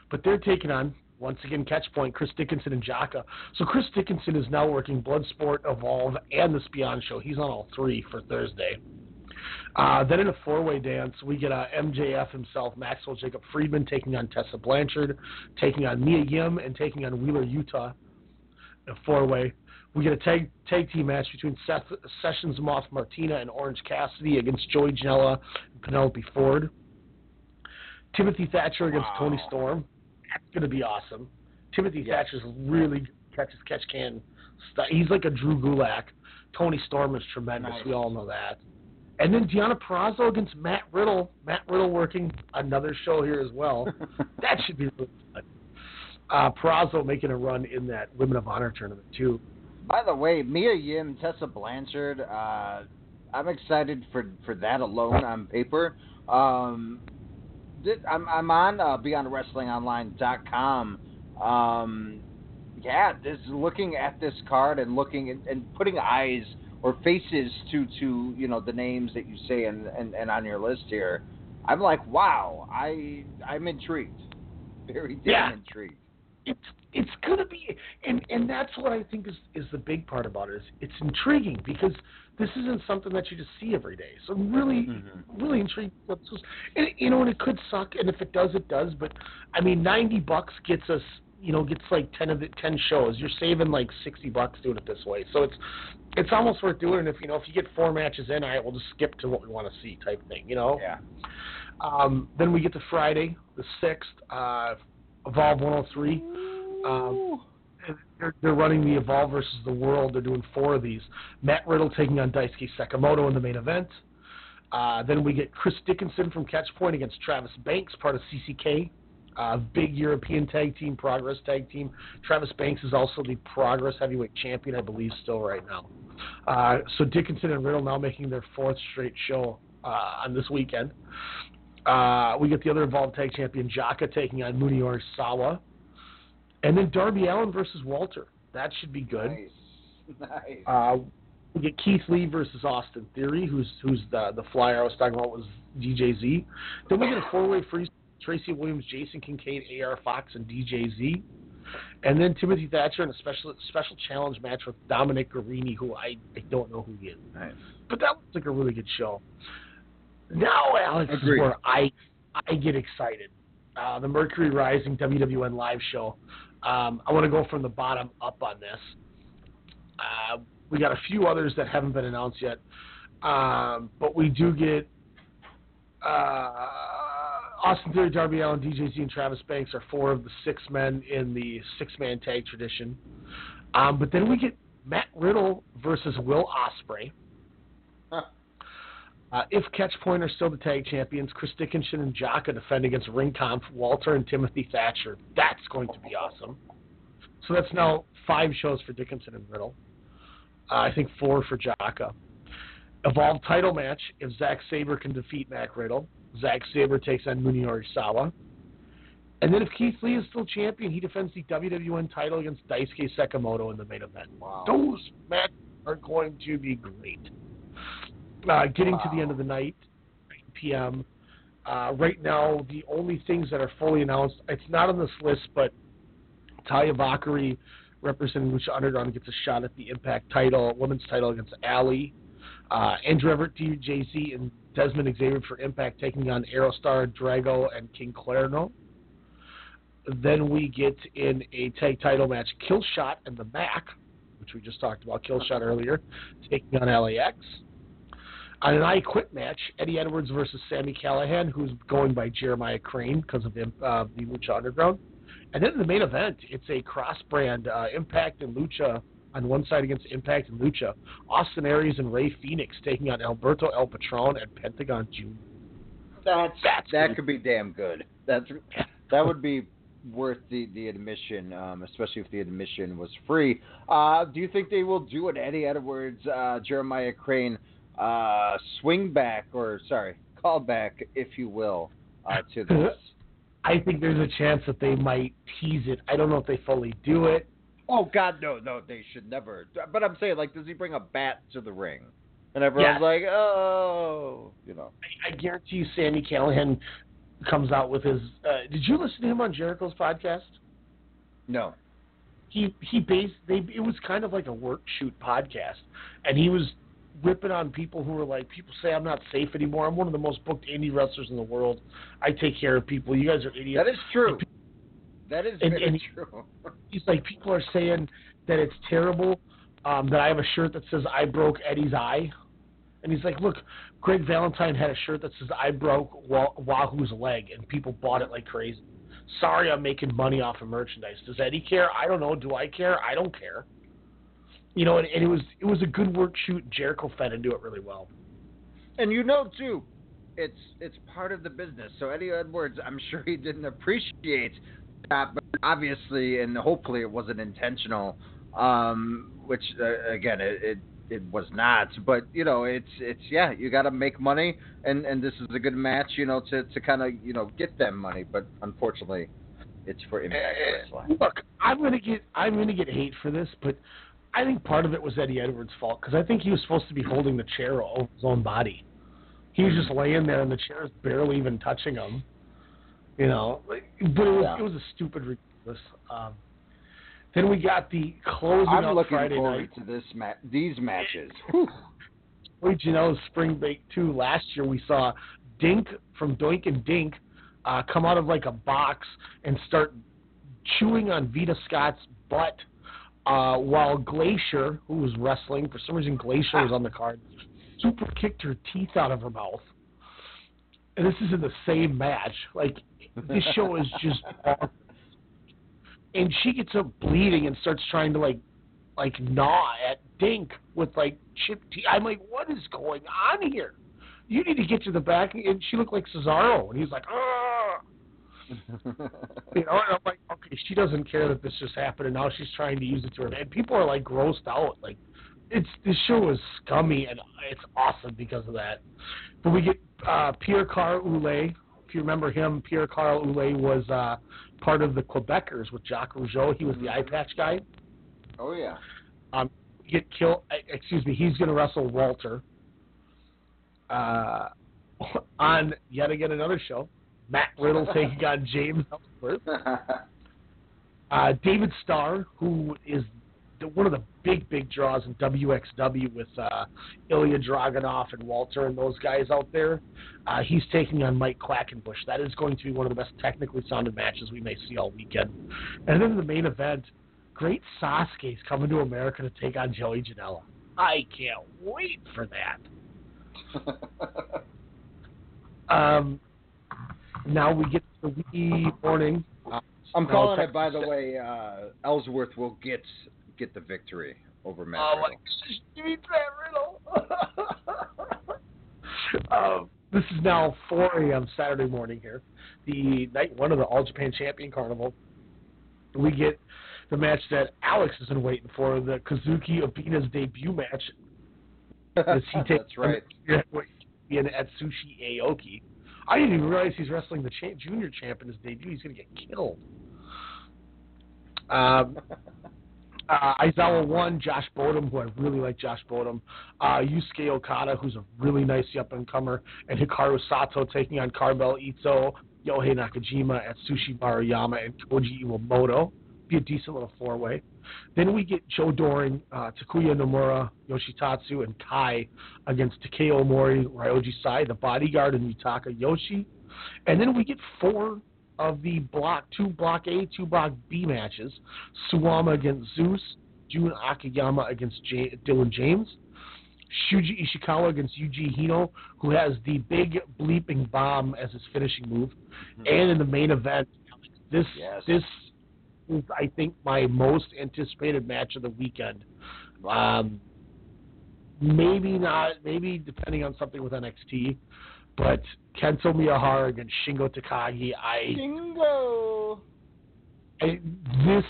but they're taking on once again Catchpoint, Chris Dickinson and Jaka. So Chris Dickinson is now working Bloodsport, Evolve, and the Spion Show. He's on all three for Thursday. Uh, then in a four-way dance, we get uh, MJF himself, Maxwell Jacob Friedman, taking on Tessa Blanchard, taking on Mia Yim, and taking on Wheeler Yuta. A four-way. We get a tag tag team match between Seth, Sessions Moth Martina and Orange Cassidy against Joey Janela and Penelope Ford. Timothy Thatcher against Toni Storm. That's going to be awesome. Timothy Thatcher's really catches catch can. st- He's like a Drew Gulak. Toni Storm is tremendous. Nice. We all know that. And then Deonna Purrazzo against Matt Riddle. Matt Riddle working another show here as well. that should be really fun. Uh, Purrazzo making a run in that Women of Honor tournament too. By the way, Mia Yim, Tessa Blanchard, uh, I'm excited for for that alone on paper. Um, did, I'm I'm on uh, BeyondWrestlingOnline.com. Um, yeah, this looking at this card and looking and, and putting eyes or faces to to you know the names that you say and, and and on your list here. I'm like, wow, I I'm intrigued, very damn Yeah. intrigued. It's it's gonna be and and that's what I think is is the big part about it is it's intriguing because this isn't something that you just see every day. So I'm really really intrigued. This- And, you know, and it could suck, and if it does, it does. But I mean, ninety bucks gets us. You know, gets like ten of the ten shows. You're saving like sixty bucks doing it this way. So it's it's almost worth doing. And if you know if you get four matches in, all right, we'll just skip to what we want to see type thing. You know. Yeah. Um, then we get to Friday, the sixth, uh, Evolve 103. Um, they're, they're running the Evolve versus the World. They're doing four of these. Matt Riddle taking on Daisuke Sekimoto in the main event. Uh, then we get Chris Dickinson from Catchpoint against Travis Banks, part of CCK. Uh, big European tag team, Progress tag team. Travis Banks is also the Progress heavyweight champion, I believe, still right now. Uh, so Dickinson and Riddle now making their fourth straight show uh, on this weekend. Uh, we get the other Evolve Tag Champion Jaka taking on Munenori Sawa. And then Darby Allin versus Walter. That should be good. Nice. Uh, we get Keith Lee versus Austin Theory, who's who's the the flyer I was talking about was DJZ. Then we get a four way freeze: Tracy Williams, Jason Kincaid, AR Fox, and DJZ. And then Timothy Thatcher in a special special challenge match with Dominic Garrini, who I, I don't know who he is. Nice. But that looks like a really good show. Now, Alex, is where I I get excited. Uh, the Mercury Rising WWN live show. Um, I want to go from the bottom up on this. Uh, we got a few others that haven't been announced yet, um, but we do get uh, Austin Theory, Darby Allin, DJZ, and Travis Banks are four of the six men in the six-man tag tradition. Um, but then we get Matt Riddle versus Will Ospreay. Uh, if Catchpoint are still the tag champions, Chris Dickinson and Jaka defend against Ringkampf, Walter and Timothy Thatcher. That's going to be awesome. So that's now five shows for Dickinson and Riddle. Uh, I think four for Jaka. Evolved title match if Zack Sabre can defeat Matt Riddle. Zack Sabre takes on Munenori Sawa. And then if Keith Lee is still champion, he defends the WWN title against Daisuke Sekimoto in the main event. Those matches are going to be great. Uh, getting to the end of the night, 9 p.m. Uh, right now, the only things that are fully announced, it's not on this list, but Taya Valkyrie representing Lucha Underground gets a shot at the Impact title, women's title against Allie. Uh, Andrew Everett, DJZ, and Desmond Xavier for Impact taking on Aerostar, Drago, and King Cuerno. Then we get in a tag title match, Killshot and the Mac, which we just talked about, Killshot earlier, taking on LAX. On an I Quit match, Eddie Edwards versus Sami Callihan, who's going by Jeremiah Crane because of the, uh, the Lucha Underground. And then in the main event, it's a cross-brand uh, Impact and Lucha on one side against Impact and Lucha. Austin Aries and Rey Fenix taking on Alberto El Patron and Pentagon Jr. That's, That's that good. could be damn good. That's that would be worth the the admission, um, especially if the admission was free. Uh, do you think they will do an Eddie Edwards, uh, Jeremiah Crane uh, swing back or sorry call back, if you will, uh, to this? I think there's a chance that they might tease it. I don't know if they fully do it. Oh God, no, no, they should never. But I'm saying, like, does he bring a bat to the ring? And everyone's like, oh, you know. I guarantee you, Sami Callihan comes out with his. Uh, did you listen to him on Jericho's podcast? No. He he based they it was kind of like a work shoot podcast, and he was ripping on people who are like, people say I'm not safe anymore. I'm one of the most booked indie wrestlers in the world. I take care of people. You guys are idiots. That is true. That is And- very and- true. He's like, people are saying that it's terrible um, that I have a shirt that says I broke Eddie's eye. And he's like, look, Greg Valentine had a shirt that says I broke Wa- Wahoo's leg, and people bought it like crazy. Sorry, I'm making money off of merchandise. Does Eddie care? I don't know. Do I care? I don't care. You know, and, and it was it was a good work shoot. Jericho fed into it really well. And you know too, it's it's part of the business. So Eddie Edwards, I'm sure he didn't appreciate that, but obviously and hopefully it wasn't intentional. Um, which uh, again, it, it it was not. But you know, it's it's yeah, you got to make money, and and this is a good match, you know, to to kind of you know get them money. But unfortunately, it's for Impact Wrestling. Look, I'm gonna get I'm gonna get hate for this, but I think part of it was Eddie Edwards' fault because I think he was supposed to be holding the chair over his own body. He was just laying there, and the chair was barely even touching him. You know, but it was Yeah. it was a stupid ridiculous. Um, then we got the closing I'm looking Friday forward night. to this ma- these matches. Wait, you know, Spring Break 2 last year we saw Dink from Doink and Dink uh, come out of like a box and start chewing on Veda Scott's butt uh, while Glacier, who was wrestling, for some reason Glacier was on the card, super kicked her teeth out of her mouth. And this is in the same match. Like, this show is just. And she gets up bleeding and starts trying to like like gnaw at Dink with like chipped teeth. I'm like, what is going on here? You need to get to the back. And she looked like Cesaro, and he's like, ah. You know, and I'm like, okay, she doesn't care that this just happened, and now she's trying to use it to her. And people are like grossed out. Like, it's this show is scummy, and it's awesome because of that. But we get uh, Pierre Carl Ouellet. If you remember him, Pierre Carl Ouellet was uh, part of the Quebecers with Jacques Rougeau. He was the eye patch guy. Oh yeah. Um, get killed. Excuse me. He's going to wrestle Walter uh, on yet again another show. Matt Riddle taking on James Ellsworth. Uh, David Starr, who is the, one of the big, big draws in WXW with uh, Ilya Dragunov and Walter and those guys out there, uh, he's taking on Mike Quackenbush. That is going to be one of the best technically sounded matches we may see all weekend. And then the main event, Great Sasuke's coming to America to take on Joey Janela. I can't wait for that. Um, now we get to the wee morning. Uh, I'm now calling it, by the way. Uh, Ellsworth will get get the victory over Matt Oh my Riddle. gosh, give me Matt Riddle. um, this is now 4 a.m. Saturday morning here, the night one of the All Japan Champion Carnival. We get the match that Alex has been waiting for, the Kazuki Obina's debut match. As he takes That's right. in at Sushi Aoki. I didn't even realize he's wrestling the cha- junior champ in his debut. He's going to get killed. Um, uh, Aizawa won. Josh Bodom, who I really like Josh Bodom. Uh, Yusuke Okada, who's a really nice up and comer, and Hikaru Sato taking on Carmel Ito, Yohei Nakajima at Sushi Maruyama, and Koji Iwamoto. Be a decent little four way. Then we get Joe Doering, uh, Takuya Nomura, Yoshitatsu, and Kai against Takao Omori, Ryoji Sai, the bodyguard, and Yutaka Yoshie. And then we get four of the block two block A, two block B matches. Suwama against Zeus, Jun Akiyama against J- Dylan James, Shuji Ishikawa against Yuji Hino, who has the big bleeping bomb as his finishing move, and in the main event, this Yes. this is I think my most anticipated match of the weekend. Um, maybe not, maybe depending on something with NXT, but Kento Miyahara against Shingo Takagi. I Bingo. I, this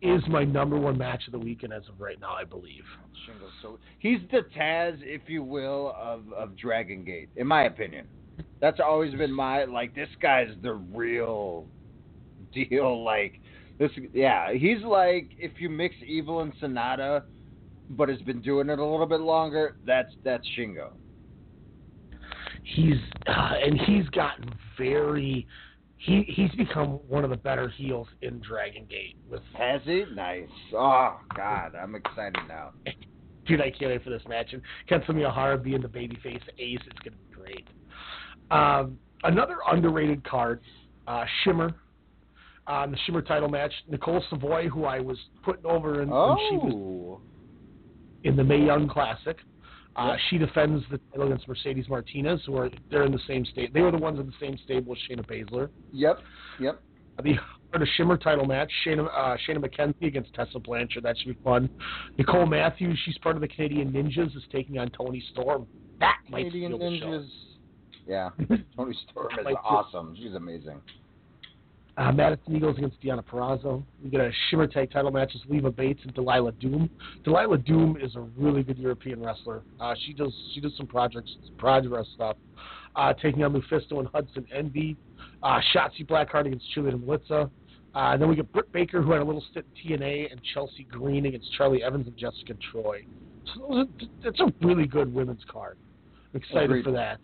is my number one match of the weekend as of right now, I believe. Shingo, so he's the Taz, if you will, of of Dragon Gate, in my opinion. That's always been my like. This guy's the real deal. Like this, yeah. He's like if you mix Evil and Sanada, but has been doing it a little bit longer. That's that's Shingo. He's uh, and he's gotten very. He he's become one of the better heels in Dragon Gate. With Has he? Nice. Oh God, I'm excited now. dude, I can't wait for this match. And Kento Miyahara being the babyface ace, it's gonna be great. Um, another underrated card, uh, Shimmer. On the Shimmer title match, Nicole Savoy, who I was putting over in, when she was Oh, in the Mae Young Classic. Uh, She defends the title against Mercedes Martinez, who are they're in the same state. They were the ones in the same stable as Shayna Baszler. yep, yep. The for the Shimmer title match, Shayna uh, Shazza McKenzie against Tessa Blanchard. That should be fun. Nicole Matthews, she's part of the Canadian Ninjas, is taking on Toni Storm. That might Canadian show. Ninjas. Yeah, Toni Storm is awesome. She's amazing. Uh, Madison Eagles against Deonna Purrazzo. We get a Shimmer tag title match with Leva Bates and Delilah Doom. Delilah Doom is a really good European wrestler. Uh, she does she does some projects progress stuff. Uh, taking on Lufisto and Hudson Envy. Uh, Shotzi Blackheart against Julian Melitza. Uh, and then we get Britt Baker, who had a little stint in TNA, and Chelsea Green against Charlie Evans and Jessica Troy. So those are, that's a really good women's card. I'm excited Agreed. for that.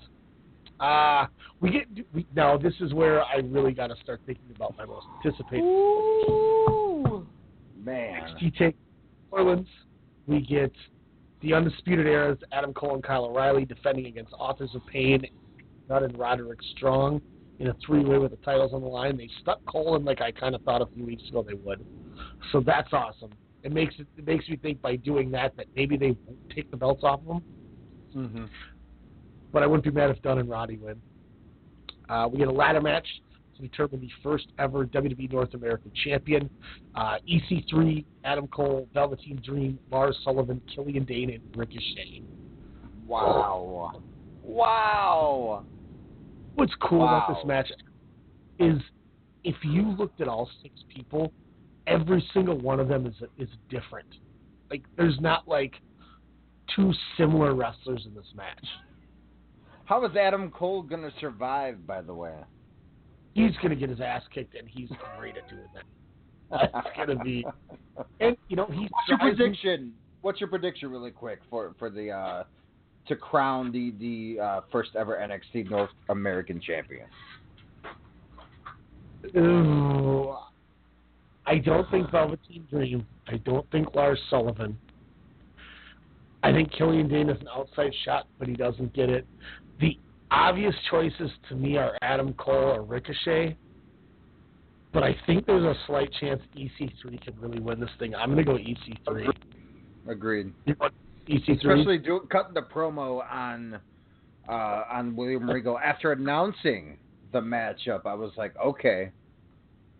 Uh, we get we, now. This is where I really got to start thinking about my most anticipated. Man. NXT take Orleans. We get the undisputed eras Adam Cole and Kyle O'Reilly defending against Authors of Pain, Nutt and Roderick Strong in a three-way with the titles on the line. They stuck Cole in like I kind of thought a few weeks ago they would. So that's awesome. It makes it, it makes me think by doing that that maybe they won't take the belts off of them. Mm-hmm. But I wouldn't be mad if Dunne and Roddy win. Uh, we get a ladder match to determine the first ever WWE North American champion. Uh, EC3, Adam Cole, Velveteen Dream, Lars Sullivan, Killian Dain, and Ricochet. Wow. Wow. What's cool about this match is if you looked at all six people, every single one of them is is different. Like there's not like two similar wrestlers in this match. How is Adam Cole gonna survive? By the way. He's gonna get his ass kicked, and he's great at doing that. That's gonna be, and you know he's What's your prediction? What's your prediction, really quick, for for the uh, to crown the the uh, first ever NXT North American champion? Ooh, I don't think Velveteen Dream. I don't think Lars Sullivan. I think Killian Dain is an outside shot, but he doesn't get it. The obvious choices to me are Adam Cole or Ricochet. But I think there's a slight chance EC3 could really win this thing. I'm going to go E EC3. Agreed. EC3. Especially do, cutting the promo on uh, on William Regal after announcing the matchup. I was like, okay,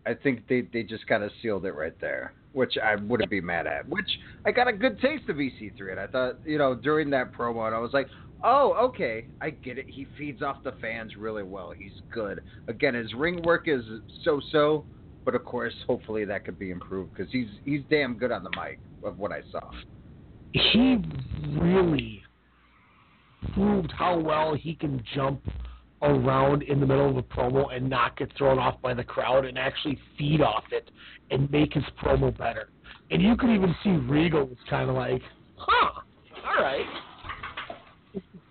I think they they just kind of sealed it right there, which I wouldn't be mad at. Which I got a good taste of EC3, and I thought you know during that promo, and I was like, oh, okay, I get it. He feeds off the fans really well. He's good. Again, his ring work is so so, but of course, hopefully that could be improved because he's he's damn good on the mic of what I saw. he really proved how well he can jump around in the middle of a promo and not get thrown off by the crowd and actually feed off it and make his promo better. And you could even see Regal was kind of like, huh, all right.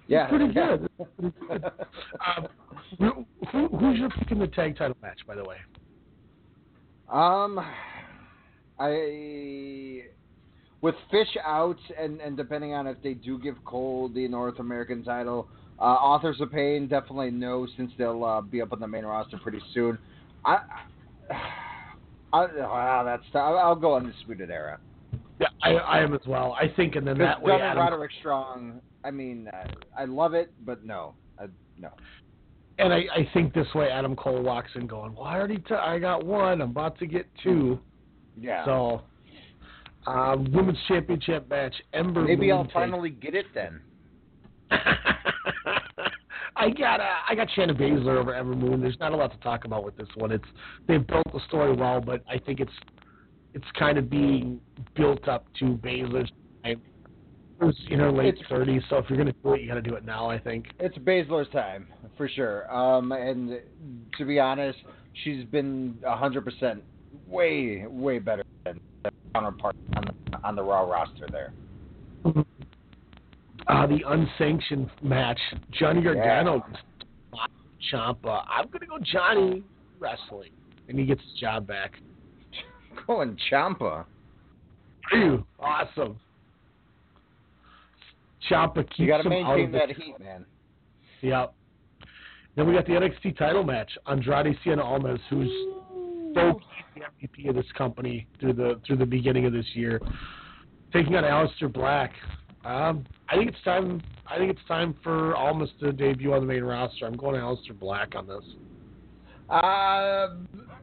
Yeah, pretty good. Um, who, who, who's your pick in the tag title match, by the way? Um, I with Fish out, and and depending on if they do give Cole the North American title, uh, Authors of Pain definitely no, since they'll uh, be up on the main roster pretty soon. I, I wow, that's I'll, I'll go Undisputed Era. Yeah, I, I am as well. I think, and then that way, Adam, Roderick Strong. I mean, uh, I love it, but no, I, no. and I, I think this way, Adam Cole walks in going, "Well, I already, t- I got one. I'm about to get two. Yeah. So, um, women's championship match. Ember. Maybe Moon I'll takes- finally get it then. I got uh, I got Shayna Baszler over Ember Moon. There's not a lot to talk about with this one. It's they've built the story well, but I think it's it's kind of being built up to Baszler's time. Who's in her late It's- 30s, so if you're gonna do it, you got to do it now. I think. It's Baszler's time for sure. Um, and to be honest, she's been hundred percent way way better than counterpart on the, on the Raw roster there. Uh, the unsanctioned match, Johnny Gargano, Yeah. Ciampa. I'm gonna go Johnny wrestling, and he gets his job back. Going Ciampa. Awesome. Ciampa keeps You got to him out maintain of the that heat, man. Yep. Then we got the NXT title match. Andrade Cien Almas, who's so the MVP of this company through the through the beginning of this year, taking on Aleister Black. Um, I think it's time. I think it's time for Almas to debut on the main roster. I'm going Aleister Black on this. Uh,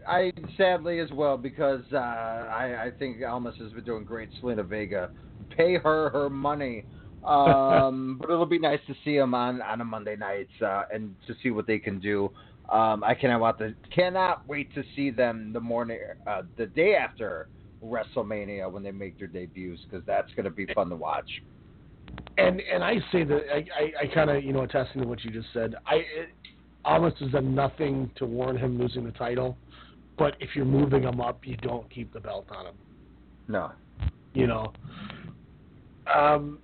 I sadly as well because uh, I, I think Almas has been doing great. Zelina Vega, pay her her money. Um, but it'll be nice to see them on on a Monday nights uh, and to see what they can do. Um, I cannot want to cannot wait to see them the morning uh, the day after WrestleMania when they make their debuts because that's going to be fun to watch. And and I say that I I, I kind of you know attesting to what you just said. I it, Almas has done nothing to warn him losing the title, but if you're moving him up, you don't keep the belt on him. No. You know. Um,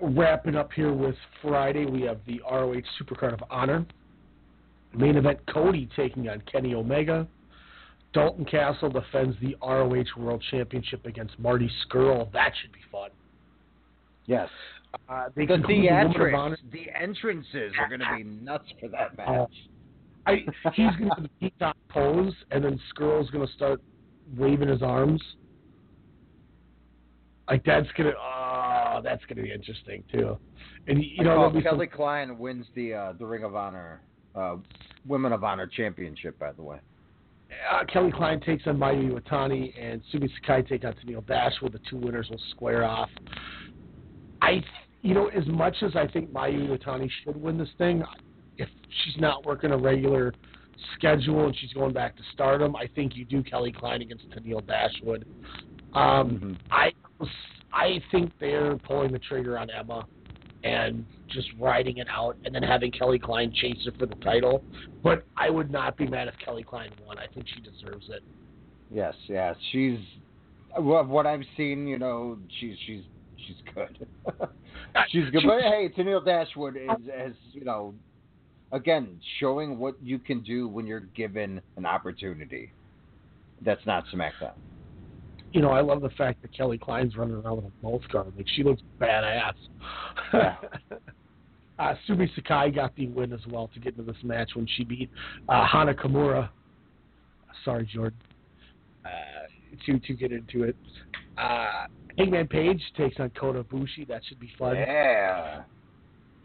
wrapping up here with Friday, we have the ROH Supercard of Honor. Main event Cody taking on Kenny Omega. Dalton Castle defends the ROH World Championship against Marty Scurll. That should be fun. Yes. Uh, The the Women of Honor. theatrics, the entrances are going to be nuts for that match. Oh. I, he's going to do the pose, and then Scurll's going to start waving his arms. Like that's gonna, oh, that's gonna be interesting too. And you know, I there'll call be some- Kelly Klein wins the uh, the Ring of Honor, uh, Women of Honor Championship. By the way. uh, Kelly Klein takes on Mayu Iwatani, and Sumi Sakai take on Tennille Dashwood. The two winners will square off. I, you know, as much as I think Mayu Iwatani should win this thing, if she's not working a regular schedule and she's going back to Stardom, I think you do Kelly Klein against Tennille Dashwood. Um, I, I think they're pulling the trigger on Emma and just riding it out, and then having Kelly Klein chase her for the title. But I would not be mad if Kelly Klein won. I think she deserves it. Yes, yes, she's what what I've seen. You know, she's she's she's good. she's good. But hey, Tennille Dashwood is as you know, again showing what you can do when you're given an opportunity. That's not SmackDown. You know, I love the fact that Kelly Klein's running around with a mouth guard. Like she looks badass. Yeah. uh, Sumi Sakai got the win as well to get into this match when she beat uh, Hana Kimura. Sorry, Jordan. Uh, to to get into it. Uh, Hangman Page takes on Kota Ibushi. That should be fun. Yeah.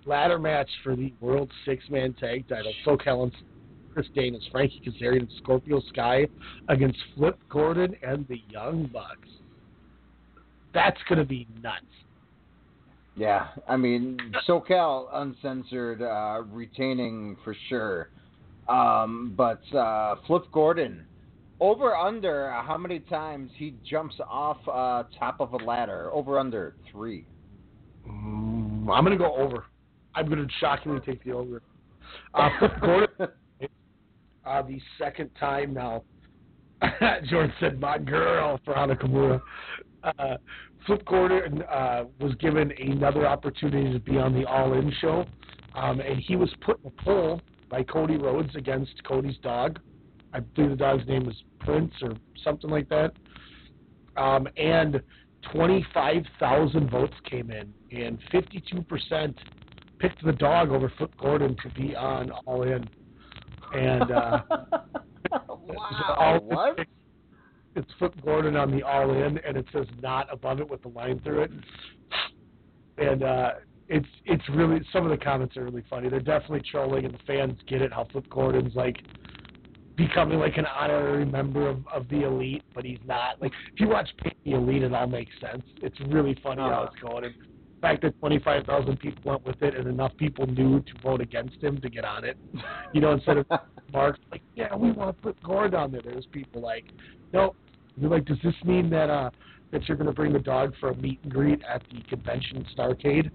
Ladder match for the World Six Man Tag Title. SoCal and Chris Daniels, Frankie Kazarian, and Scorpio Sky against Flip Gordon and the Young Bucks. That's going to be nuts. Yeah, I mean SoCal uncensored, uh, retaining for sure. Um, but uh, Flip Gordon, over under how many times he jumps off uh, top of a ladder? Over under three. Mm, I'm going to go over. I'm going to shockingly take the over. Uh, Flip Gordon, uh, the second time now. Jordan said, "My girl," for Hana Kimura. Uh, Flip Gordon uh, was given another opportunity to be on the All In show, um, and he was put in a poll by Cody Rhodes against Cody's dog. I believe the dog's name was Prince or something like that. Um, and 25,000 votes came in, and 52% picked the dog over Flip Gordon to be on All In. And uh, wow, what? it's Flip Gordon on the All In, and it says not above it with the line through it. And uh, it's it's really some of the comments are really funny. They're definitely trolling, and the fans get it. How Flip Gordon's like becoming like an honorary member of, of the elite, but he's not. Like if you watch Paint the Elite, it all makes sense. It's really funny how Uh-huh. it's going. And the fact that 25,000 people went with it and enough people knew to vote against him to get on it. You know, instead of Mark, like, yeah, we want to put Gordon on there. There's people like, no. You're like, does this mean that uh that you're going to bring the dog for a meet and greet at the convention Starrcast?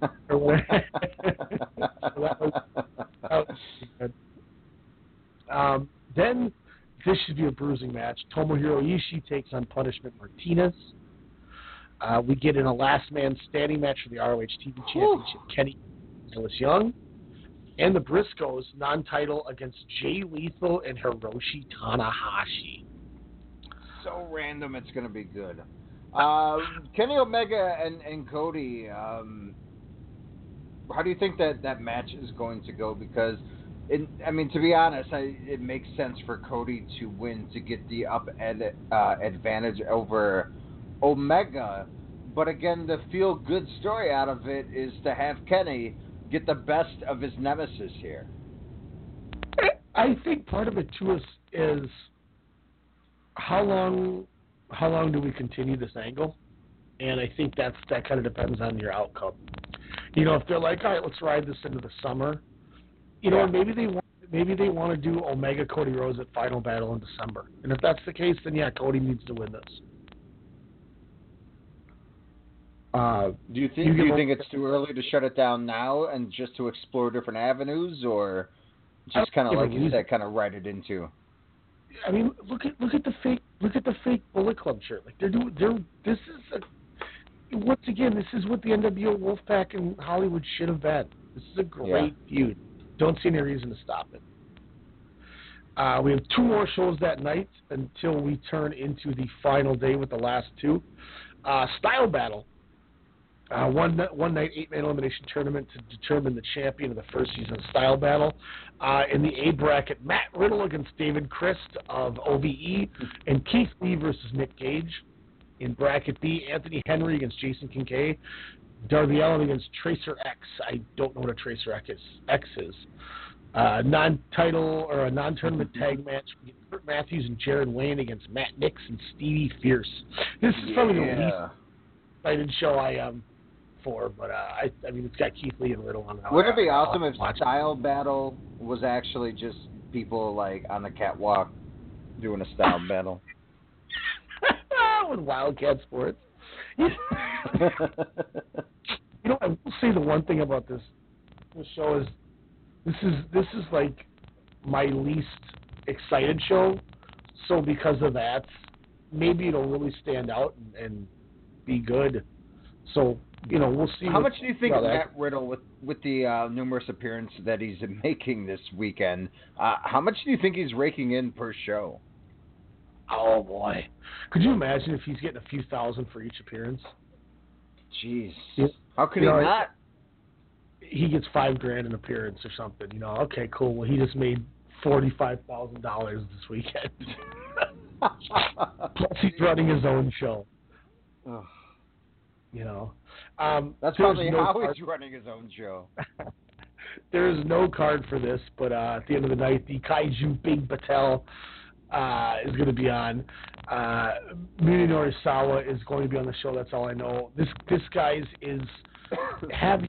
or what? So that was, that was good. Um, then this should be a bruising match. Tomohiro Ishii takes on Punishment Martinez. Uh, we get in a last man standing match for the ROH TV Championship. Kenny Silas Young and the Briscoes non-title against Jay Lethal and Hiroshi Tanahashi. so random it's going to be good. Uh, Kenny Omega and, and Cody, um, how do you think that that match is going to go? Because, it, I mean, to be honest, I, it makes sense for Cody to win to get the up ed, uh, advantage over Omega. But again, the feel good story out of it is to have Kenny get the best of his nemesis here. I think part of it too is is how long how long do we continue this angle? And I think that's that kind of depends on your outcome. You know, if they're like, all right, let's ride this into the summer, you know, Yeah. maybe they want maybe they want to do Omega Cody Rhodes at Final Battle in December. And if that's the case, then yeah, Cody needs to win this. Uh, Do you think You do you think it's too early to shut it down now and just to explore different avenues, or just kind of like you said, kind of write it into? I mean, look at look at the fake look at the fake Bullet Club shirt. Like they're doing they're this is a once again this is what the NWO Wolfpack and Hollywood should have been. This is a great feud. Don't see any reason to stop it. Uh, we have two more shows that night until we turn into the final day with the last two. Uh, style battle. Uh, one one night eight man elimination tournament to determine the champion of the first season of Style Battle. Uh, in the A bracket, Matt Riddle against David Crist of OVE, and Keith Lee versus Nick Gage. In bracket B, Anthony Henry against Jason Kincaid. Darby Allin against Tracer X. I don't know what a Tracer X is. X is. Uh, non-title or a non-tournament tag match. Kurt Matthews and Jared Wayne against Matt Nix and Stevie Fierce. This is probably the least Yeah. excited show I am for, but uh, I, I mean, it's got Keith Lee and Riddle on it. Wouldn't it be I'll- awesome I'll if it. Style Battle was actually just people like on the catwalk doing a style battle? With Wildcat Sports. you know, I will say the one thing about this this show is this is this is like my least excited show. So because of that, maybe it'll really stand out and, and be good. So you know, we'll see. How much do you think how that- Matt Riddle, with with the uh, numerous appearances that he's making this weekend, uh, how much do you think he's raking in per show? Oh boy, could you imagine if he's getting a few thousand for each appearance? Jeez, Yeah. how could You he know, not? he gets five grand an appearance or something. You know, okay, cool. Well, he just made forty five thousand dollars this weekend. Plus, he's running his own show. You know, um, That's probably no how card- he's running his own show. there is no card for this, but uh, at the end of the night, the Kaiju Big Battel uh, is going to be on. Uh, Munenori Sawa is going to be on the show. That's all I know. This this guy's is have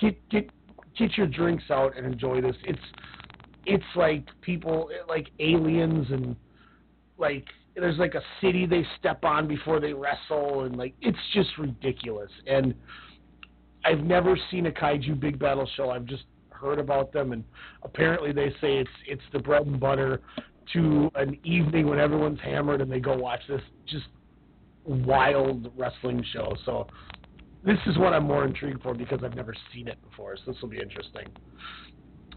get get get your drinks out and enjoy this. It's it's like people like aliens and like there's like a city they step on before they wrestle and like it's just ridiculous and I've never seen a Kaiju Big Battel show. I've just heard about them and apparently they say it's it's the bread and butter to an evening when everyone's hammered and they go watch this just wild wrestling show. So this is what I'm more intrigued for because I've never seen it before. So this will be interesting.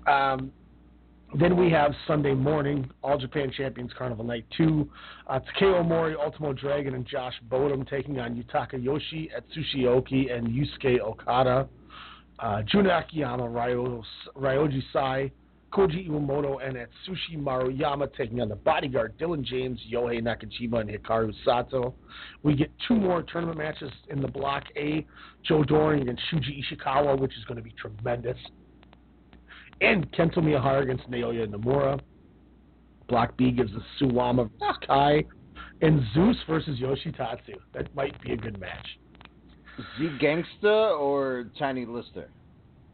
Um, then we have Sunday morning, All Japan Champions Carnival Night 2. Uh, Takao Omori, Ultimo Dragon, and Josh Bodom taking on Yutaka Yoshie, Atsushi Aoki, and Yusuke Okada. Uh, Jun Akiyama, Ryo, Ryoji Sai, Koji Iwamoto and Atsushi Maruyama taking on the bodyguard Dylan James, Yohei Nakajima, and Hikaru Sato. We get two more tournament matches in the Block A Joe Doering against Shuji Ishikawa, which is going to be tremendous. And Kento Miyahara against Naoya Nomura. Block B gives us Suwama versus Kai. And Zeus versus Yoshitatsu. That might be a good match. Z Gangsta or Tiny Lister?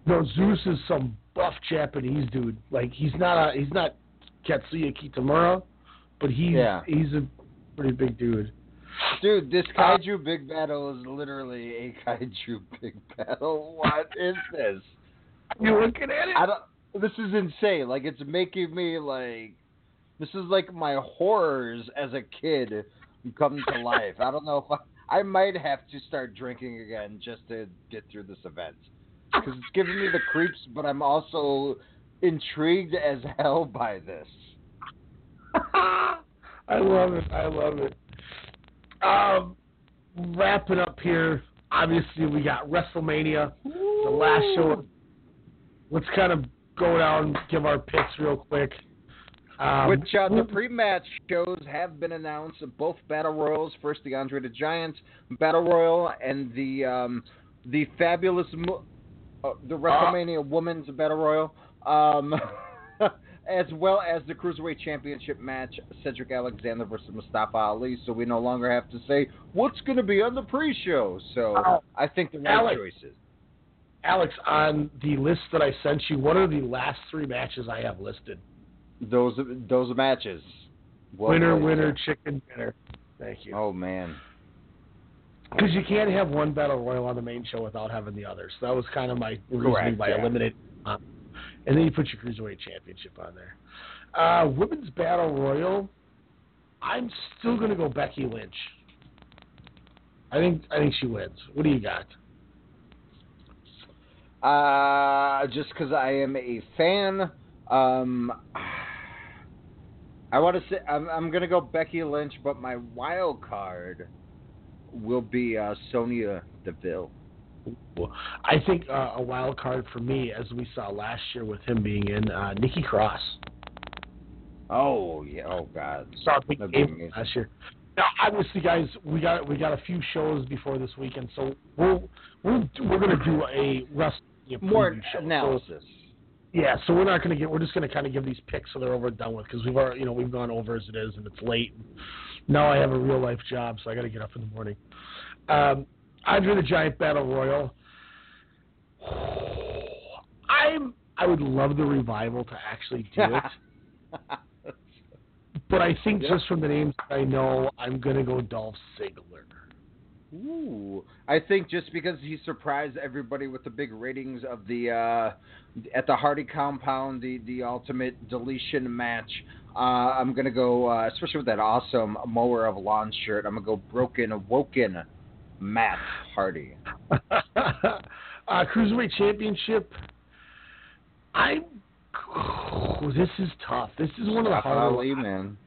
No, Zeus is some buff Japanese dude. Like he's not a he's not Katsuya Kitamura, but he's Yeah. he's a pretty big dude. Dude, this uh, kaiju big battle is literally a kaiju big battle. What is this? You looking at it? I don't. This is insane. Like it's making me like. This is like my horrors as a kid come to life. I don't know if I. I might have to start drinking again just to get through this event because it's giving me the creeps, but I'm also intrigued as hell by this. I love it. I love it. Um, wrapping up here. Obviously, we got WrestleMania, the last show. Let's kind of go down and give our picks real quick. Um, Which uh, the pre-match shows have been announced. Both battle royals. First, the Andre the Giant battle royal, and the um, the fabulous mo- Uh, the uh, WrestleMania Women's Battle Royal, um, as well as the Cruiserweight Championship match, Cedric Alexander versus Mustafa Ali. So we no longer have to say what's going to be on the pre-show. So Oh, I think the right Alex. choices. Alex, on the list that I sent you, what are the last three matches I have listed? Those those matches. Well winner, winner, chicken dinner. Thank you. Oh man. Because you can't have one battle royal on the main show without having the others. So that was kind of my reasoning Correct, by yeah. eliminating. Um, and then you put your cruiserweight championship on there. Uh, women's battle royal. I'm still going to go Becky Lynch. I think I think she wins. What do you got? Uh, just because I am a fan, um, I want to say I'm, I'm gonna go Becky Lynch, but my wild card will be uh, Sonya Deville. I think uh, a wild card for me, as we saw last year with him being in, uh, Nikki Cross. Oh yeah, oh god, Saw big game last year. Now, obviously, guys, we got we got a few shows before this weekend, so we're we're we're gonna do a WrestleMania More preview show. So- analysis. yeah, so we're not gonna get. We're just gonna kind of give these picks so they're over and done with because we've already, you know, we've gone over as it is and it's late. Now I have a real life job, so I got to get up in the morning. Um, Andre the Giant Battle Royal. I'm. I would love the revival to actually do it. But I think Yeah. just from the names that I know, I'm gonna go Dolph Ziggler. Ooh, I think just because he surprised everybody with the big ratings of the uh, at the Hardy compound, the the ultimate deletion match. Uh, I'm gonna go, uh, especially with that awesome mower of lawn shirt. I'm gonna go broken, woken, Matt Hardy. uh, Cruiserweight Championship. I'm. this is tough. This is one of the harder. Ali, man.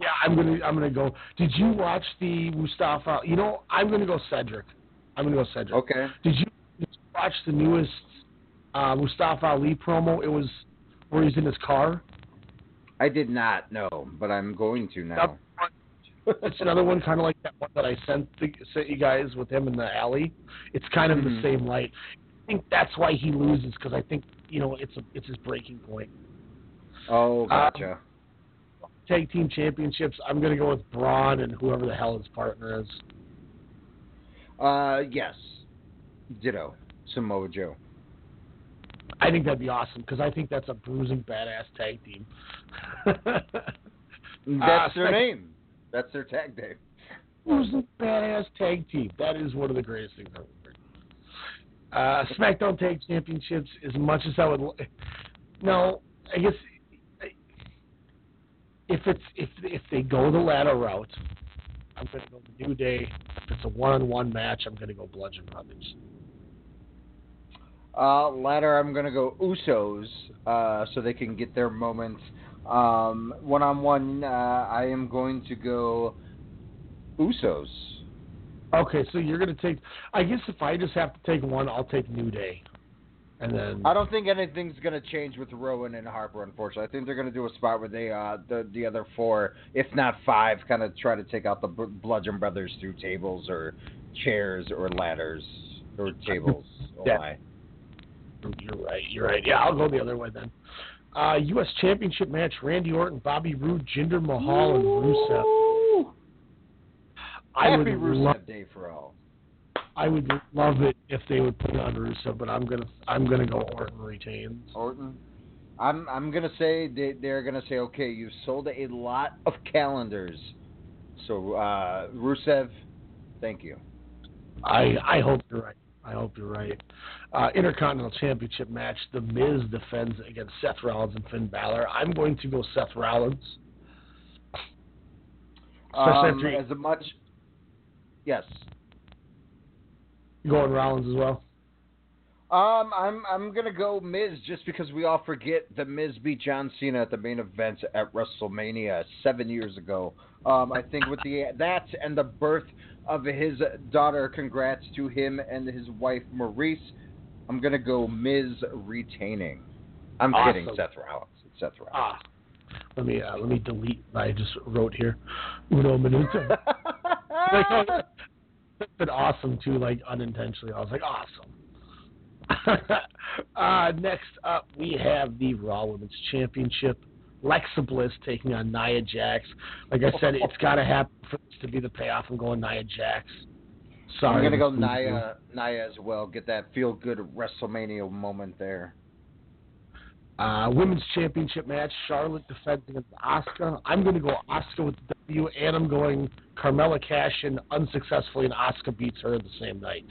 Yeah, I'm gonna I'm gonna go. Did you watch the Mustafa? You know, I'm gonna go Cedric. I'm gonna go Cedric. Okay. Did you, did you watch the newest uh, Mustafa Ali promo? It was where he's in his car. I did not know, but I'm going to now. It's another one kind of like that one that I sent, to, sent you guys with him in the alley. It's kind of Mhm. the same light. I think that's why he loses because I think you know it's a, it's his breaking point. Oh, gotcha. Tag team championships. I'm gonna go with Braun and whoever the hell his partner is. Uh, yes. Ditto. Samoa Joe. I think that'd be awesome because I think that's a bruising badass tag team. That's their Uh, name. That's their tag name. Bruising badass tag team. That is one of the greatest things I've ever heard. Uh, SmackDown Tag Championships. As much as I would, no, I guess if it's if if they go the ladder route, I'm gonna go the New Day. If it's a one-on-one match, I'm gonna go Bludgeon Brothers. Uh, ladder, I'm gonna go Usos, uh, so they can get their moment. Um, one-on-one, uh, I am going to go Usos. Okay, so you're gonna take. I guess if I just have to take one, I'll take New Day. And then I don't think anything's gonna change with Rowan and Harper. Unfortunately, I think they're gonna do a spot where they, uh, the the other four, if not five, kind of try to take out the B- Bludgeon Brothers through tables or chairs or ladders or tables. Oh Yeah. my. You're right. You're right. Yeah, I'll go the other way then. Uh, U.S. Championship match: Randy Orton, Bobby Roode, Jinder Mahal, and Rusev. I Happy would Rusev love, Day for all. I would love it if they would put on Rusev, but I'm gonna I'm gonna go Orton retains. Orton. I'm I'm gonna say they they're gonna say okay, you've sold a lot of calendars, so uh, Rusev, thank you. I I hope you're right. I hope you're right. Uh, Intercontinental Championship match: The Miz defends against Seth Rollins and Finn Balor. I'm going to go Seth Rollins. Um, as much, yes. You going Rollins as well. Um, I'm I'm gonna go Miz just because we all forget the Miz beat John Cena at the main event at WrestleMania seven years ago. Um, I think with the that and the birth of his daughter, congrats to him and his wife Maryse. I'm gonna go Miz retaining. I'm kidding, Seth Rollins. It's Seth Rollins. Ah, let me uh, let me delete what I just wrote here. Uno minuto. like, been awesome too, like unintentionally. I was like, awesome. uh, next up, we have the Raw Women's Championship. Lexa Bliss taking on Nia Jax. Like I said, it's got to happen for this to be the payoff. I'm going Nia Jax. Sorry, I'm gonna go Nia Nia as well. Get that feel good WrestleMania moment there. Uh, women's championship match: Charlotte defending against Asuka. I'm going to go Asuka with the W, and I'm going Carmella Cash in unsuccessfully, and Asuka beats her the same night.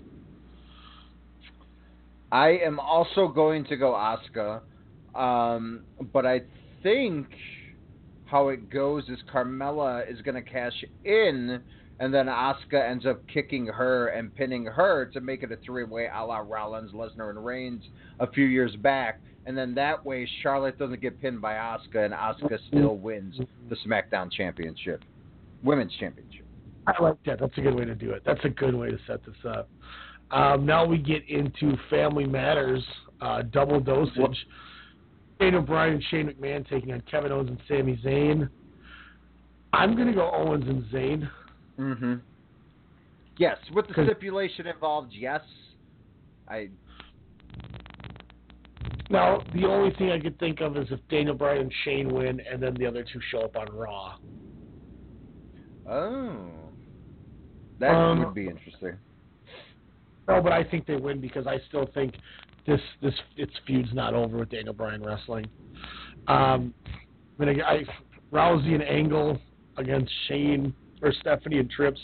I am also going to go Asuka, um, but I think how it goes is Carmella is going to cash in, and then Asuka ends up kicking her and pinning her to make it a three-way a la Rollins, Lesnar, and Reigns a few years back. And then that way, Charlotte doesn't get pinned by Asuka, and Asuka still wins the SmackDown Championship, Women's Championship. I like that. That's a good way to do it. That's a good way to set this up. Um, now we get into Family Matters, uh, double dosage. Daniel Bryan and Shane McMahon taking on Kevin Owens and Sami Zayn. I'm going to go Owens and Zayn. Mm-hmm. Yes, with the stipulation involved, yes. I Now, the only thing I could think of is if Daniel Bryan and Shane win, and then the other two show up on Raw. Oh, that Um, would be interesting. No, but I think they win because I still think this this its feud's not over with Daniel Bryan wrestling. Um, I mean, I, I Rousey and Angle against Shane or Stephanie and Trips.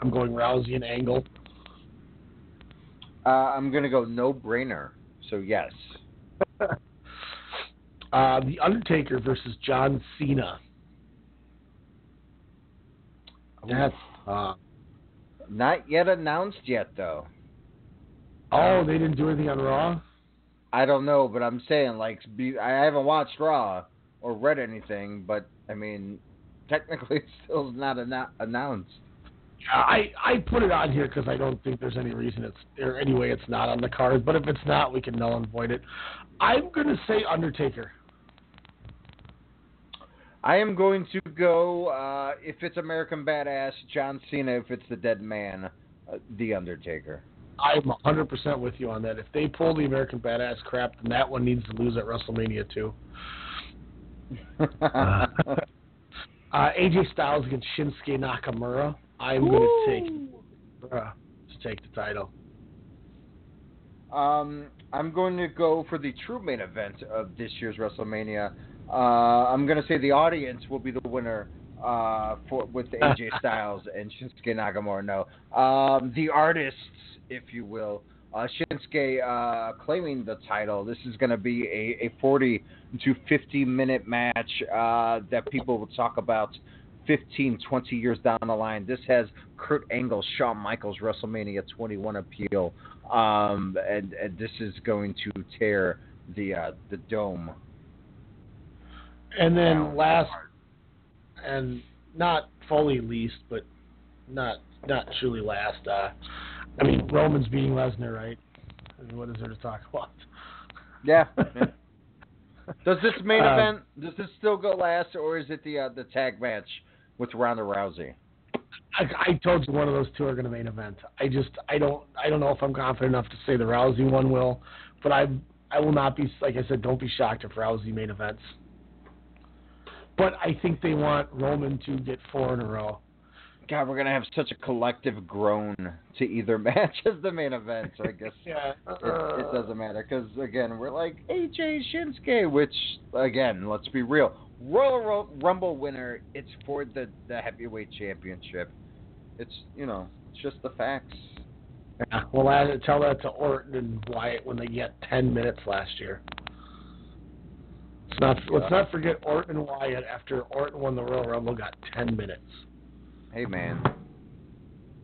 I'm going Rousey and Angle. Uh, I'm gonna go no brainer. So yes. Uh, the Undertaker versus John Cena. That's uh, Not yet announced yet though. oh, they didn't do anything on Raw. I don't know, but I'm saying like be, I haven't watched Raw or read anything, but I mean, technically it's still not anno- announced. Yeah, I I put it on here because I don't think there's any reason it's or anyway it's not on the card. But if it's not, we can null and void it. I'm gonna say Undertaker. I am going to go uh, if it's American Badass John Cena. If it's the Dead Man, uh, The Undertaker. I'm 100% with you on that. If they pull the American Badass crap, then that one needs to lose at WrestleMania too. Uh, AJ Styles against Shinsuke Nakamura. I'm going to take uh, to take the title. Um, I'm going to go for the true main event of this year's WrestleMania. Uh, I'm going to say the audience will be the winner uh, for with AJ Styles and Shinsuke Nakamura. No, um, the artists, if you will. Uh, Shinsuke uh, claiming the title. This is going to be a, a 40 to 50 minute match uh, that people will talk about 15, 20 years down the line. This has Kurt Angle, Shawn Michaels, WrestleMania 21 appeal, um, and, and this is going to tear the uh, the dome. And then last, and not fully least, but not not truly last. Uh, I mean, Roman's beating Lesnar, right? I mean, what is there to talk about? Yeah. yeah. Does this main Um, event does this still go last, or is it the uh, the tag match with Ronda Rousey? I, I told you one of those two are going to main event. I just I don't I don't know if I'm confident enough to say the Rousey one will, but I I will not be like I said. Don't be shocked if Rousey main events. But I think they want Roman to get four in a row. God, we're gonna have such a collective groan to either match as the main event. So I guess Yeah. it, it uh-uh. doesn't matter because again we're like AJ Shinsuke, which again let's be real, Royal Rumble winner. It's for the the heavyweight championship. It's you know it's just the facts. Yeah, well, I tell that to Orton and Wyatt when they get ten minutes last year. Let's not let's not forget Orton and Wyatt after Orton won the Royal Rumble got ten minutes. Hey man,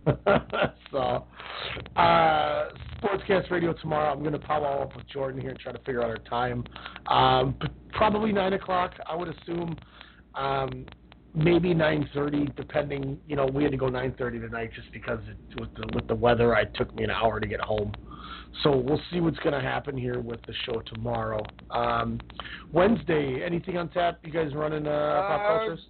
so, uh, Sportscast Radio tomorrow. I'm going to follow up with Jordan here and try to figure out our time. Um, probably nine o'clock, I would assume. Um, maybe nine thirty, depending. You know, we had to go nine thirty tonight just because it, with the with the weather, it took me an hour to get home. So we'll see what's going to happen here with the show tomorrow. Um, Wednesday, anything on tap? You guys running uh, pop Uh, cultures?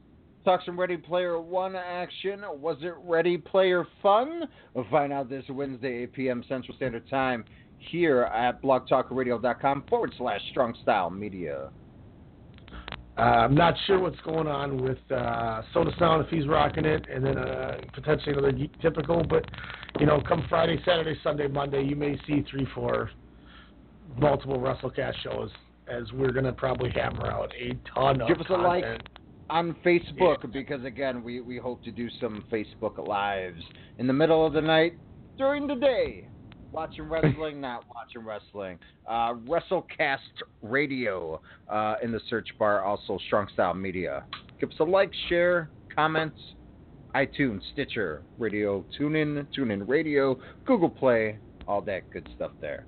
Talk some Ready Player One action. Was it Ready Player Fun? We'll find out this Wednesday, 8 p.m. Central Standard Time, here at blogtalkradio.com forward slash Strong Style Media. Uh, I'm not sure what's going on with uh, Soda Sound if he's rocking it, and then uh, potentially another Geek Typical. But you know, come Friday, Saturday, Sunday, Monday, you may see three, four, multiple WrestleCast shows as we're gonna probably hammer out a ton of Give us a like content. on Facebook because again, we we hope to do some Facebook lives in the middle of the night, during the day, watching wrestling, not watching wrestling. Uh, WrestleCast Radio uh, in the search bar, also Strong Style Media. Give us a like, share, comments. iTunes, Stitcher, Radio, TuneIn, TuneIn Radio, Google Play, all that good stuff there.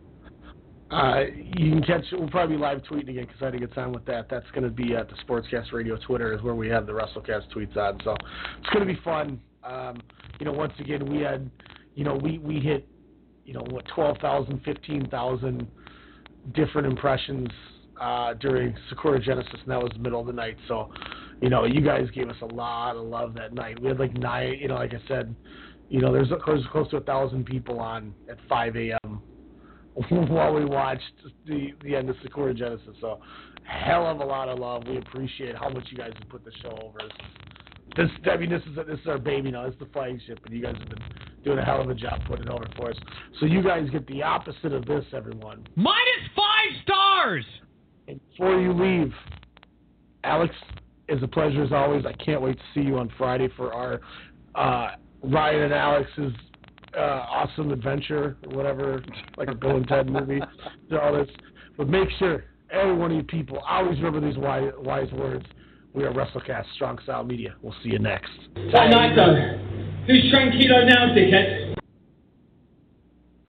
Uh, you can catch. We'll probably be live tweeting again because I had a good time with that. That's going to be at the Sportscast Radio Twitter is where we have the WrestleCast tweets on. So it's going to be fun. Um, you know, once again, we had, you know, we we hit, you know, what 12,000, 15,000 different impressions uh, during Sakura Genesis, and that was the middle of the night. So, you know, you guys gave us a lot of love that night. We had like nine. You know, like I said, you know, there's close close to a thousand people on at 5 a.m. while we watched the the end of Sakura Genesis. So, hell of a lot of love. We appreciate how much you guys have put the show over. This, I mean, this is this is our baby now. This is the flagship, and you guys have been doing a hell of a job putting it over for us. So you guys get the opposite of this, everyone. Minus five stars. And before you leave, Alex, it's a pleasure as always. I can't wait to see you on Friday for our uh, Ryan and Alex's uh, awesome adventure, or whatever, like a Bill and Ted movie. All this, but make sure every one of you people always remember these wise, wise words. We are WrestleCast Strong Style Media. We'll see you next. That night though, who's tranquilo now, dickhead?